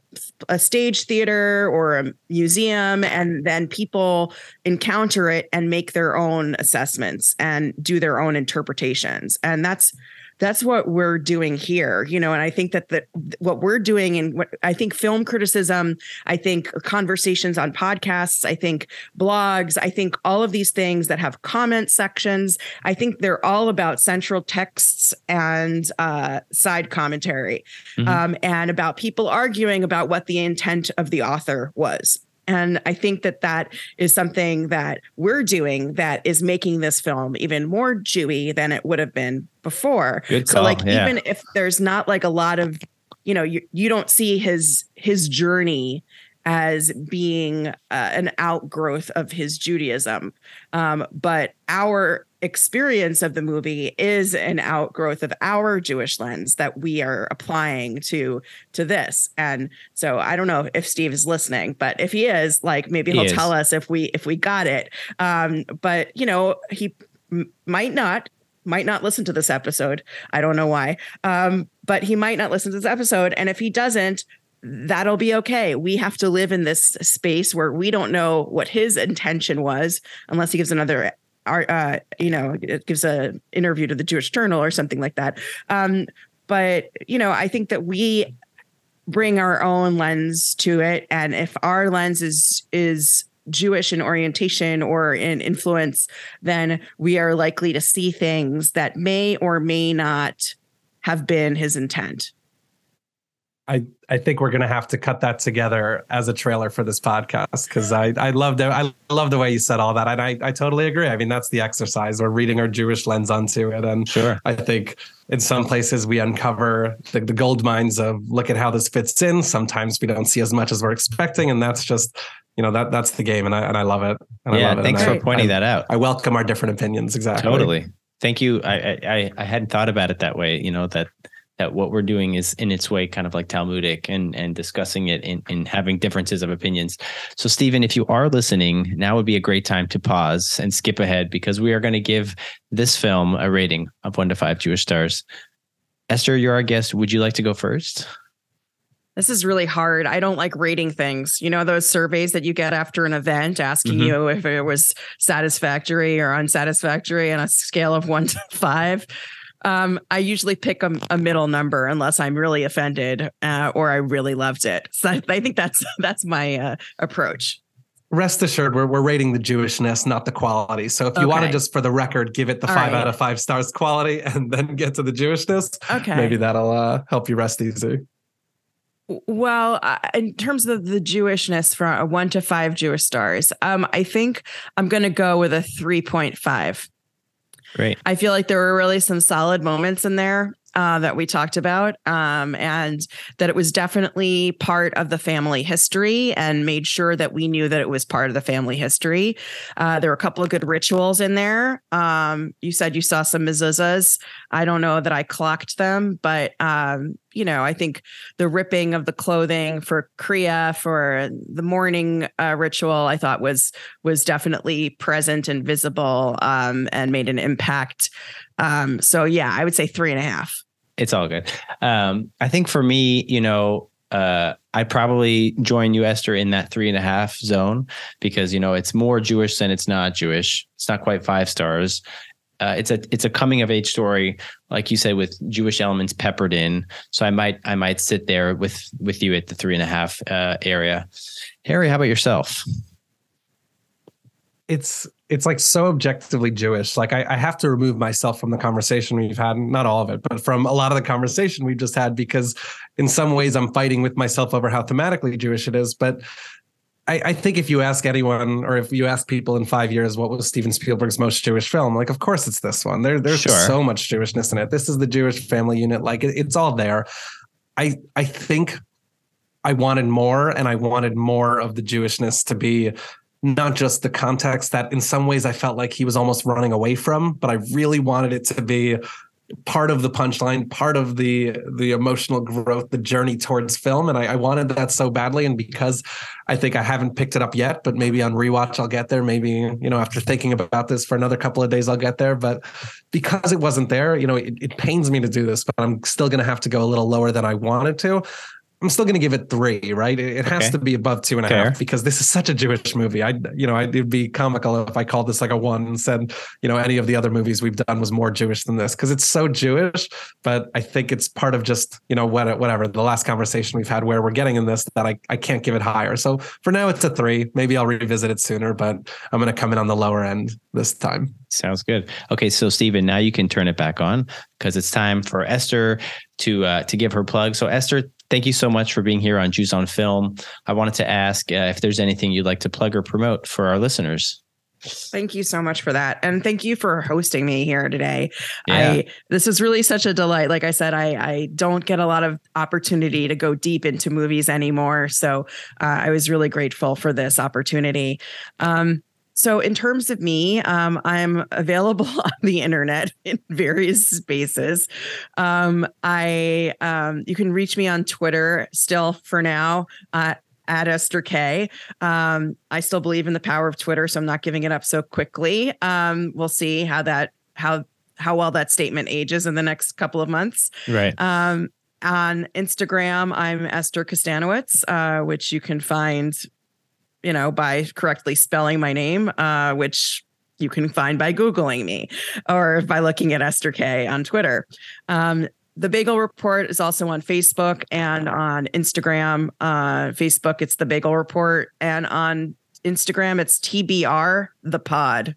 a, stage theater or a museum, and then people encounter it and make their own assessments and do their own interpretations. And that's that's what we're doing here you know and i think that the, what we're doing and what i think film criticism i think conversations on podcasts i think blogs i think all of these things that have comment sections i think they're all about central texts and uh, side commentary mm-hmm. um, and about people arguing about what the intent of the author was and I think that that is something that we're doing that is making this film even more Jewy than it would have been before. Good call. So like yeah. even if there's not like a lot of, you know, you, you don't see his his journey as being uh, an outgrowth of his Judaism. Um, but our experience of the movie is an outgrowth of our Jewish lens that we are applying to to this. And so I don't know if Steve is listening, but if he is, like maybe he'll he tell us if we if we got it. Um, but you know, he m- might not might not listen to this episode. I don't know why. Um, but he might not listen to this episode. And if he doesn't, that'll be okay. We have to live in this space where we don't know what his intention was unless he gives another uh, you know, gives a interview to the Jewish Journal or something like that. Um, but you know, I think that we bring our own lens to it, and if our lens is is Jewish in orientation or in influence, then we are likely to see things that may or may not have been his intent. I, I think we're gonna have to cut that together as a trailer for this podcast because I I loved it. I love the way you said all that, and I I totally agree. I mean, that's the exercise. We're reading our Jewish lens onto it, and sure, I think in some places we uncover the, the gold mines of look at how this fits in. Sometimes we don't see as much as we're expecting, and that's just you know that that's the game, and I and I love it. And yeah, love it. thanks and for I, pointing I, that out. I welcome our different opinions. Exactly. Totally. Thank you. I I I hadn't thought about it that way. You know that that what we're doing is in its way kind of like Talmudic and and discussing it and, and having differences of opinions. So Stephen, if you are listening, now would be a great time to pause and skip ahead because we are going to give this film a rating of one to five Jewish stars. Esther, you're our guest. Would you like to go first? This is really hard. I don't like rating things. You know, those surveys that you get after an event asking mm-hmm. you if it was satisfactory or unsatisfactory on a scale of one to five. Um, I usually pick a, a, middle number unless I'm really offended uh, or I really loved it. So I, I think that's that's my uh, approach. Rest assured, we're we're rating the Jewishness, not the quality. So if you okay. want to just for the record give it the All five right. out of five stars quality and then get to the Jewishness, okay, maybe that'll uh, help you rest easy. Well, uh, in terms of the Jewishness, from a one to five Jewish stars, um, I think I'm going to go with a three point five. Great. I feel like there were really some solid moments in there uh, that we talked about, um, and that it was definitely part of the family history and made sure that we knew that it was part of the family history. Uh, there were a couple of good rituals in there. Um, you said you saw some mezuzahs. I don't know that I clocked them, but um, you know, I think the ripping of the clothing for kriah for the morning uh, ritual, I thought was was definitely present and visible um, and made an impact. Um, so yeah, I would say three and a half. It's all good. Um, I think for me, you know, uh, I probably join you, Esther, in that three and a half zone because you know it's more Jewish than it's not Jewish. It's not quite five stars. Uh, it's a it's a coming of age story, like you said, with Jewish elements peppered in. So I might I might sit there with with you at the three and a half uh, area. Harry, how about yourself? It's it's like so objectively Jewish. Like I, I, have to remove myself from the conversation we've had, not all of it, but from a lot of the conversation we've just had, because in some ways I'm fighting with myself over how thematically Jewish it is. But I, I, think if you ask anyone or if you ask people in five years what was Steven Spielberg's most Jewish film, like of course it's this one. There, there's sure. so much Jewishness in it. This is the Jewish family unit. Like it, it's all there. I I think I wanted more, and I wanted more of the Jewishness to be not just the context that in some ways I felt like he was almost running away from, but I really wanted it to be part of the punchline, part of the the emotional growth, the journey towards film, and I, I, wanted that so badly. And because I think I haven't picked it up yet, but maybe on rewatch I'll get there. Maybe you know after thinking about this for another couple of days I'll get there. But because it wasn't there, you know, it, it pains me to do this, but I'm still going to have to go a little lower than I wanted to. I'm still going to give it three, right? It, it has okay. to be above two and a Fair. half because this is such a Jewish movie. I, you know, it'd be comical if I called this like a one and said, you know, any of the other movies we've done was more Jewish than this because it's so Jewish. But I think it's part of just, you know, what, whatever the last conversation we've had where we're getting in this that I, I can't give it higher. So for now, it's a three. Maybe I'll revisit it sooner, but I'm going to come in on the lower end this time. Sounds good. Okay, so Stephen, now you can turn it back on because it's time for Esther to uh, to give her plug. So Esther, thank you so much for being here on Jews on Film. I wanted to ask uh, if there's anything you'd like to plug or promote for our listeners. Thank you so much for that. And thank you for hosting me here today. Yeah. I this is really such a delight. Like I said, I I don't get a lot of opportunity to go deep into movies anymore. So uh, I was really grateful for this opportunity. Um, so, in terms of me, um, I'm available on the internet in various spaces. Um, I um, you can reach me on Twitter still for now. Uh, at Esther K. Um, I still believe in the power of Twitter, so I'm not giving it up so quickly. Um, we'll see how that how how well that statement ages in the next couple of months. Right. Um, on Instagram, I'm Esther Kustanowitz, uh, which you can find you know, by correctly spelling my name, uh, which you can find by Googling me or by looking at Esther K on Twitter. Um, the Bagel Report is also on Facebook and on Instagram. Uh, Facebook, it's the Bagel Report, and on Instagram, it's TBR the Pod.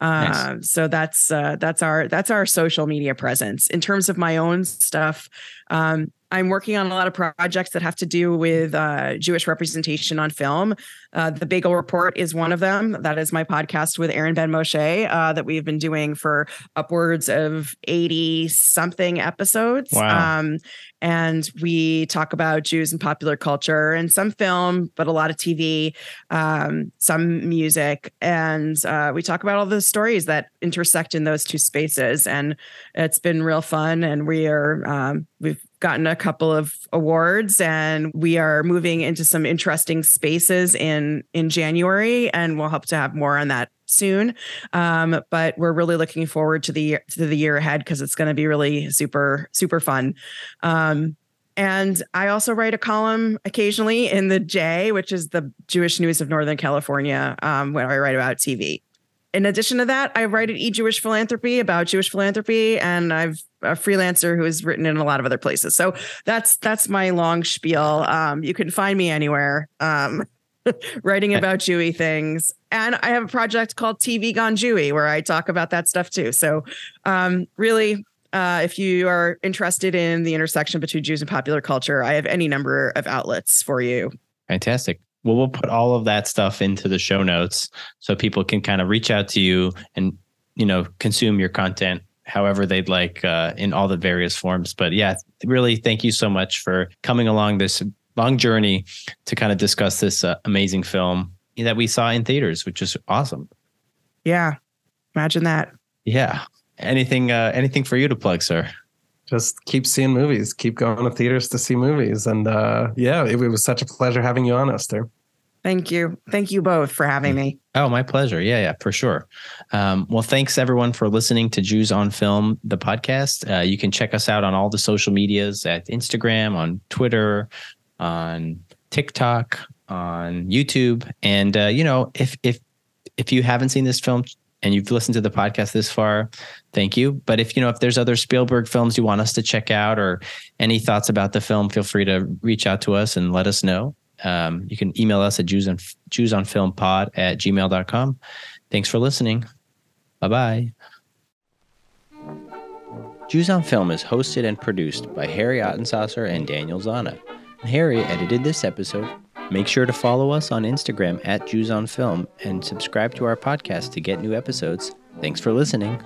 Uh, nice. So that's uh, that's our that's our social media presence. In terms of my own stuff, um, I'm working on a lot of projects that have to do with uh, Jewish representation on film. Uh, the Bagel Report is one of them. That is my podcast with Erin Ben-Moche uh, that we've been doing for upwards of 80 something episodes. Wow. Um, and we talk about Jews and popular culture and some film, but a lot of TV, um, some music, and uh, we talk about all the stories that intersect in those two spaces. And it's been real fun. And we are um, we've gotten a couple of awards, and we are moving into some interesting spaces in in January, and we'll hope to have more on that soon. Um, but we're really looking forward to the to the year ahead because it's going to be really super super fun. Um, and I also write a column occasionally in the J, which is the Jewish News of Northern California, um, where I write about TV. In addition to that, I write at E Jewish Philanthropy about Jewish philanthropy, and I've a freelancer who has written in a lot of other places. So that's that's my long spiel. Um, you can find me anywhere. Um, writing about Jewy things. And I have a project called TV Gone Jewy where I talk about that stuff too. So, um, really, uh, if you are interested in the intersection between Jews and popular culture, I have any number of outlets for you. Fantastic. Well, we'll put all of that stuff into the show notes so people can kind of reach out to you and, you know, consume your content however they'd like uh, in all the various forms. But yeah, really, thank you so much for coming along this long journey to kind of discuss this uh, amazing film that we saw in theaters, which is awesome. Yeah, imagine that. Yeah. Anything? Uh, anything for you to plug, sir? Just keep seeing movies. Keep going to theaters to see movies, and uh, yeah, it, it was such a pleasure having you on, Esther. Thank you. Thank you both for having me. Oh, my pleasure. Yeah, yeah, for sure. Um, well, thanks everyone for listening to Jews on Film, the podcast. Uh, you can check us out on all the social medias at Instagram, on Twitter, on TikTok, on YouTube. And uh, you know, if if if you haven't seen this film and you've listened to the podcast this far, thank you. But if you know if there's other Spielberg films you want us to check out or any thoughts about the film, feel free to reach out to us and let us know. Um, you can email us at Jews on Jews on Film Pod at gmail.com. Thanks for listening. Bye bye. Jews on Film is hosted and produced by Harry Ottensoser and Daniel Zana. Harry edited this episode. Make sure to follow us on Instagram at Jews on Film and subscribe to our podcast to get new episodes. Thanks for listening.